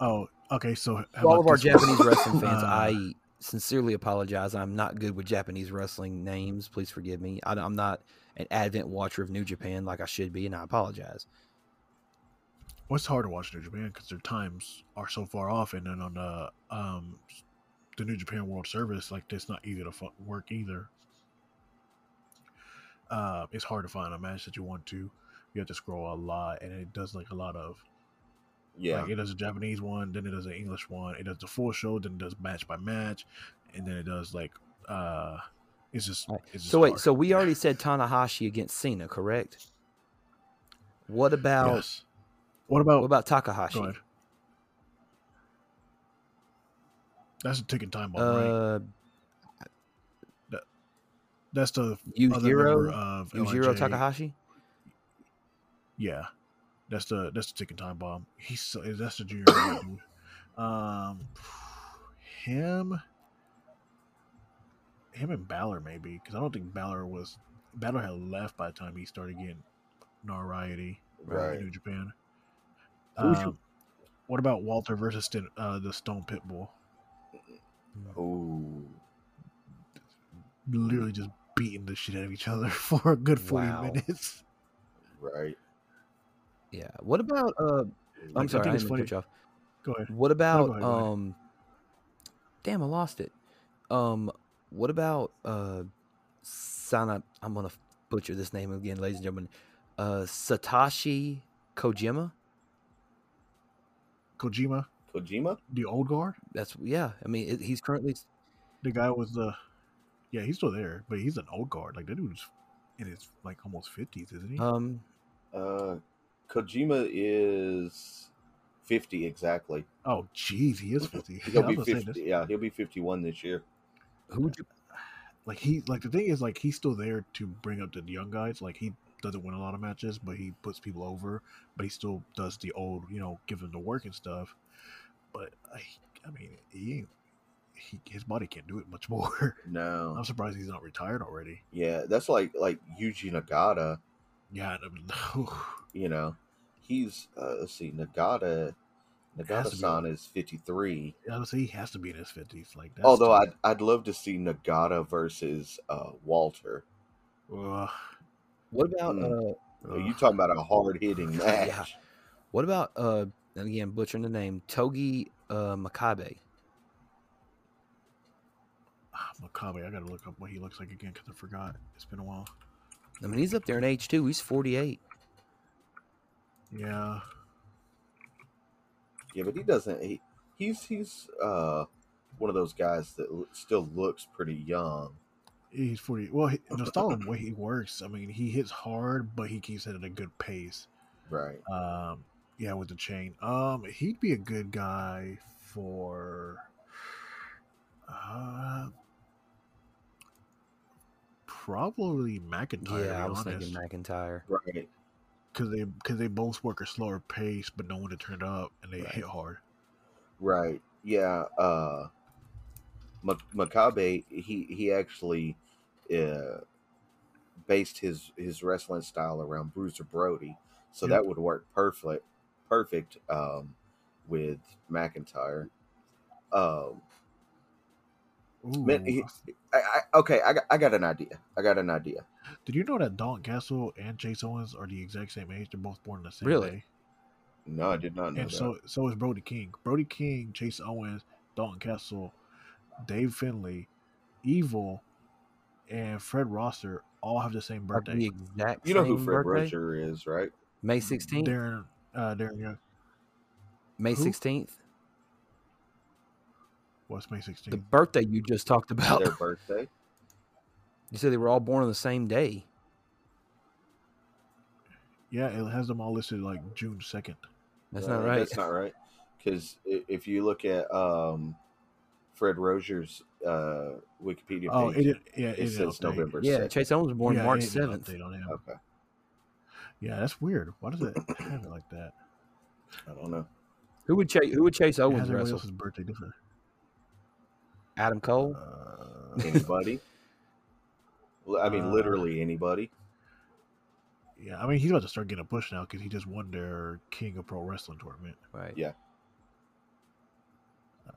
Oh, okay. So how For all of our this one? Japanese wrestling fans, Uh, I sincerely apologize. I'm not good with Japanese wrestling names. Please forgive me. I, am not an advent watcher of New Japan like I should be, and I apologize. Well, it's hard to watch New Japan because their times are so far off, and then on the um the New Japan World Service, like it's not easy to fu- work either. Uh, it's hard to find a match that you want to. You have to scroll a lot, and it does like a lot of Yeah. like it does a Japanese one, then it does an English one, it does the full show, then it does match by match, and then it does like uh, it's just All right. it's just So wait, hard. so we already said Tanahashi against Cena, correct? What about yes. What about what about Takahashi? Go ahead. That's a ticking time bomb, right? That's the other Yujiro, member of Yujiro LIJ. Takahashi. Yeah, that's the that's the ticking time bomb. He's that's the junior. um, him, him and Balor maybe because I don't think Balor was Balor had left by the time he started getting notoriety Right. in New Japan. Who's your- Um, what about Walter versus Sten- uh, the Stone Pitbull? Oh, Literally just beating the shit out of each other for a good forty Wow. minutes. Right. Yeah. What about uh? I'm Like, sorry, I, think it's didn't mean cut you off. Go ahead. What about go ahead, go ahead. um? Damn, I lost it. Um, what about uh? Sana, I'm gonna butcher this name again, ladies and gentlemen. Uh, Satoshi Kojima. Kojima, Kojima? the old guard. That's yeah. I mean, it, he's currently the guy with the yeah he's still there but he's an old guard like that dude's in his like almost 50s isn't he um. Uh, Kojima is 50 exactly. oh jeez he is 50 He'll be 50. Yeah, he'll be 51 this year. Who would you? like he like the thing is like he's still there to bring up the young guys like he doesn't win a lot of matches but he puts people over but he still does the old you know give them the work and stuff but i, I mean he, ain't- he his body can't do it much more No. i'm surprised he's not retired already Yeah, that's like like Yuji Nagata. yeah I mean, You know, he's uh, let's see, Nagata Has to be. Nagata-san is 53. I would say he has to be in his fifties. Like that's Although tough. I'd I'd love to see Nagata versus uh, Walter. Ugh, What about Mm. uh, You talking about a hard hitting match? Yeah. what about uh, and again butchering the name Togi uh, Makabe? Ah, Makabe. I gotta look up what he looks like again because I forgot. It's been a while. I mean, he's up there in age too. He's forty eight. Yeah, Yeah, but he doesn't. He, he's he's uh one of those guys that l- still looks pretty young. he's forty. Well, he, the style of the way he works. I mean, he hits hard, but he keeps it at a good pace. Right. Um, yeah, with the chain. Um, he'd be a good guy for. Uh, probably McIntyre. Yeah, I was honest, thinking McIntyre. Right. because they because they both work a slower pace, but no one to turn it up, and they Right. hit hard. Right. Yeah. Uh, Ma- Makabe. He he actually uh, based his his wrestling style around Bruiser Brody, so Yep. that would work perfect. Perfect um, with McIntyre. Um, Ooh, Man, he- I, I, okay, I got, I got an idea. I got an idea. did you know that Dalton Castle and Chase Owens are the exact same age? They're both born the same Really? day. No, I did not know and that. so so is Brody King. Brody King, Chase Owens, Dalton Castle, Dave Finlay, Evil, and Fred Rosser all have the same Are the birthday. exact you know who Fred birthday? Roger is, right? May sixteenth. Darren, uh, Darren Young. May who? sixteenth. What's May 16th? The birthday you just talked about. Their birthday. You said they were all born on the same day. Yeah, it has them all listed like June 2nd. That's Uh, not right. That's not right. Because if you look at um, Fred Rosser's uh, Wikipedia Oh, page, it, yeah, it, it, says update. November. yeah, 2nd. Chase Owens was born Yeah, March it didn't seventh. update on him. Okay, Yeah, that's weird. Why does it have it like that? I don't know. Who would Chase? Who would Chase It Owens wrestle? else's birthday different. Adam Cole. Uh, Anybody? I mean, Uh, literally anybody. yeah, I mean he's about to start getting a push now because he just won their King of Pro Wrestling tournament. Right. yeah. Uh,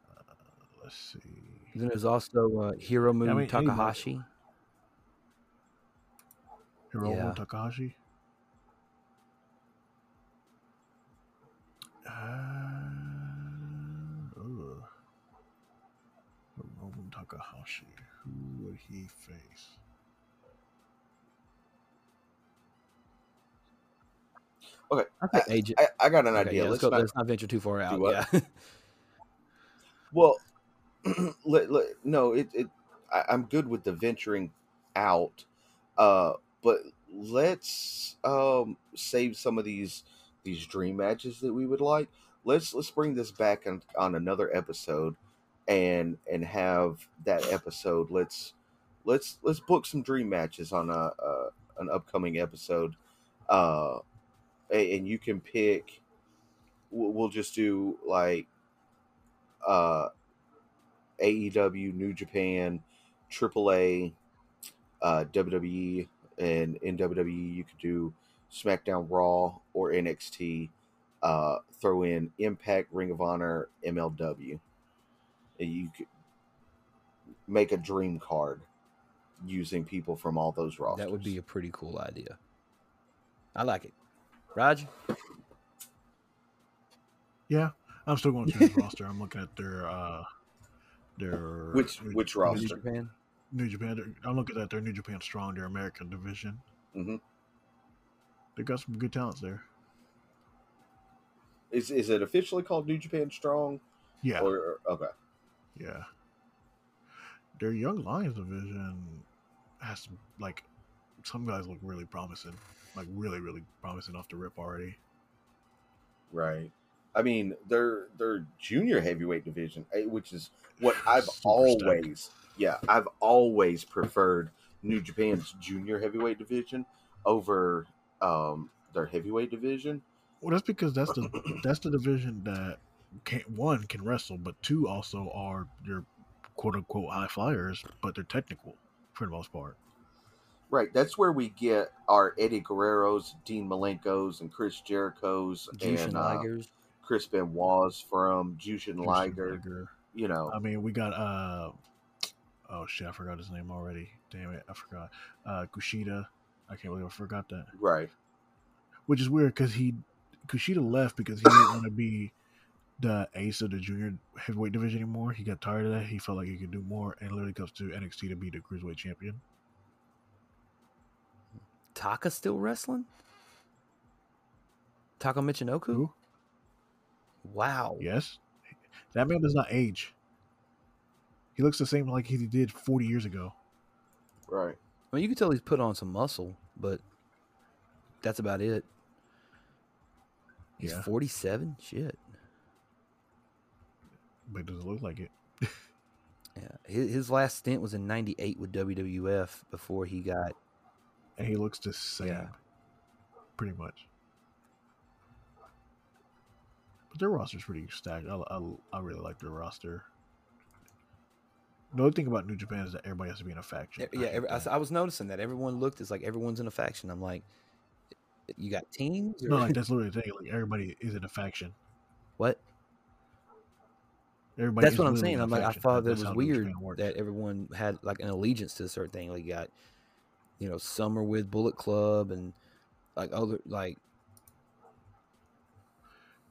let's see. Then there's also uh, Hiromu Yeah, I mean. Takahashi. Hiromu Yeah. Takahashi. Uh, ugh. Hiromu Takahashi. Who would he face? I think AJ. I, I got an okay, idea. yeah, let's let's go. not, Let's not venture too far out. Yeah. Well, let, let, no, it, it I, I'm good with the venturing out, uh, but let's um, save some of these these dream matches that we would like. Let's let's bring this back on, on another episode, and and have that episode. Let's let's let's book some dream matches on a, a an upcoming episode, uh, and you can pick. We'll just do like uh, AEW, New Japan, AAA, uh, WWE, and in WWE you could do SmackDown, Raw, or NXT. Uh, throw in Impact, Ring of Honor, MLW. And you could make a dream card using people from all those rosters. that would be a pretty cool idea. I like it. Roger. Yeah, I'm still going to his roster. I'm looking at their uh their which New- which roster? New? Japan. New Japan. their- I'm looking at their New Japan Strong, their American division. Mhm. They got some good talents there. Is is it officially called New Japan Strong? Yeah, Or, or okay. Yeah. Their Young Lions division has some, like some guys look really promising, like really really promising off the rip already. Right. I mean, their their junior heavyweight division, eh, which is what I've Super always, yeah, I've always preferred New Japan's junior heavyweight division over um, their heavyweight division. Well, that's because that's the that's the division that can one can wrestle, but two also are your quote unquote high flyers, but they're technical for the most part. Right. That's where we get our Eddie Guerreros, Dean Malenko's, and Chris Jericho's, Jushin and uh, Ligers. Chris Benoit's from Jushin Jushin Liger. Liger. You know, I mean, we got uh oh shit, I forgot his name already. Damn it, I forgot. Uh Kushida. I can't believe I forgot that. right? Which is weird because he Kushida left because he didn't want to be the ace of the junior heavyweight division anymore. He got tired of that. He felt like he could do more, and literally comes to NXT to be the cruiserweight champion. Taka still wrestling? Taka Michinoku? Who? Wow. Yes, that man does not age. He looks the same like he did forty years ago. Right. I mean, you can tell he's put on some muscle, but that's about it. He's Yeah. 47? Shit. But it doesn't look like it. Yeah. His, his last stint was in 98 with WWF before he got. And he looks the same. Yeah. Pretty much. But their roster's pretty stacked. I, I, I really like their roster. The only thing about New Japan is that everybody has to be in a faction. Yeah, hate every, I. I was noticing that everyone looked. It's like everyone's in a faction. I'm like, you got teams? Or no, like that's literally the thing. Like everybody is in a faction. what? Everybody. That's what I'm saying. I'm like, I thought that That's was weird that everyone had like an allegiance to a certain thing. Like, you got, you know, some are with Bullet Club and like other like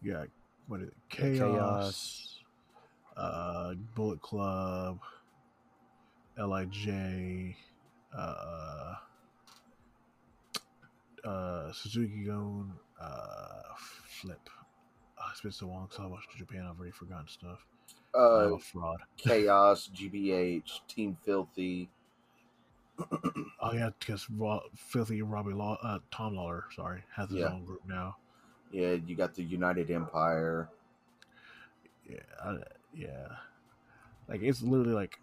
Yeah, what is it? Chaos, Chaos. uh, Bullet Club, LIJ, uh, uh, Suzuki Gun, uh, Flip. Oh, it's been so long since I watched Japan. I've already forgotten stuff. Uh, I'm fraud. Chaos, GBH, Team Filthy. Oh yeah, because Filthy Robbie Law, uh, Tom Lawlor, sorry, has his Yeah. own group now. Yeah, you got the United Empire. Yeah, I, yeah. Like it's literally like,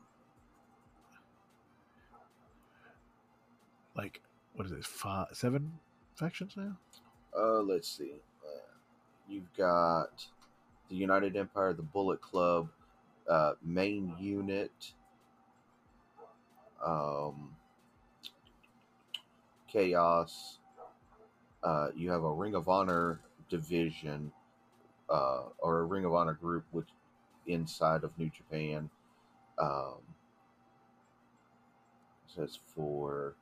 like what is it? Five, seven factions now. Uh, let's see. Uh, you've got the United Empire, the Bullet Club, uh, main unit. Um, Chaos. Uh, you have a Ring of Honor division, uh, or a Ring of Honor group, which inside of New Japan. Um, says four.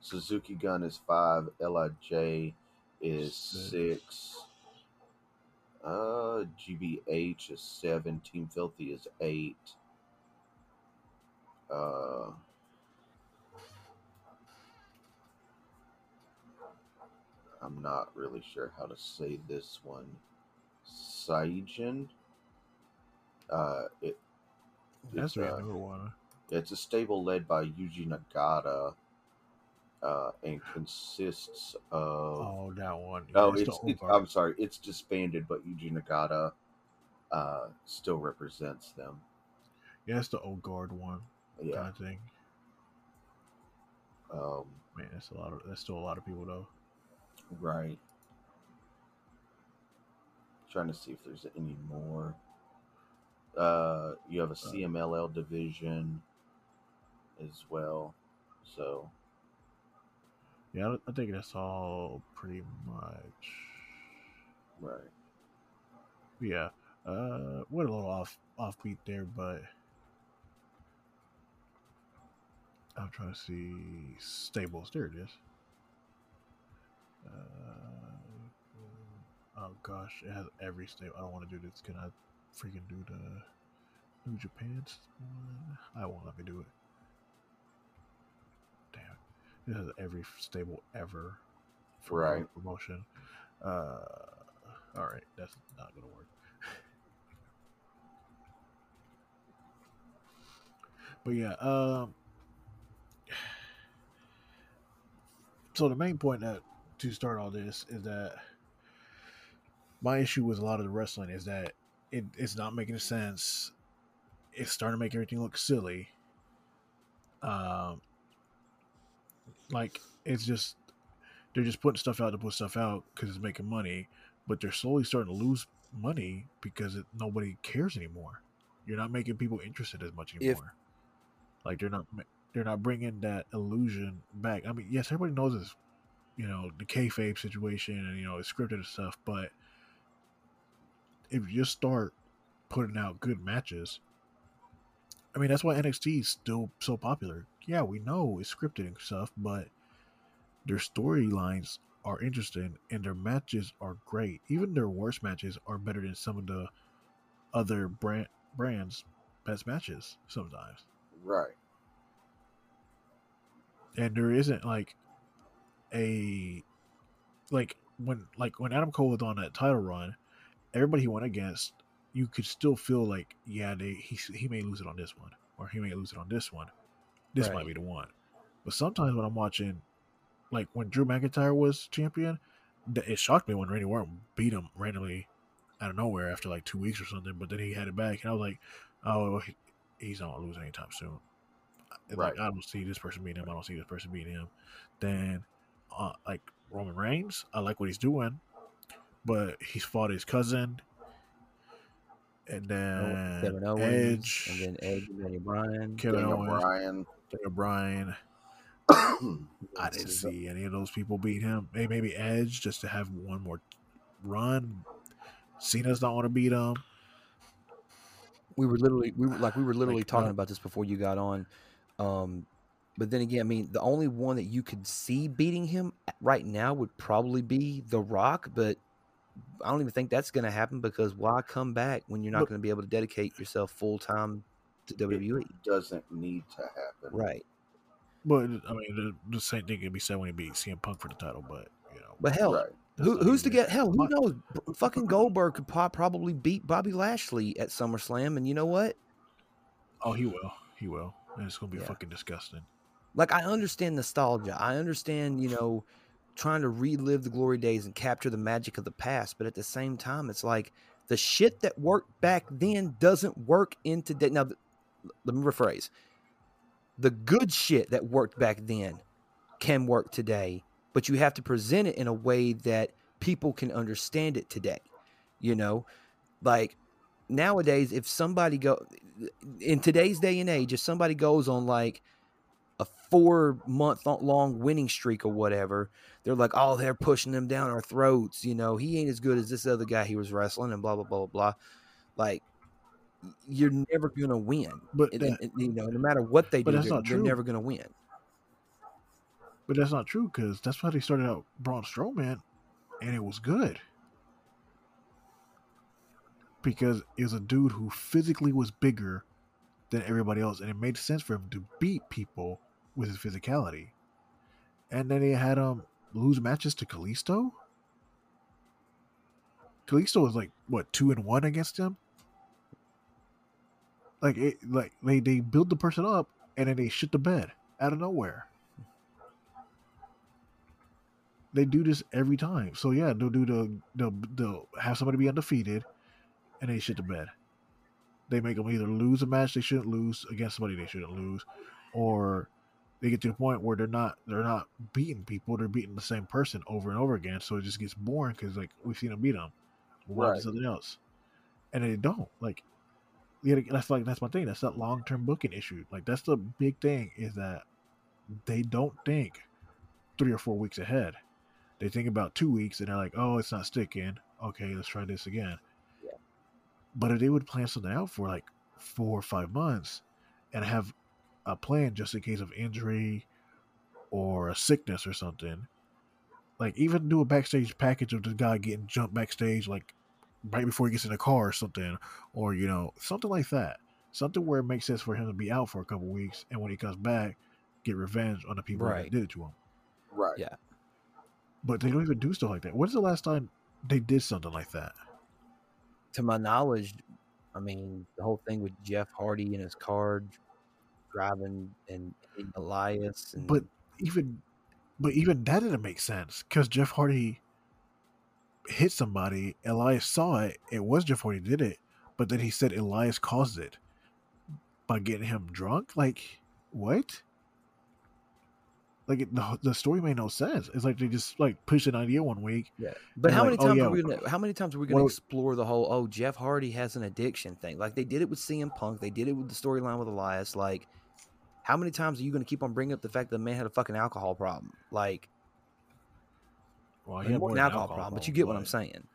Suzuki Gun is five. LIJ is Six. six. Uh, GBH is seven. Team Filthy is eight. Uh, I'm not really sure how to say this one. Saijin. Uh, it That's it's, uh, it's a stable led by Yuji Nagata, uh, and consists of. Oh, that one. Oh, the it's, it's. I'm sorry, it's disbanded, but Yuji Nagata uh, still represents them. yeah, it's the old guard one Yeah. kind of thing. Um, Man, that's a lot of. That's still a lot of people though. right. Trying to see if there's any more. Uh, you have a CMLL division as well. So, Yeah, I, I think that's all pretty much. right. Yeah. Uh, what a little off offbeat there, but I'm trying to see stables. There it is. Uh, oh gosh, it has every stable. I don't want to do this. Can I freaking do the New Japan's one? I won't let me do it. Damn, it has every stable ever for Right. promotion. Uh, all right, that's not gonna work. But yeah, um so the main point that to start all this is that my issue with a lot of the wrestling is that it, it's not making sense. It's starting to make everything look silly. Um like it's just they're just putting stuff out to put stuff out because it's making money, but they're slowly starting to lose money because it, nobody cares anymore. You're not making people interested as much If- anymore. like they're not they're not bringing that illusion back. I mean, yes, everybody knows this, you know, the kayfabe situation and you know it's scripted and stuff, but if you just start putting out good matches, I mean that's why NXT is still so popular. Yeah, we know it's scripted and stuff, but their storylines are interesting and their matches are great. Even their worst matches are better than some of the other brand brands' best matches sometimes. Right. And there isn't like a like when like when Adam Cole was on that title run, everybody he went against, you could still feel like yeah, they he he may lose it on this one or he may lose it on this one. This Right. might be the one. But sometimes when I'm watching, like when Drew McIntyre was champion, it shocked me when Randy Orton beat him randomly out of nowhere after like two weeks or something. But then he had it back, and I was like, oh, he, he's not gonna lose anytime soon. And, Like Right. I don't see this person beating him. I don't see this person beating him. Then, uh, like Roman Reigns, I like what he's doing, but he's fought his cousin, and then Kevin Owens, Edge, and then Edge and Daniel Bryan. Kevin Daniel Owens, Bryan. Daniel Bryan. I didn't see any of those people beat him. Maybe, maybe Edge just to have one more run. Cena's not want to beat him. we were literally we were like we were literally Like, talking uh, about this before you got on um but then again i mean the only one that you could see beating him right now would probably be the rock but i don't even think that's going to happen because why come back when you're not going to be able to dedicate yourself full time to wwe Doesn't need to happen. right But I mean, the, the same thing can be said when he beat CM Punk for the title. But you know, but hell Right. who, who's to get hell who knows fucking goldberg could po- probably beat bobby lashley at summerslam and you know what Oh, he will. He will. And it's gonna be Yeah. fucking disgusting. like I understand nostalgia. I understand, you know, trying to relive the glory days and capture the magic of the past, but at the same time, it's like the shit that worked back then doesn't work in today. Now, let me rephrase: the good shit that worked back then can work today, but you have to present it in a way that people can understand it today. You know, like nowadays, if somebody go in today's day and age, if somebody goes on like a four month long winning streak or whatever, they're like, oh, they're pushing them down our throats. You know, he ain't as good as this other guy he was wrestling, and blah blah blah blah blah. Like, you're never gonna win. But that, and- and, you know, no matter what they do, that's they're, they're never gonna win. but that's not true because that's why they started out Braun Strowman, and it was good because it was a dude who physically was bigger than everybody else, and it made sense for him to beat people with his physicality. And then they had him lose matches to Kalisto. Kalisto was like what two and one against him. Like it, like they they build the person up and then they shit the bed out of nowhere. They do this every time. So yeah, they'll do the they'll, they'll have somebody be undefeated, and they shit the bed. They make them either lose a match they shouldn't lose against somebody they shouldn't lose, or they get to the point where they're not they're not beating people, they're beating the same person over and over again. So it just gets boring because like we've seen them beat them, one Right. something else, and they don't like. Yeah, that's like that's my thing. That's that long term booking issue. Like that's the big thing is that they don't think three or four weeks ahead. They think about two weeks and they're like, "Oh, it's not sticking. Okay, let's try this again." Yeah. But if they would plan something out for like four or five months and have a plan just in case of injury or a sickness or something, like even do a backstage package of the guy getting jumped backstage, like right before he gets in the car or something, or you know something like that. Something where it makes sense for him to be out for a couple weeks, and when he comes back, get revenge on the people Right. that did it to him. Right. Yeah. But they don't even do stuff like that. When's the last time they did something like that? To my knowledge, I mean, the whole thing with Jeff Hardy and his car driving and mm-hmm. Elias, and But even, but even that didn't make sense because Jeff Hardy hit somebody. Elias saw it. It was Jeff Hardy did it, but then he said Elias caused it by getting him drunk. Like what? Like it, the the story made no sense. It's like they just like push an idea one week. Yeah, but And how like, many oh, times yeah. are we gonna? How many times are we gonna Well- explore the whole? Oh, Jeff Hardy has an addiction thing. Like they did it with CM Punk. They did it with the storyline with Elias. Like, how many times are you gonna keep on bringing up the fact that the man had a fucking alcohol problem? Like, Well, more than alcohol, problem, but you get what I'm saying.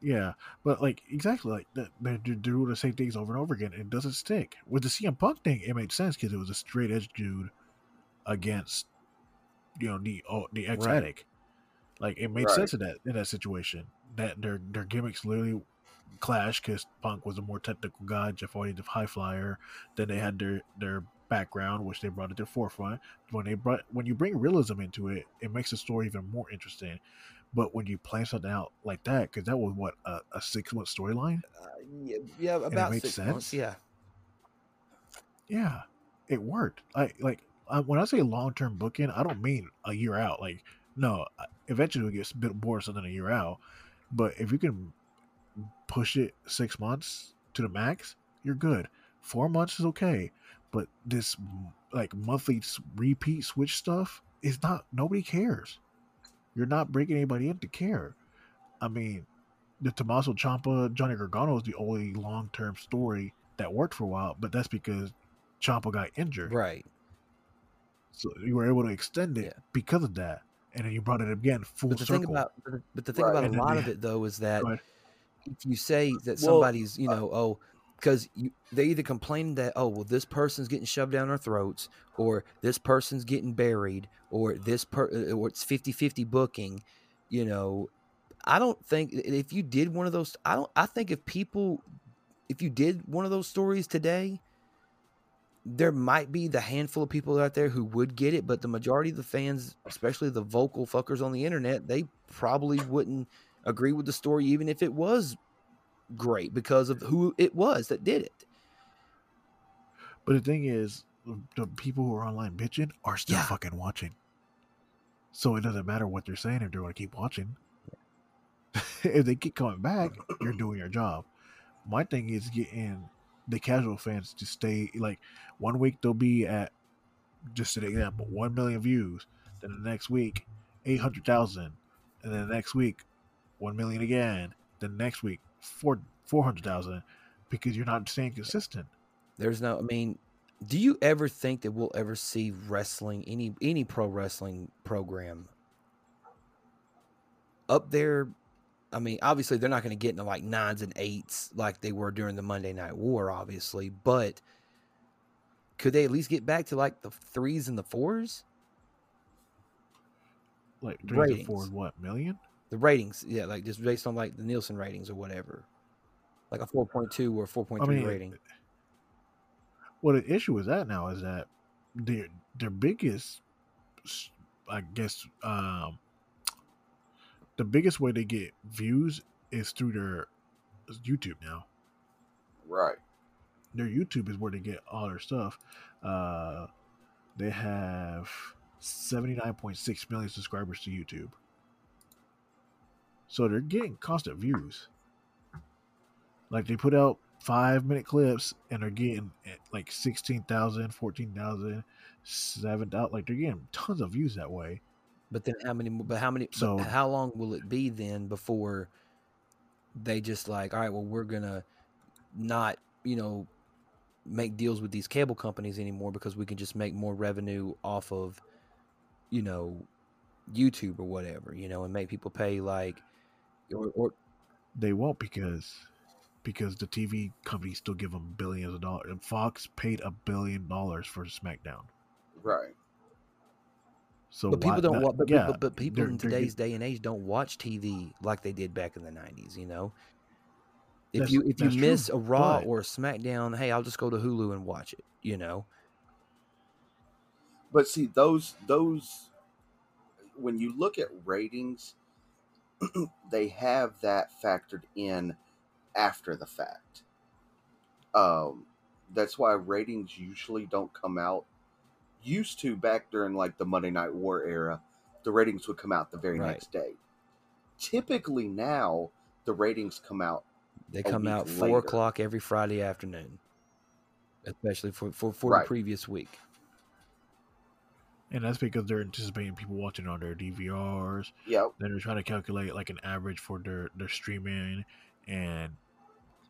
Yeah, but like exactly like that, they're, doing the same things over and over again. It doesn't stick. With the CM Punk thing, it made sense because it was a straight edge dude against, you know, the oh, the ex addict. Like it made Right. sense in that in that situation. That their their gimmicks literally clash because Punk was a more technical guy, Jeff Hardy the high flyer. Then they had their their background, which they brought to the forefront. When they brought when you bring realism into it, it makes the story even more interesting. But when you plan something out like that, because that was what a, a six month storyline. Uh, yeah, yeah, about makes six months. sense? Yeah, Yeah, it worked. Like like uh, when I say long term booking, I don't mean a year out. Like no, uh, eventually it gets a bit more so than a year out. But if you can push it six months to the max, you're good. Four months is okay. But this like monthly repeat switch stuff is not. Nobody cares. You're not bringing anybody in to care. I mean, the Tommaso Ciampa Johnny Gargano is the only long term story that worked for a while, but that's because Ciampa got injured. right. So you were able to extend it Yeah. because of that, and then you brought it again full But the circle. thing about but the, thing Right. about And a lot they of it though is that ahead. If you say that Well, somebody's you know oh because they either complain that oh well this person's getting shoved down our throats or this person's getting buried or this per uh, or it's 50-50 booking you know i don't think if you did one of those i don't i think if people if you did one of those stories today there might be the handful of people out there who would get it but the majority of the fans especially the vocal fuckers on the internet they probably wouldn't agree with the story even if it was great because of who it was that did it. But the thing is, the people who are online bitching are still Yeah. fucking watching. So it doesn't matter what they're saying if they're going to keep watching. if they keep coming back, you're doing your job. My thing is getting the casual fans to stay. Like one week they'll be at, just an example, one million views. Then the next week, eight hundred thousand, and then the next week, one million again. The next week, four four hundred thousand, because you're not staying consistent. There's no I mean, do you ever think that we'll ever see wrestling any any pro wrestling program up there? I mean, obviously they're not going to get into like nines and eights like they were during the Monday Night War, obviously, but could they at least get back to like the threes and the fours? Like three to four, what million? The ratings, yeah, like just based on like the Nielsen ratings or whatever, like a four point two or four point three mean, rating. Well, the issue with that now is that their their biggest, I guess, um, the biggest way they get views is through their YouTube now. Right. Their YouTube is where they get all their stuff. Uh, they have seventy nine point six million subscribers to YouTube, so they're getting constant views. Like they put out five minute clips and they're getting eh, like 16,000, 14,000, 7,000. Like they're getting tons of views that way. But then how many? But how many? So- So how long will it be then before they just like, all right, well, we're gonna not, you know, make deals with these cable companies anymore because we can just make more revenue off of, you know, YouTube or whatever, you know, and make people pay like, or, or They won't because because the TV companies still give them billions of dollars. And Fox paid a billion dollars for SmackDown. Right. So but people don't. that- wa- but, yeah, people, but people they're- in today's day and age don't watch TV like they did back in the '90s. You know, if you if you miss true, a Raw but- or a SmackDown, hey, I'll just go to Hulu and watch it. You know, But see those those when you look at ratings, they have that factored in after the fact. Um, that's why ratings usually don't come out. Used to back during like the Monday Night War era, the ratings would come out the very Right. next day. Typically now, the ratings come out. they come out four later. o'clock every Friday afternoon, especially for for, for Right. the previous week. And that's because they're anticipating people watching on their DVRs. Yep. Then they're trying to calculate like an average for their their streaming and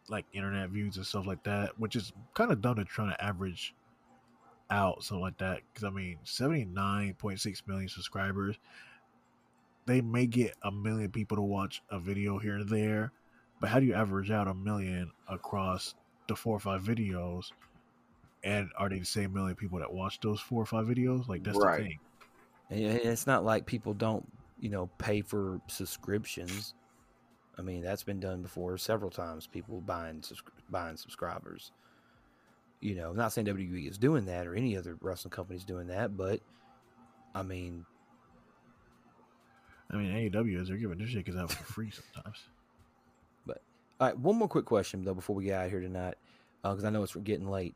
like internet views and stuff like that, which is kind of dumb to trying to average out something like that. Because I mean, seventy nine point six million subscribers, they may get a million people to watch a video here and there, But how do you average out a million across the four or five videos? And are they the same million people that watch those four or five videos? Like that's Right. the thing. And it's not like people don't, you know, pay for subscriptions. I mean, that's been done before several times. People buying buying subscribers. You know, I'm not saying WWE is doing that or any other wrestling company is doing that, but I mean, I mean, AEW is they're giving their shit cuz out for free sometimes. But all right, one more quick question though before we get out of here tonight, uh, because I know it's getting late.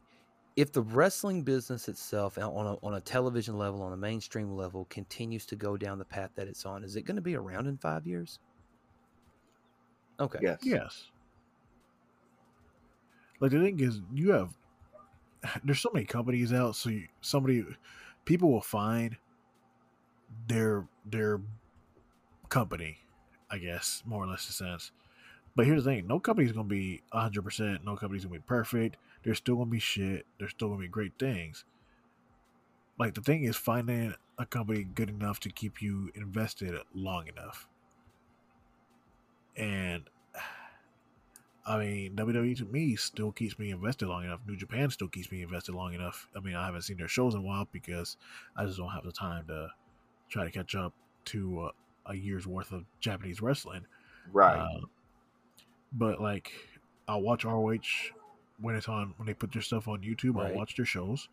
If the wrestling business itself, uh, on a, on a television level, on a mainstream level, continues to go down the path that it's on, is it going to be around in five years? Okay. Yes. Yes. Like the thing is, you have there's so many companies out, so you, somebody people will find their their company, I guess, more or less the sense. But here's the thing: no company's gonna be hundred percent. No company's gonna be perfect. There's still gonna be shit. There's still gonna be great things. Like the thing is finding a company good enough to keep you invested long enough. And I mean, WWE to me still keeps me invested long enough. New Japan still keeps me invested long enough. I mean, I haven't seen their shows in a while because I just don't have the time to try to catch up to uh, a year's worth of Japanese wrestling. Right. Uh, but like, I'll watch ROH when it's on when they put their stuff on YouTube. Right. I'll watch their shows.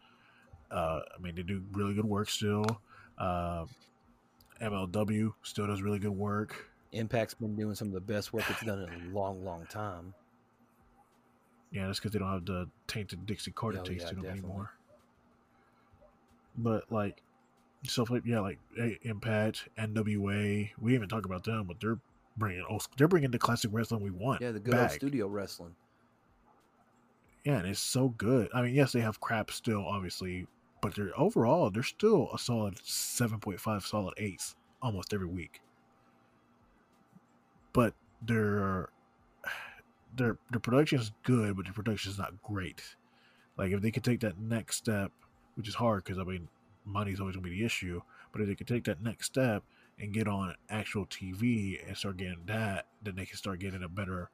Uh, I mean, they do really good work still. Uh, MLW still does really good work. Impact's been doing some of the best work it's done in a long, long time. Yeah, that's because they don't have the tainted Dixie Carter Oh, taste yeah, to them definitely. anymore. But like stuff like yeah, like Impact, NWA. We didn't even talk about them, but they're bringing old, they're bringing the classic wrestling we want. Yeah, the good old studio wrestling. Yeah, and it's so good. I mean, yes, they have crap still, obviously, but they're overall they're still a solid seven point five, solid eights almost every week. But their their their production is good, but their production is not great. Like if they could take that next step, which is hard because I mean, money's always gonna be the issue. But if they could take that next step and get on actual TV and start getting that, then they can start getting a better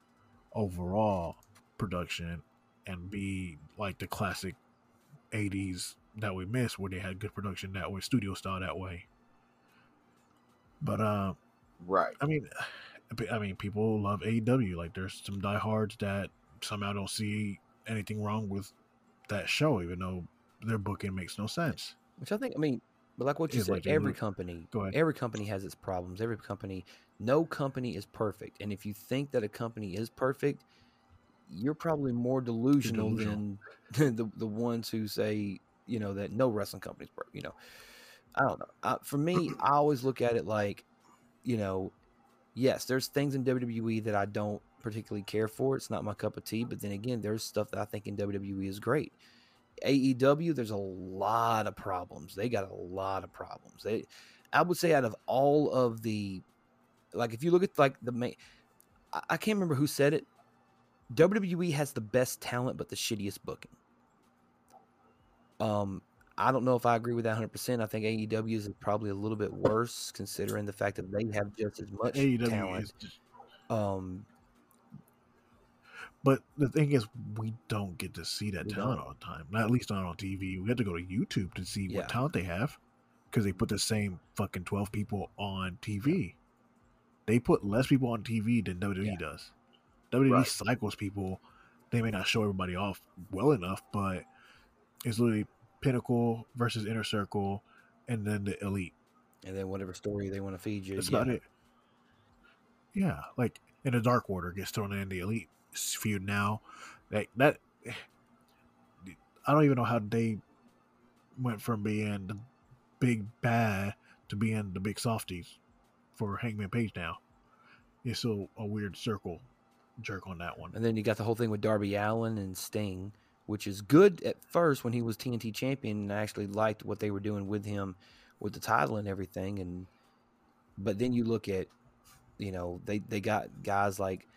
overall production and be like the classic 80s that we miss where they had good production that way studio style that way but uh right. i mean i mean people love aew like there's some diehards that somehow don't see anything wrong with that show even though their booking makes no sense Which I think, I mean, but like what you It's said, like every look- company, Go ahead. every company has its problems. Every company, no company is perfect. And if you think that a company is perfect, you're probably more delusional, delusional. than the the ones who say, you know, that no wrestling companies perfect. You know, I don't know. I, for me, I always look at it like, you know, yes, there's things in WWE that I don't particularly care for. It's not my cup of tea. But then again, there's stuff that I think in WWE is great. AEW, there's a lot of problems. They got a lot of problems. They, I would say, out of all of the, like, if you look at like the main, I, I can't remember who said it. WWE has the best talent, but the shittiest booking. Um, I don't know if I agree with that 100. percent I think AEW is probably a little bit worse, considering the fact that they have just as much aew talent. just, Um, but the thing is we don't get to see that talent don't. all the time not at least not on tv we have to go to youtube to see Yeah. what talent they have because they put the same fucking 12 people on tv they put less people on tv than wwe Yeah. does wwe Right. cycles people they may not show everybody off well enough but it's literally pinnacle versus inner circle and then the elite and then whatever story they want to feed you. that's yeah. about it yeah like in the dark order gets thrown in the elite feud now like that i don't even know how they went from being the big bad to being the big softies for hangman page now it's still a weird circle jerk on that one And then you got the whole thing with Darby Allin and Sting, which is good at first when he was TNT champion, and I actually liked what they were doing with him with the title and everything. And but then you look at, you know, they they got guys like,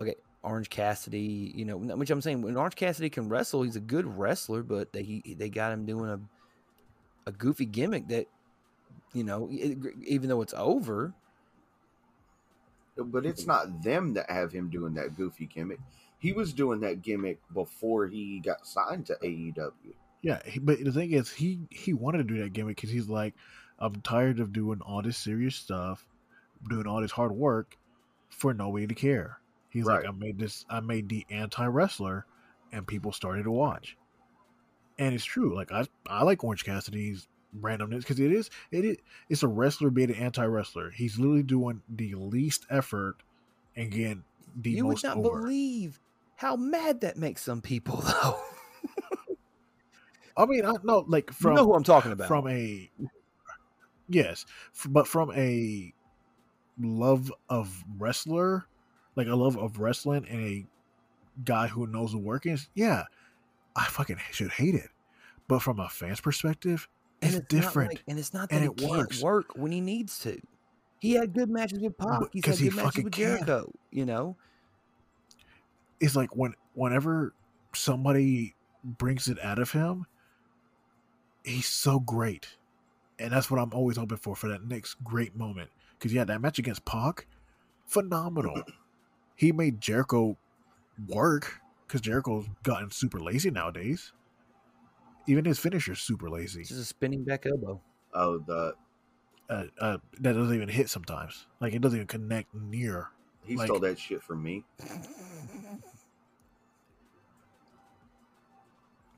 okay, Orange Cassidy, you know, which I'm saying when Orange Cassidy can wrestle, he's a good wrestler, but they they got him doing a a goofy gimmick that, you know, even though it's over, but it's not them that have him doing that goofy gimmick. He was doing that gimmick before he got signed to AEW. Yeah, but the thing is, he he wanted to do that gimmick because he's like, I'm tired of doing all this serious stuff, doing all this hard work for nobody to care. He's Right. like, I made this, I made the anti wrestler, and people started to watch. And it's true. Like I, I like Orange Cassidy's randomness because it is, it is, it's a wrestler being an anti wrestler. He's literally doing the least effort and getting the you would not over. believe how mad that makes some people, though. I mean, I know, like from you know who I'm talking about. from a yes, but from a love of wrestler, like a love of wrestling, and a guy who knows the workings. Yeah, I fucking should hate it. But from a fan's perspective, and it's, not different. like- and it's not that and he it can't works. work when he needs to. He had good matches with Pac. He's had he good matches fucking with can. Jericho. You know, it's like when whenever somebody brings it out of him, he's so great, and that's what I'm always hoping for for that next great moment. Because yeah, that match against Pac, phenomenal. he made Jericho work because Jericho's gotten super lazy nowadays. Even his finisher's super lazy. This is a spinning back elbow. Oh, the Uh, uh, that doesn't even hit sometimes. Like it doesn't even connect near. he Like- stole that shit from me.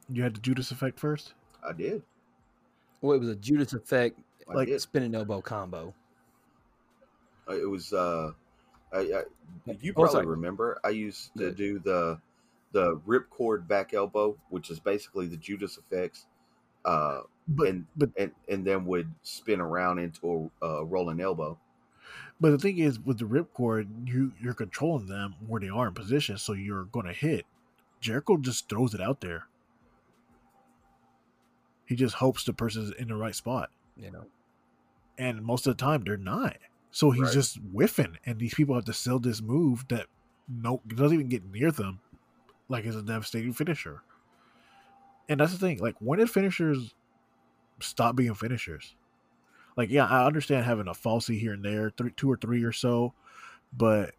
You had the Judas effect first. I did. Well, it was a Judas effect, I Like, did. spinning elbow combo. Uh, It was. uh I, I, You Oh, probably sorry. remember. I used to Good. do the the ripcord back elbow, which is basically the Judas effects, uh, But and but and and then would spin around into a, a rolling elbow. But the thing is, with the ripcord, you you're controlling them where they are in position, so you're going to hit. Jericho just throws it out there. He just hopes the person's in the right spot, You know, and most of the time they're not. So he's Right. just whiffing, and these people have to sell this move that no doesn't even get near them, like it's a devastating finisher. And that's the thing. Like, when did finishers stop being finishers? Like, yeah, I understand having a falsy here and there, three, two or three or so, but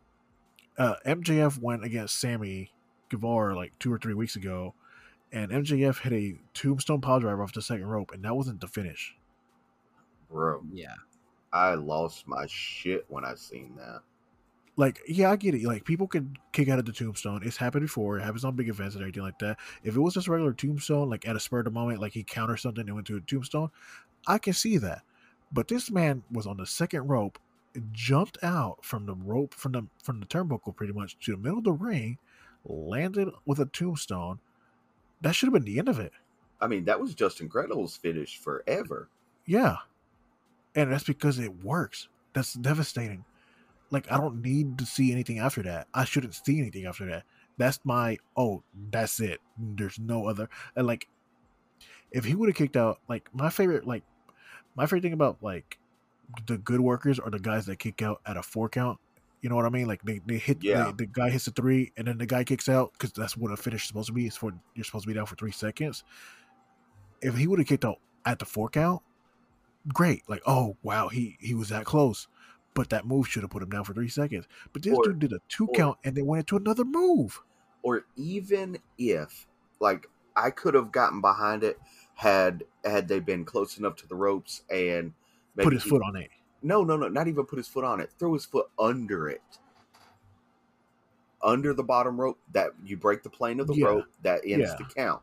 uh, MJF went against Sammy Guevara like two or three weeks ago, and MJF hit a tombstone pile driver off the second rope, and that wasn't the finish. Bro, yeah. I lost my shit when I seen that. Like, yeah, I get it. Like, people can kick out of the tombstone. It's happened before. It happens on big events and everything like that. If it was just a regular tombstone, like at a spur of the moment, like he countered something and went to a tombstone, I can see that. But this man was on the second rope, jumped out from the rope from the from the turnbuckle pretty much to the middle of the ring, landed with a tombstone. That should have been the end of it. I mean, that was Justin Credible's finish forever. Yeah. And that's because it works. That's devastating. Like I don't need to see anything after that. I shouldn't see anything after that. That's my oh, that's it. There's no other and like if he would have kicked out like my favorite like my favorite thing about like the good workers are the guys that kick out at a four count. You know what I mean? Like they, they hit Yeah. the, the guy hits a three and then the guy kicks out because that's what a finish is supposed to be. It's for you're supposed to be down for three seconds. If he would have kicked out at the four count, great. Like, oh wow, he he was that close. But that move should have put him down for three seconds. But this Or- dude did a two or- count and then went into another move. Or even if, like, I could have gotten behind it had had they been close enough to the ropes and maybe put his he- foot on it. No, no, no, not even put his foot on it. Throw his foot under it. Under the bottom rope, that you break the plane of the Yeah. rope, that ends Yeah. the count.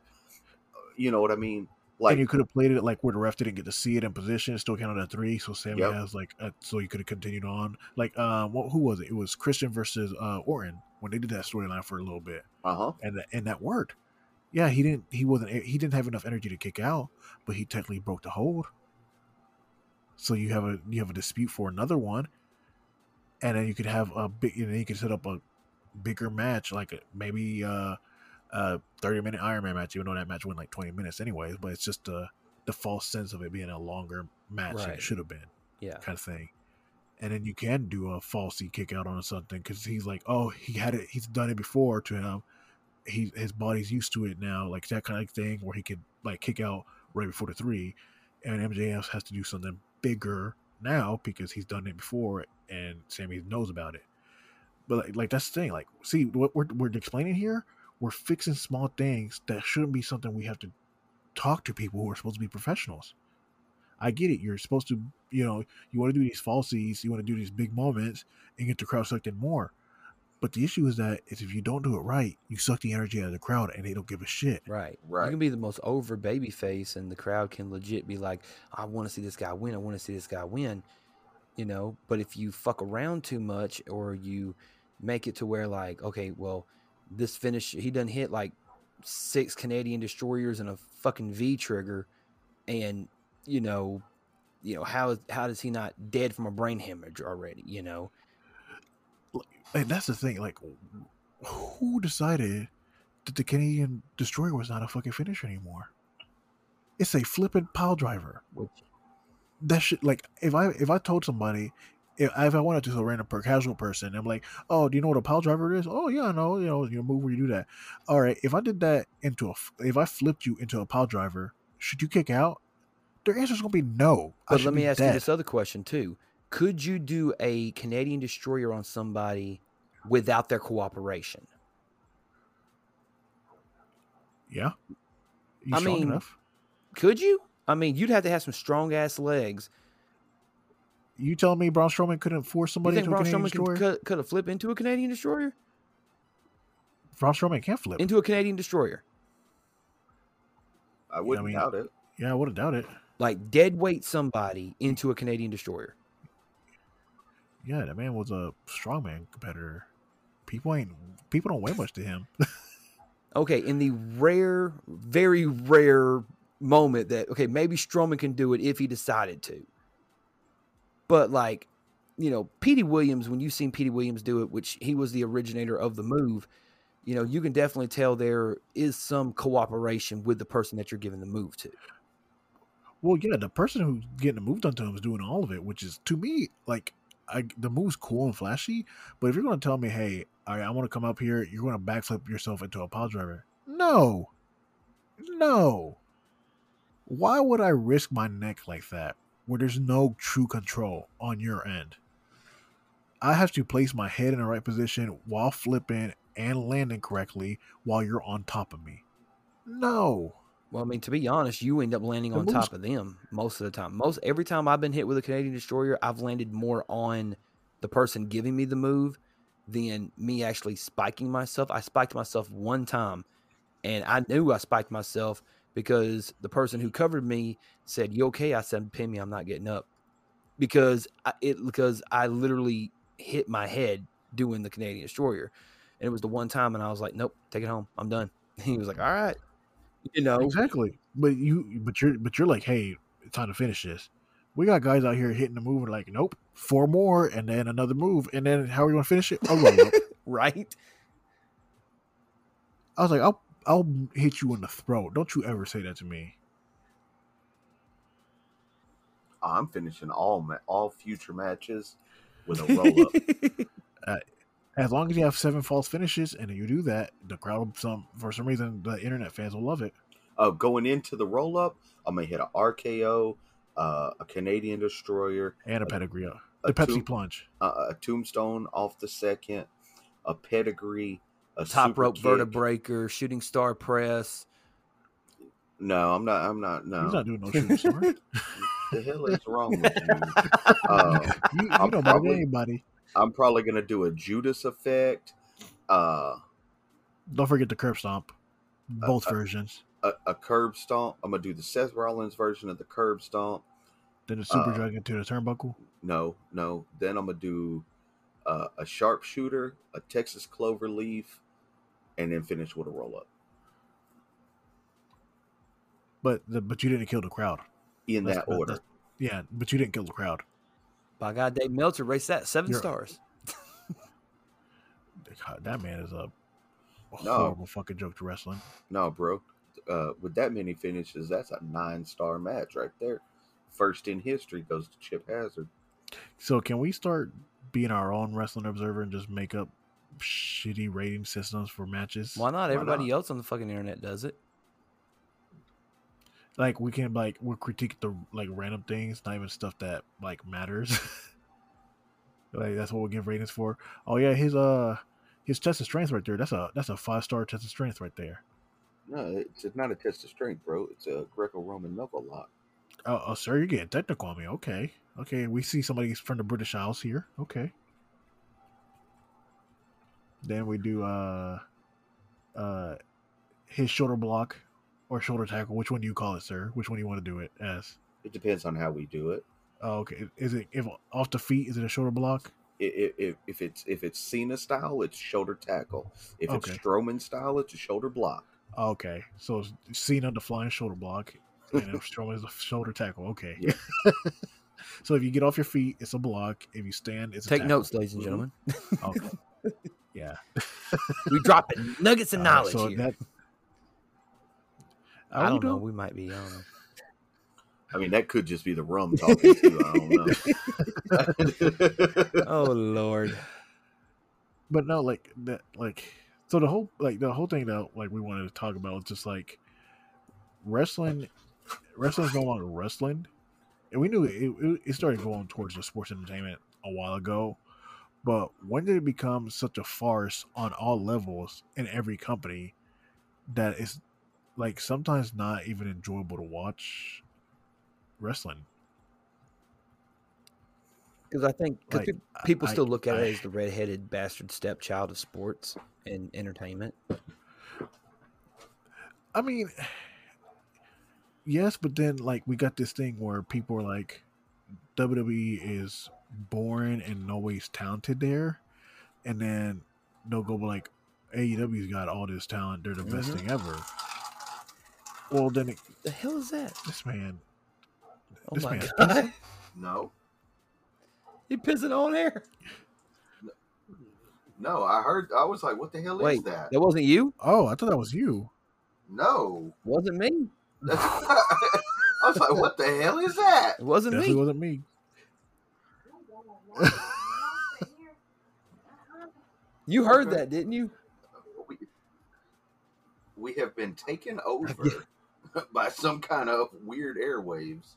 You know what I mean? Like, and you could have played it like where the ref didn't get to see it in position, it still counted at three. So Sammy Yep. has like, a, so you could have continued on. Like, um, what, who was it? It was Christian versus uh Orton when they did that storyline for a little bit, uh huh. and that, and that worked. Yeah, he didn't. He wasn't. He didn't have enough energy to kick out, but he technically broke the hold. So you have a you have a dispute for another one, and then you could have a big. You know, you could set up a bigger match, like maybe uh, a thirty minute Iron Man match. Even though that match went like twenty minutes anyways, but it's just uh, the false sense of it being a longer match than it should have been Yeah. kind of thing. And then you can do a falsy kick out on something because he's like, oh, he had it, he's done it before to him. He his body's used to it now, like that kind of thing where he could like kick out right before the three, and MJF has to do something bigger now because he's done it before and Sammy knows about it. But like, like that's the thing. Like, see what we're we're explaining here. We're fixing small things that shouldn't be something we have to talk to people who are supposed to be professionals. I get it. You're supposed to, you know, you want to do these falsies, you want to do these big moments and get the crowd sucked in more. But the issue is that is if you don't do it right, you suck the energy out of the crowd and they don't give a shit. Right. Right. You can be the most over baby face and the crowd can legit be like, I want to see this guy win. I want to see this guy win. You know, but if you fuck around too much or you make it to where like, okay, well, this finish he done hit like six Canadian destroyers and a fucking V trigger and you know, you know, how how does he not dead from a brain hemorrhage already, you know? And that's the thing. Like, who decided that the Canadian destroyer was not a fucking finish anymore? It's a flipping pile driver. Which That shit. Like, if I if I told somebody. If I, if I wanted to a random per casual person, I'm like, oh, do you know what a pile driver is? Oh yeah, I know. You know, you move where you do that. All right. If I did that into a, if I flipped you into a pile driver, should you kick out? Their answer's gonna be no. But let me ask you this other question too. Could you do a Canadian destroyer on somebody without their cooperation? Yeah. You I strong mean, enough? Could you? I mean, you'd have to have some strong ass legs. You telling me Braun Strowman couldn't force somebody into a Braun Canadian Strowman destroyer? could, could, could have flipped into a Canadian destroyer? Braun Strowman can't flip. Into a Canadian destroyer. I wouldn't mean- doubt it. yeah, I would have doubt it. Like dead weight somebody into a Canadian destroyer. Yeah, that man was a strongman competitor. People ain't people don't weigh much to him. Okay, in the rare, very rare moment that okay, maybe Strowman can do it if he decided to. But like, you know, Petey Williams, when you've seen Petey Williams do it, which he was the originator of the move, you know, you can definitely tell there is some cooperation with the person that you're giving the move to. well, yeah, the person who's getting the move done to him is doing all of it, which is to me like I, the move's cool and flashy. But if you're going to tell me, hey, I want to come up here, you're going to backflip yourself into a pile driver. No, no. Why would I risk my neck like that where there's no true control on your end? I have to place my head in the right position while flipping and landing correctly while you're on top of me. No. Well, I mean, to be honest, you end up landing The on top of them most of the time. Most every time I've been hit with a Canadian destroyer, I've landed more on the person giving me the move than me actually spiking myself. I spiked myself one time, and I knew I spiked myself because the person who covered me said, "You okay?" I said, "Pin me. I'm not getting up," because I, it because I literally hit my head doing the Canadian destroyer, and it was the one time, and I was like, "Nope, take it home. I'm done." He was like, "All right." You know, Exactly. But you but you're but you're like, hey, it's time to finish this. We got guys out here hitting the move and like, nope, four more and then another move. And then how are we gonna finish it? Oh, roll up. right? I was like, I'll I'll hit you in the throat. Don't you ever say that to me. I'm finishing all ma- all future matches with a roll up. As long as you have seven false finishes and you do that, the crowd some for some reason the internet fans will love it. uh, going into the roll up, I'm gonna hit a RKO, uh, a Canadian destroyer, And a pedigree. uh, a The Pepsi tomb- plunge. uh, a tombstone off the second, a pedigree, a Top super rope kick. vertebraker, shooting star press. No, I'm not. I'm not. No, He's not doing no shooting star. the hell is wrong with you? uh, you I'm know better probably- anybody. I'm probably gonna do a Judas effect, uh, Don't forget the curb stomp. Both uh, versions. a, a curb stomp. I'm gonna do the Seth Rollins version of the curb stomp. Then the super uh, drag into the turnbuckle. No, no. Then I'm gonna do uh, a sharpshooter, a Texas clover leaf, and then finish with a roll up But the, but you didn't kill the crowd. in That's- that that- order. that's- Yeah, but you didn't kill the crowd. By God, Dave Meltzer race that 7 You're- stars. God, that man is a No. horrible fucking joke to wrestling. No, bro. Uh, with that many finishes, that's a nine star match right there. First in history goes to Chip Hazard. So can we start being our own wrestling observer and just make up shitty rating systems for matches? Why not? Why Everybody not? else on the fucking internet does it. Like we can like we critique the like random things, not even stuff that like matters. Like that's what we give ratings for. Oh yeah, his uh his test of strength right there. That's a that's a five star test of strength right there. No, it's, it's not a test of strength, bro. It's a Greco-Roman knuckle lock. Oh, oh, sir, you're getting technical on me. Okay, okay. We see somebody from the British Isles here. Okay. Then we do uh uh his shoulder block or shoulder tackle. Which one do you call it, sir? Which one do you want to do it as? It depends on how we do it. Oh, okay. Is it if off the feet? Is it a shoulder block? I- i- If, if it's if it's Cena style, it's shoulder tackle. If Okay. it's Strowman style, it's a shoulder block. Okay, so it's seen under flying shoulder block, and if Strowman is a shoulder tackle. Okay. Yeah. so if you get off your feet, it's a block. If you stand, it's a Take tackle. notes, ladies and gentlemen. Okay. yeah. we dropping nuggets of All right, knowledge so here. that- I don't we know. We might be. I don't know. I mean, that could just be the rum talking too. I don't know. Oh Lord. but no like that like so the whole like the whole thing that like we wanted to talk about was just like wrestling wrestling is no longer wrestling and we knew it, it, it started going towards the sports entertainment a while ago but when did it become such a farce on all levels in every company that it's like sometimes not even enjoyable to watch wrestling Because I think because Like, people I- still look at I- it as the redheaded bastard stepchild of sports and entertainment. I mean, yes, but then like we got this thing where people are like, WWE is boring and nobody's talented there, and then they'll go like, AEW's got all this talent, they're the best Mhm. thing ever. Well, then it, The hell is that? this man, Oh This my man's god! no, You pissing on air? no. I heard. I was like, "What the hell is that?" that wasn't you. oh, I thought that was you. No. Wasn't me. I was like, "What the hell is that?" It wasn't Definitely me. wasn't me. You heard that, didn't you? We, we have been taken over by some kind of weird airwaves.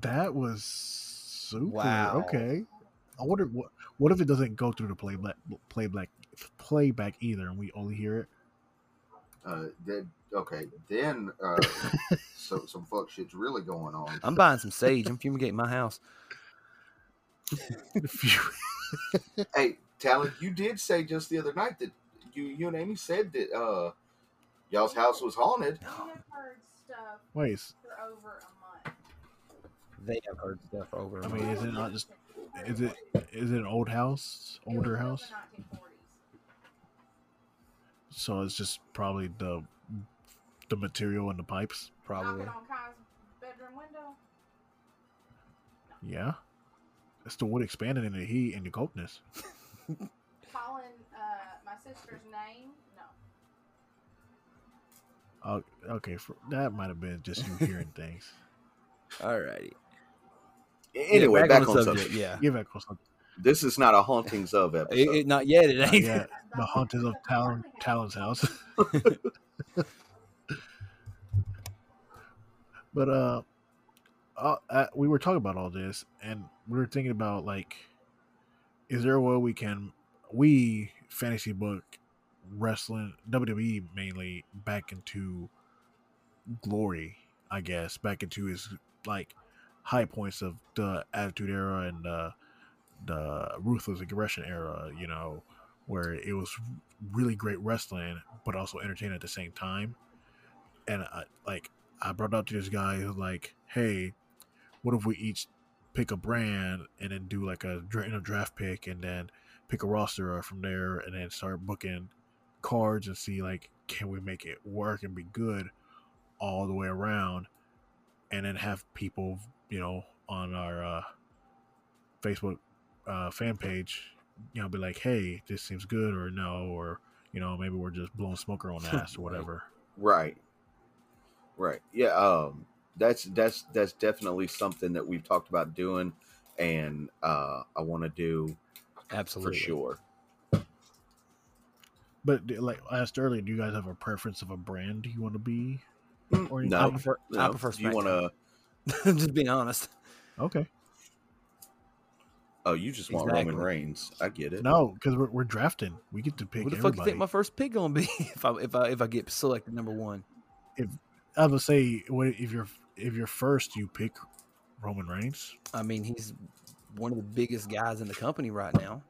That was super. Wow. Okay. I wonder what what if it doesn't go through the playback playback playback either, and we only hear it. Uh, then okay, then uh, so some fuck shit's really going on. I'm buying some sage. I'm fumigating my house. Hey, Talon, you did say just the other night that you you and Amy said that uh y'all's house was haunted. We have heard stuff Wait, for over a month. They have heard stuff over. I mean, is it not just is it is it an old house, older built house? the 1940s. So it's just probably the the material and the pipes. probably. Knocking on Kai's bedroom window. Yeah, it's the wood expanding in the heat and the coldness. Calling uh, my sister's name. No. Oh, okay, for, that might have been just you hearing things. Alrighty. Anyway, Yeah, back, on subject. Yeah. Give that close up. This is not a hauntings of episode. It, it- not yet. It ain't. Yeah, the hauntings of Talon Talon's house. but uh, uh, uh, we were talking about all this, and we were thinking about like, is there a way we can we fantasy book wrestling WWE mainly back into glory? I guess back into his like high points of the Attitude Era and the the Ruthless Aggression Era. You know, where it was really great wrestling, but also entertaining at the same time. And I, like, I brought up to this guy who's like, "Hey, what if we each pick a brand and then do like a draft pick, and then pick a roster from there, and then start booking cards and see like, can we make it work and be good all the way around, and then have people, you know, on our uh, Facebook uh, fan page you know, be like, hey, this seems good, or no, or you know, maybe we're just blowing smoke our own ass or whatever. Right. Right. Yeah, um that's that's that's definitely something that we've talked about doing and uh I want to do Absolutely. for sure. But like I asked earlier, do you guys have a preference of a brand you want to be? Or you- I No. I No. prefer. You want to to? Just being honest. Okay, Oh, you just want Roman Exactly. Reigns. I get it. No, because we're, we're drafting. We get to pick Who the fuck you think my first pick gonna be if I if I if I get selected number one? If I would say, what if you're if you're first, you pick Roman Reigns. I mean, he's one of the biggest guys in the company right now.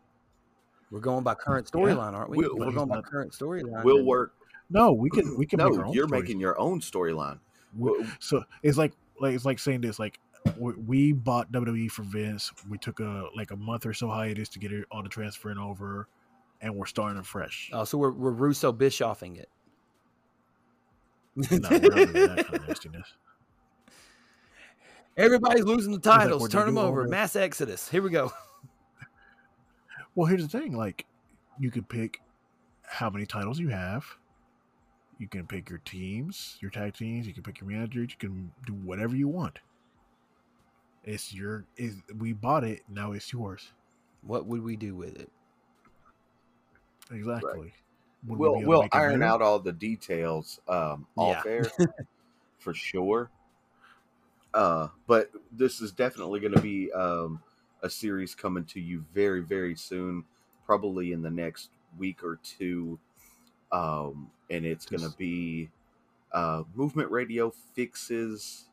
We're going by current storyline, aren't we? We'll- If we're he's going by current storyline. We'll then- work. No, we can we can make our No, own you're stories. making your own storyline. So it's like like it's like saying this like we, we bought WWE for Vince. We took a like a month or so hiatus to get it all the transferring over, and we're starting fresh. Oh, so we're we're Russo Bischoffing it. no, we're not doing that kind of nastiness. Everybody's losing the titles. what they Turn them over. over- Mass exodus. Here we go. Well, here's the thing: like you can pick how many titles you have. You can pick your teams, your tag teams. You can pick your managers. You can do whatever you want. It's your. Is we bought it now? It's yours. What would we do with it? Exactly. Would we We'll be we'll iron out all the details um, off Yeah. air for sure. Uh, but this is definitely going to be um, a series coming to you very very soon, probably in the next week or two, um, and it's going to be uh, Movement Radio fixes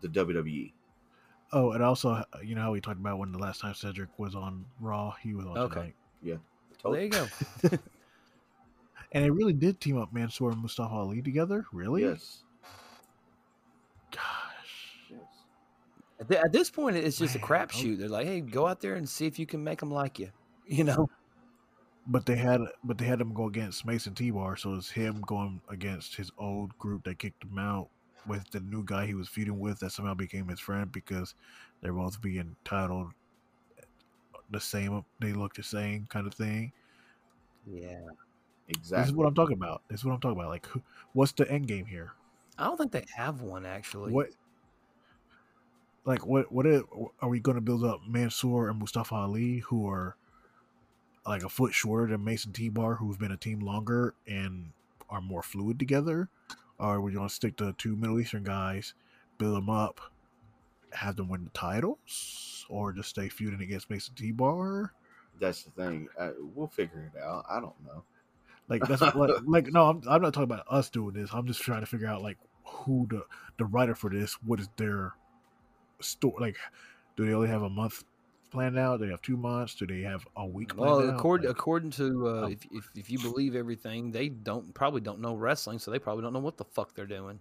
the. WWE. Oh, and also, you know how we talked about when the last time Cedric was on Raw, he was on Okay. tonight, Well, there you go. and they really did team up Mansoor and Mustafa Ali together. Really? Yes. Gosh. yes. At, thi- at this point, it's just a Man, oh crapshoot. They're like, "Hey, go out there and see if you can make them like you." You know, But they had, but they had him go against Mace and T-Bar, so it's him going against his old group that kicked him out with the new guy he was feuding with that somehow became his friend because they're both being titled uh, the same. Uh, they look the same kind of thing. yeah. Exactly this is what I'm talking about. This is what I'm talking about. Like, who, what's the end game here? I don't think they have one actually. What? Like what? What are, are we going to build up Mansoor and Mustafa Ali, who are like a foot shorter than Mace and T Bar, who've been a team longer and are more fluid together? Or are we going to stick to two Middle Eastern guys, build them up, have them win the titles, or just stay feuding against Mace and T Bar? That's the thing. Uh, we'll figure it out. I don't know. Like that's like, like no, I'm, I'm not talking about us doing this. I'm just trying to figure out like who the the writer for this. What is their story? Like, do they only have a month planned out? Do they have two months? Do they have a week planned Well, according Like, according to uh, um, if, if if you believe everything, they don't probably don't know wrestling, so they probably don't know what the fuck they're doing.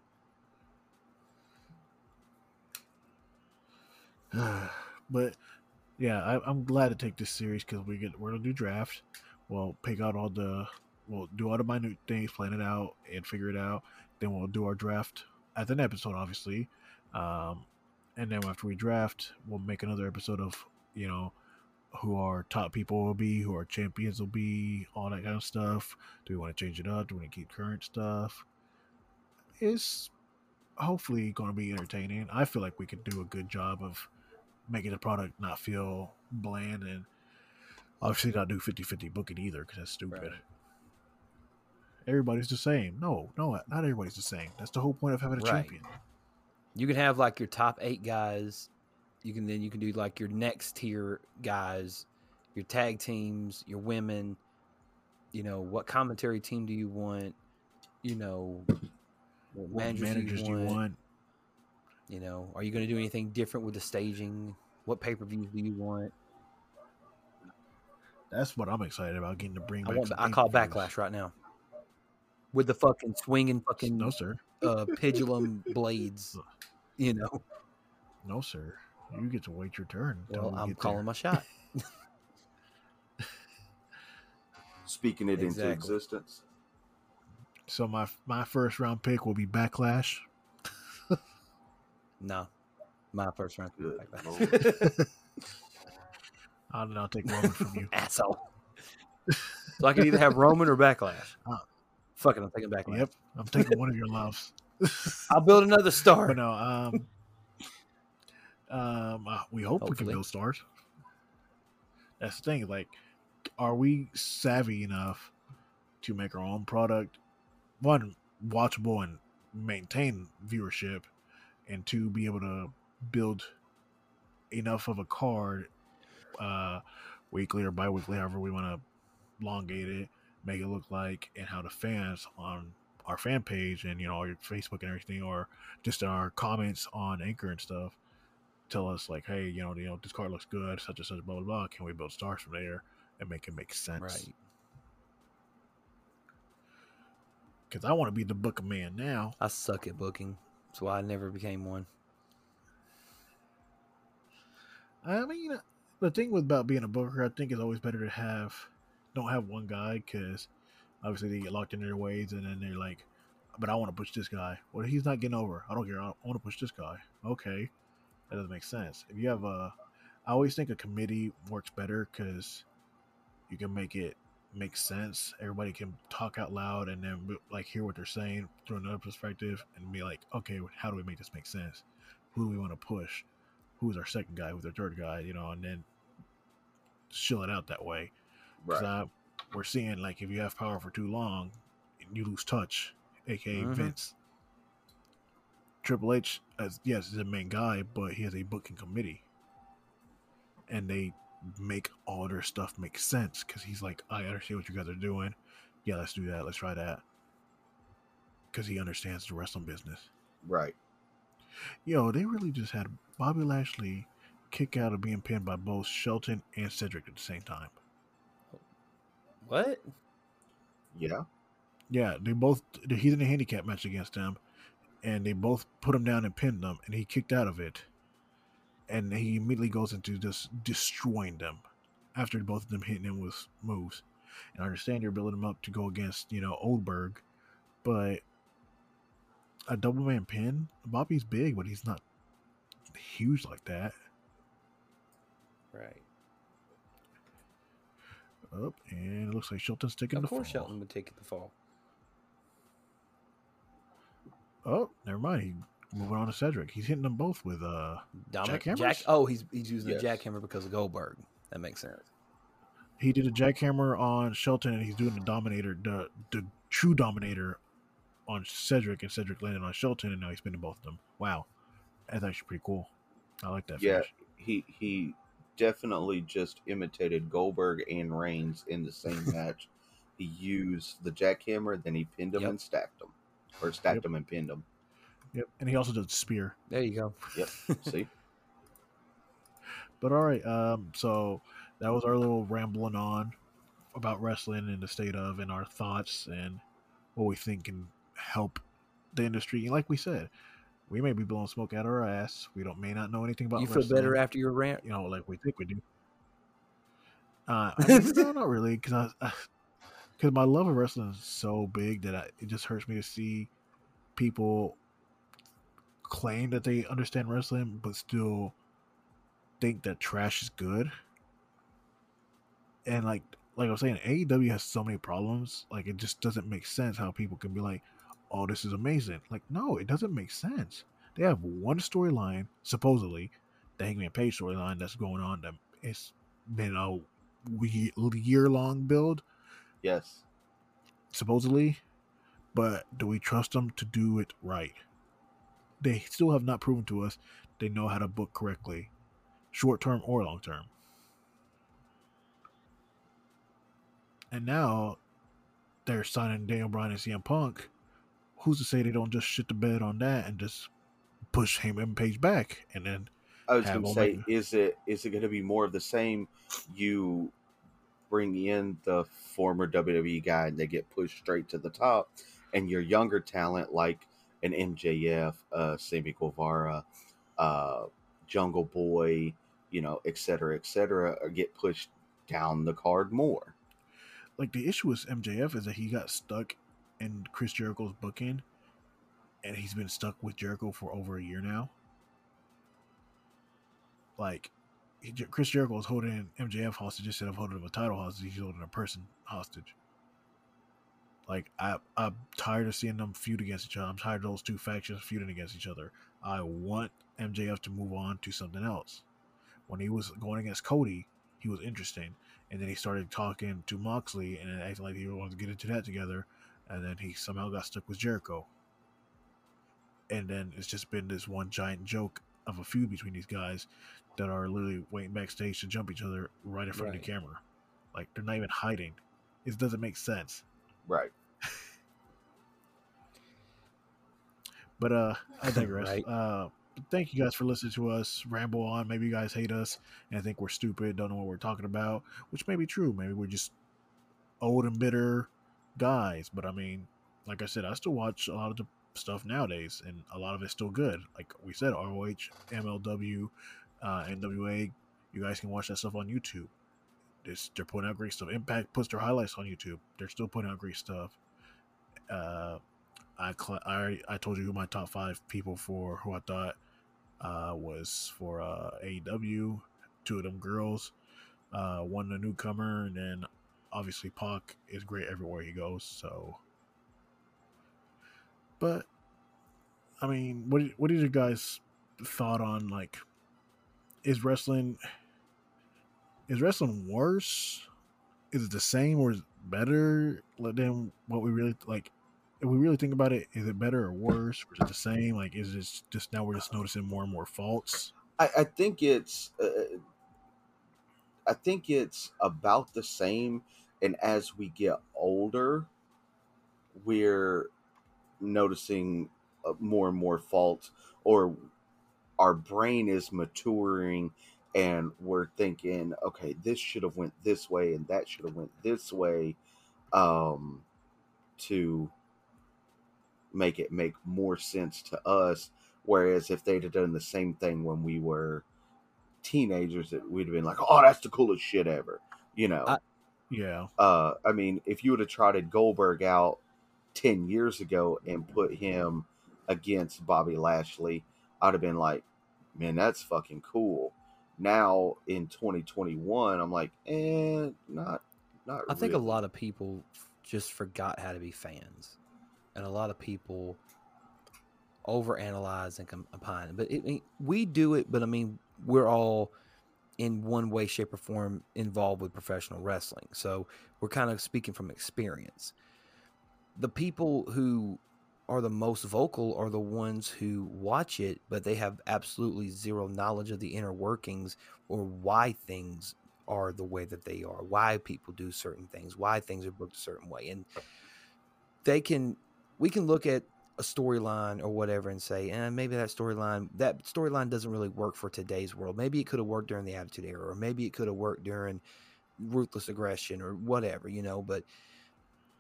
but yeah, I, I'm glad to take this series because we get we're gonna do draft. We'll pick out all the we'll do all the minute things, plan it out, and figure it out. Then we'll do our draft at an episode, obviously. Um, and then after we draft, we'll make another episode of you know who our top people will be, who our champions will be, all that kind of stuff. Do we want to change it up? Do we want to keep current stuff? It's hopefully going to be entertaining. I feel like we could do a good job of making the product not feel bland and obviously not do 50-50 booking either because that's stupid. Right. Everybody's the same. No, no, not everybody's the same. That's the whole point of having a Right. champion. You can have like your top eight guys. You can then you can do like your next tier guys, your tag teams, your women. You know what commentary team do you want? You know what What managers, managers do you want? You know, are you going to do anything different with the staging? What pay per views do you want? That's what I'm excited about getting to bring I back. want. I call backlash right now. With the fucking swinging fucking No, sir. uh, pendulum blades. You know. No, sir. You get to wait your turn. Well, we I'm calling there. my shot. Speaking it into existence. So my my first round pick will be Backlash. No, my first round. Good Backlash. lord. I'll, I'll take Roman from you. Asshole. so I can either have Roman or Backlash. Uh, Fuck it, I'm taking Backlash. Yep, I'm taking one of your loves. I'll build another star. But no, um, um, uh, we hope we can build stars. That's the thing. Like, are we savvy enough to make our own product? One, watchable and maintain viewership, and two, be able to build enough of a card uh, weekly or bi-weekly, however we want to elongate it, make it look like, and how the fans on our fan page and you know all your Facebook and everything, or just in our comments on Anchor and stuff, tell us like, hey, you know, you know, this card looks good, such and such, blah blah blah. Can we build stars from there and make it make sense? Right. Because I want to be the book man now. I suck at booking. That's why I never became one. I mean, the thing with about being a booker, I think is always better to have don't have one guy because obviously they get locked in their ways, and then they're like, "But I want to push this guy." Well, he's not getting over. I don't care. I want to push this guy. Okay, that doesn't make sense. If you have a, I always think a committee works better because you can make it make sense. Everybody can talk out loud and then like hear what they're saying through another perspective and be like, okay, how do we make this make sense? Who do we want to push? Who's our second guy? Who's our third guy? You know, and then chill it out that way. Because Right. we're seeing like if you have power for too long, you lose touch, aka Mhm. Vince. Triple H, as yes, is the main guy, but he has a booking committee, and they make all their stuff make sense because he's like, I understand what you guys are doing. Yeah, let's do that. Let's try that. Because he understands the wrestling business. Right. Yo, they really just had Bobby Lashley kick out of being pinned by both Shelton and Cedric at the same time. What? Yeah. Yeah, they both. He's in a handicap match against them, and they both put him down and pinned them, and he kicked out of it. And he immediately goes into just destroying them after both of them hitting him with moves. And I understand you're building him up to go against you know Goldberg, but a double man pin. Bobby's big, but he's not huge like that. Right. Up and it looks like Shelton's taking Of the course, fall. Shelton would take the fall. Oh, never mind. He moving on to Cedric. He's hitting them both with uh Dominic Jackhammers? Jack. Oh, he's he's using Yes. the jackhammer because of Goldberg. That makes sense. he did a jackhammer on Shelton and he's doing the dominator the the true dominator on Cedric and Cedric landed on Shelton and now he's pinning both of them. Wow. That's actually pretty cool. I like that Yeah. finish. He he definitely just imitated Goldberg and Reigns in the same match. He used the jackhammer, then he pinned him Yep. and stacked him, or stacked Yep. him and pinned him. Yep. And he also did spear. There you go. Yep. See. But all right, um, so that was our little rambling on about wrestling and the state of and our thoughts and what we think can help the industry. And like we said, we may be blowing smoke out our ass. We don't may not know anything about you feel better after your rant? you know, like we think we do. Uh, I mean, no, not really, because I, because my love of wrestling is so big that I, it just hurts me to see people claim that they understand wrestling, but still think that trash is good. And like, like I was saying, AEW has so many problems. Like, it just doesn't make sense how people can be like, "Oh, this is amazing." Like, no, it doesn't make sense. They have one storyline, supposedly, the Hangman Page storyline that's going on. That it's been a year long build, Yes. supposedly. But do we trust them to do it right? They still have not proven to us they know how to book correctly, short term or long term. And now they're signing Daniel Bryan and CM Punk. Who's to say they don't just shit the bed on that and just push Hangman Page back and then I was going to say, Omega. is it is it going to be more of the same? You bring in the former WWE guy, and they get pushed straight to the top, and your younger talent like an MJF, uh, Sammy Guevara, uh, Jungle Boy, you know, et cetera, et cetera, uh, get pushed down the card more. like the issue with MJF is that he got stuck in Chris Jericho's booking, and he's been stuck with Jericho for over a year now. Like, Chris Jericho is holding MJF hostage instead of holding a title hostage. He's holding a person hostage. Like, I, I'm tired of seeing them feud against each other. I'm tired of those two factions feuding against each other. I want MJF to move on to something else. When he was going against Cody, he was interesting and then he started talking to Moxley and acting like he wanted to get into that together, and then he somehow got stuck with Jericho. And then it's just been this one giant joke of a feud between these guys that are literally waiting backstage to jump each other right in front Right. of the camera. Like they're not even hiding. It doesn't make sense. Right. But uh, I digress. Right. Uh, thank you guys for listening to us ramble on. Maybe you guys hate us and think we're stupid, don't know what we're talking about, which may be true. Maybe we're just old and bitter guys. But I mean, like I said, I still watch a lot of the stuff nowadays, and a lot of it's still good. Like we said, ROH, MLW, uh, NWA. You guys can watch that stuff on YouTube. It's, they're putting out great stuff. Impact puts their highlights on YouTube. They're still putting out great stuff. Uh, I, cl- I I told you who my top five people for who I thought uh, was for uh, AEW. Two of them girls, uh, one a newcomer, and then obviously Pac is great everywhere he goes. So, but I mean, what what is you guys' thought on like is wrestling is wrestling worse? Is it the same or is it better than what we really like? If we really think about it, is it better or worse? Or is it the same? Like, is it just now we're just noticing more and more faults? I, I think it's uh, I think it's about the same and as we get older we're noticing uh, more and more faults or our brain is maturing and we're thinking okay this should have went this way and that should have went this way um to make it make more sense to us Whereas if they'd have done the same thing when we were teenagers, that we'd have been like, "Oh, that's the coolest shit ever," you know. I- Yeah, uh, I mean, if you would have trotted Goldberg out ten years ago and put him against Bobby Lashley, I'd have been like, "Man, that's fucking cool." Now in 2021, I'm like, "Eh, not, not." Really. I think a lot of people just forgot how to be fans, and a lot of people overanalyze and com- opine. But it, it- we do it. But I mean, we're all in one way, shape, or form involved with professional wrestling, so we're kind of speaking from experience. The people who are the most vocal are the ones who watch it, but they have absolutely zero knowledge of the inner workings or why things are the way that they are, why people do certain things, why things are booked a certain way. And they can, we can look at a storyline or whatever and say, eh, maybe that storyline, that storyline doesn't really work for today's world. Maybe it could have worked during the Attitude Era, or maybe it could have worked during Ruthless Aggression or whatever, you know. But,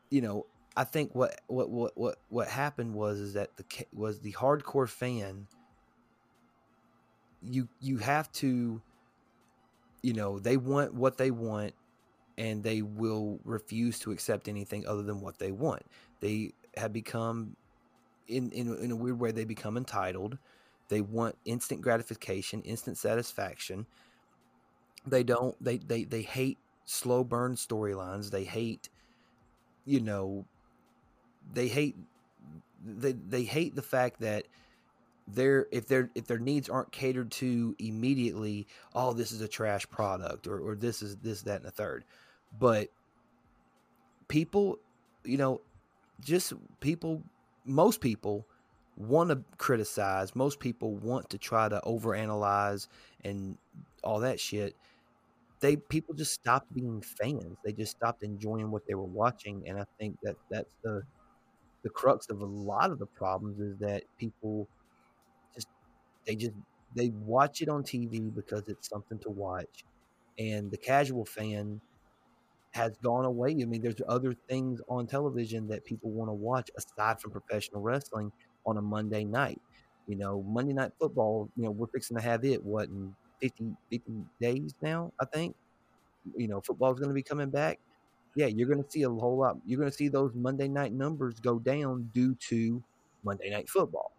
you know, I think what what what what what happened was is that the was the hardcore fan. You you have to, you know, they want what they want, and they will refuse to accept anything other than what they want. They have become, in in in a weird way, they become entitled. They want instant gratification, instant satisfaction. They don't. They they they hate slow burn storylines. They hate, you know, they hate they they hate the fact that their if their if their needs aren't catered to immediately oh this is a trash product or, or this is this that and the third but people you know just people most people want to criticize most people want to try to overanalyze and all that shit. They people just stopped being fans. They just stopped enjoying what they were watching and i think that that's the the crux of a lot of the problems is that people just they just they watch it on TV because it's something to watch, and the casual fan has gone away. I mean, there's other things on television that people want to watch aside from professional wrestling on a Monday night. You know, Monday Night Football. You know, we're fixing to have it what in 50, 50 days now. I think. You know, football's going to be coming back yeah, you're going to see a whole lot. You're going to see those Monday night numbers go down due to Monday night football.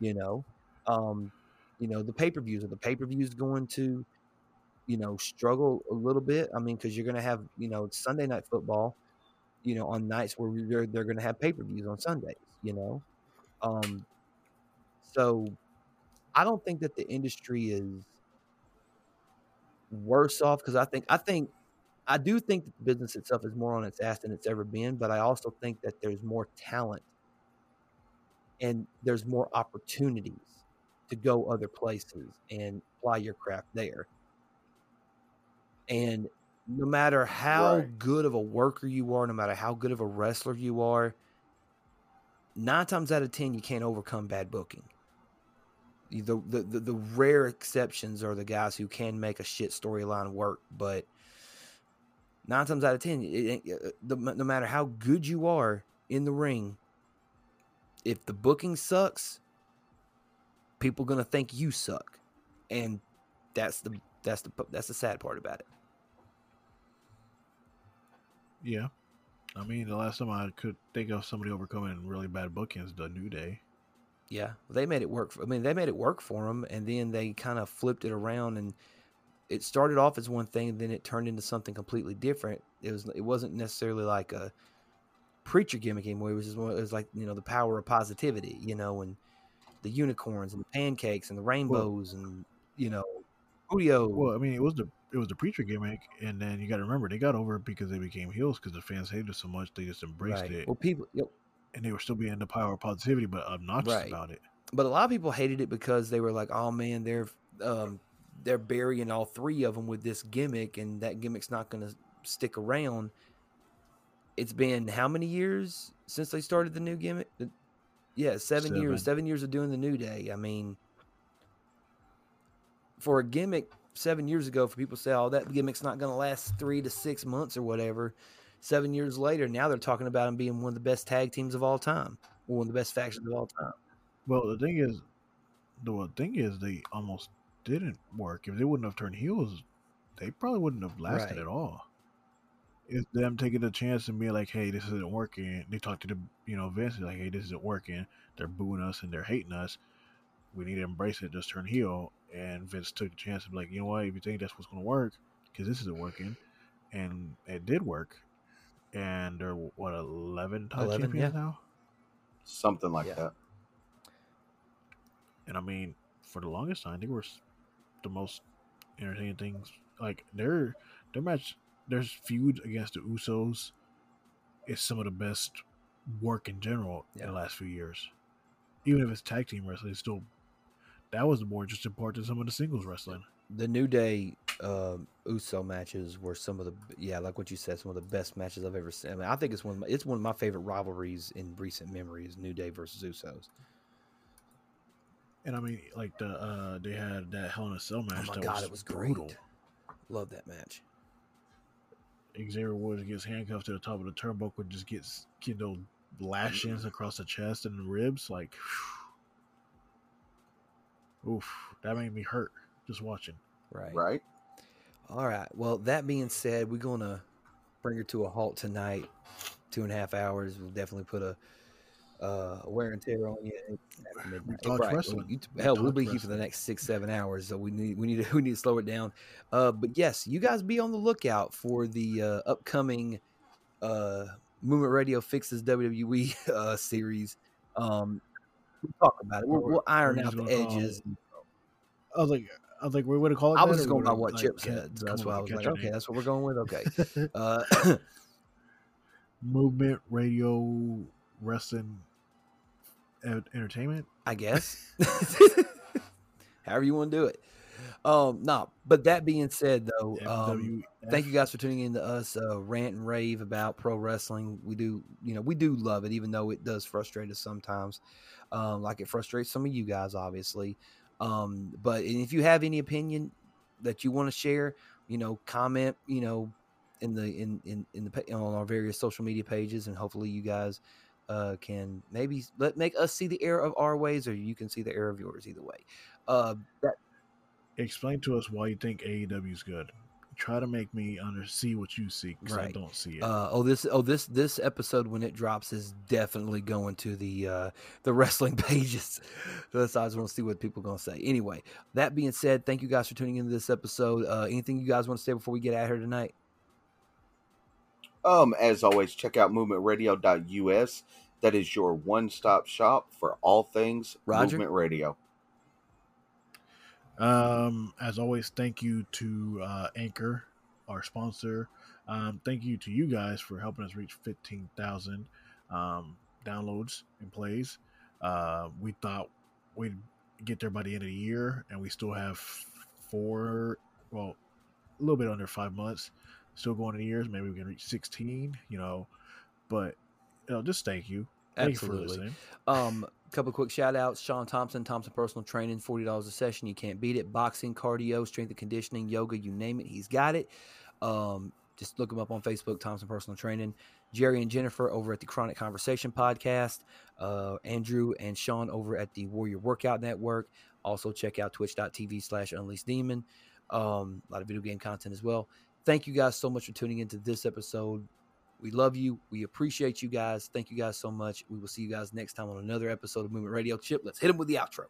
You know, um, you know the pay per views. Are the pay per views going to, you know, struggle a little bit? I mean, because you're going to have you know Sunday night football, you know, on nights where they're they're going to have pay per views on Sundays. You know, um, so I don't think that the industry is worse off because I think I think I do think that the business itself is more on its ass than it's ever been, but I also think that there's more talent and there's more opportunities to go other places and apply your craft there. And no matter how Right. good of a worker you are, no matter how good of a wrestler you are, nine times out of ten you can't overcome bad booking. The the, the, the rare exceptions are the guys who can make a shit storyline work, but nine times out of ten, it, ain't- uh, the, no matter how good you are in the ring, if the booking sucks, people gonna think you suck, and that's the that's the that's the sad part about it. Yeah. I mean, the last time I could think of somebody overcoming really bad bookings, the New Day. Yeah, they made it work. For, I mean, they made it work for them, and then they kind of flipped it around, and it started off as one thing, and then it turned into something completely different. It was it wasn't necessarily like a preacher gimmick anymore. It was just it was like you know the power of positivity, you know, and the unicorns and the pancakes and the rainbows and you know, Julio. Well, I mean, it was the it was the preacher gimmick, and then you got to remember they got over it because they became heels because the fans hated it so much they just embraced right. it, Well, people, know, and they were still being the power of positivity, but obnoxious Right. about it. but a lot of people hated it because they were like, "Oh man, they're um, they're burying all three of them with this gimmick, and that gimmick's not going to stick around." It's been how many years since they started the new gimmick? Yeah, seven, Seven. years. Seven years of doing the new day. I mean, for a gimmick seven years ago, for people to say, "Oh, that gimmick's not going to last three to six months or whatever," seven years later, now they're talking about them being one of the best tag teams of all time, or one of the best factions of all time. Well, the thing is, the thing is, they almost didn't work. If they wouldn't have turned heels, they probably wouldn't have lasted Right. at all. It's them taking a chance and being like, "Hey, this isn't working." They talk to the, you know, Vince like, "Hey, this isn't working." They're booing us and they're hating us. We need to embrace it. Just turn heel. And Vince took the chance and be like, "You know what? If you think that's what's going to work, because this isn't working," and it did work. And they're what eleven time 11, champions yeah. now. Something like Yeah. that. And I mean, for the longest time, they were s- the most entertaining things. Like their their match, their feud against the Usos is some of the best work in general in the last few years. Even if it's tag team wrestling, it's still that was the more interesting part than some of the singles wrestling. the New Day um, Uso matches were some of the yeah, like what you said, some of the best matches I've ever seen. I, mean, I think it's one of my, it's one of my favorite rivalries in recent memory is New Day versus Usos. And I mean, like the uh they had that Hell in a Cell match. Oh match. my that god, was it was brutal. great. Love that match. Xavier Woods gets handcuffed to the top of the turnbuckle, just gets you know lashings across the chest and the ribs. Like, oof, that made me hurt just watching. Right. Right? All right. Well, that being said, we're gonna bring her to a halt tonight. Two and a half hours. We'll definitely put a uh, wear and tear on you. after midnight. talked Right. wrestling. You- We hell, we'll talked be here for the next six, seven hours. So we need we need to we need to slow it down. Uh, but yes, you guys be on the lookout for the uh, upcoming uh, Movement Radio fixes WWE uh, series. Um, we'll talk about it. We'll, we'll iron out the edges. I was like, I was like, we would have called. It. I was just going by what like, Chip said. So that's why I was like, okay, name. that's what we're going with. Okay. Uh, Movement Radio Wrestling Entertainment. I guess. However you want to do it. Um, no, but that being said, though, um, thank you guys for tuning in to us uh, rant and rave about pro wrestling. We do, you know, we do love it, even though it does frustrate us sometimes. Um, like it frustrates some of you guys, obviously. Um, but if you have any opinion that you want to share, you know, comment, you know, in the in in in the on our various social media pages, and hopefully you guys uh can maybe let make us see the error of our ways, or you can see the error of yours. Either way, uh, that Explain to us why you think AEW is good. Try to make me under see what you see because I don't see it. Uh, oh, this oh this this episode when it drops is definitely going to the uh, the wrestling pages. so that's I just want to see what people are going to say. Anyway, that being said, thank you guys for tuning into this episode. Uh, anything you guys want to say before we get out here tonight? Um, as always, check out movementradio.us. That is your one-stop shop for all things Roger? movement radio. Um, as always, thank you to uh, Anchor, our sponsor. Um, thank you to you guys for helping us reach 15,000 um, downloads and plays. Uh, we thought we'd get there by the end of the year, and we still have four, well, a little bit under five months, still going in years. Maybe we can reach sixteen. You know, but you know, just thank you, thank you for Absolutely. listening. Um, couple quick shout outs. Sean Thompson, Thompson Personal Training, $40 a session. You can't beat it. Boxing, cardio, strength and conditioning, yoga, you name it. He's got it. Um, just look him up on Facebook, Thompson Personal Training. Jerry and Jennifer over at the Chronic Conversation podcast. Uh, Andrew and Sean over at the Warrior Workout Network. Also check out twitch.tv slash unleashed demon. Um, a lot of video game content as well. Thank you guys so much for tuning into this episode. We love you. We appreciate you guys. Thank you guys so much. We will see you guys next time on another episode of Movement Radio. Chip, let's hit him with the outro.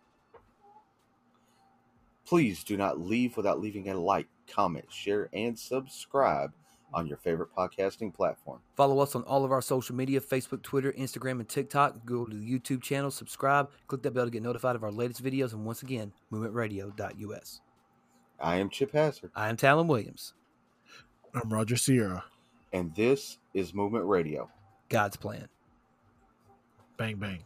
Please do not leave without leaving a like, comment, share, and subscribe on your favorite podcasting platform. Follow us on all of our social media Facebook, Twitter, Instagram, and TikTok. Go to the YouTube channel, subscribe, click that bell to get notified of our latest videos. And once again, movementradio.us. I am Chip Hazard, I am Talon Williams. I'm Roger Sierra. And this is Movement Radio. God's plan. Bang bang.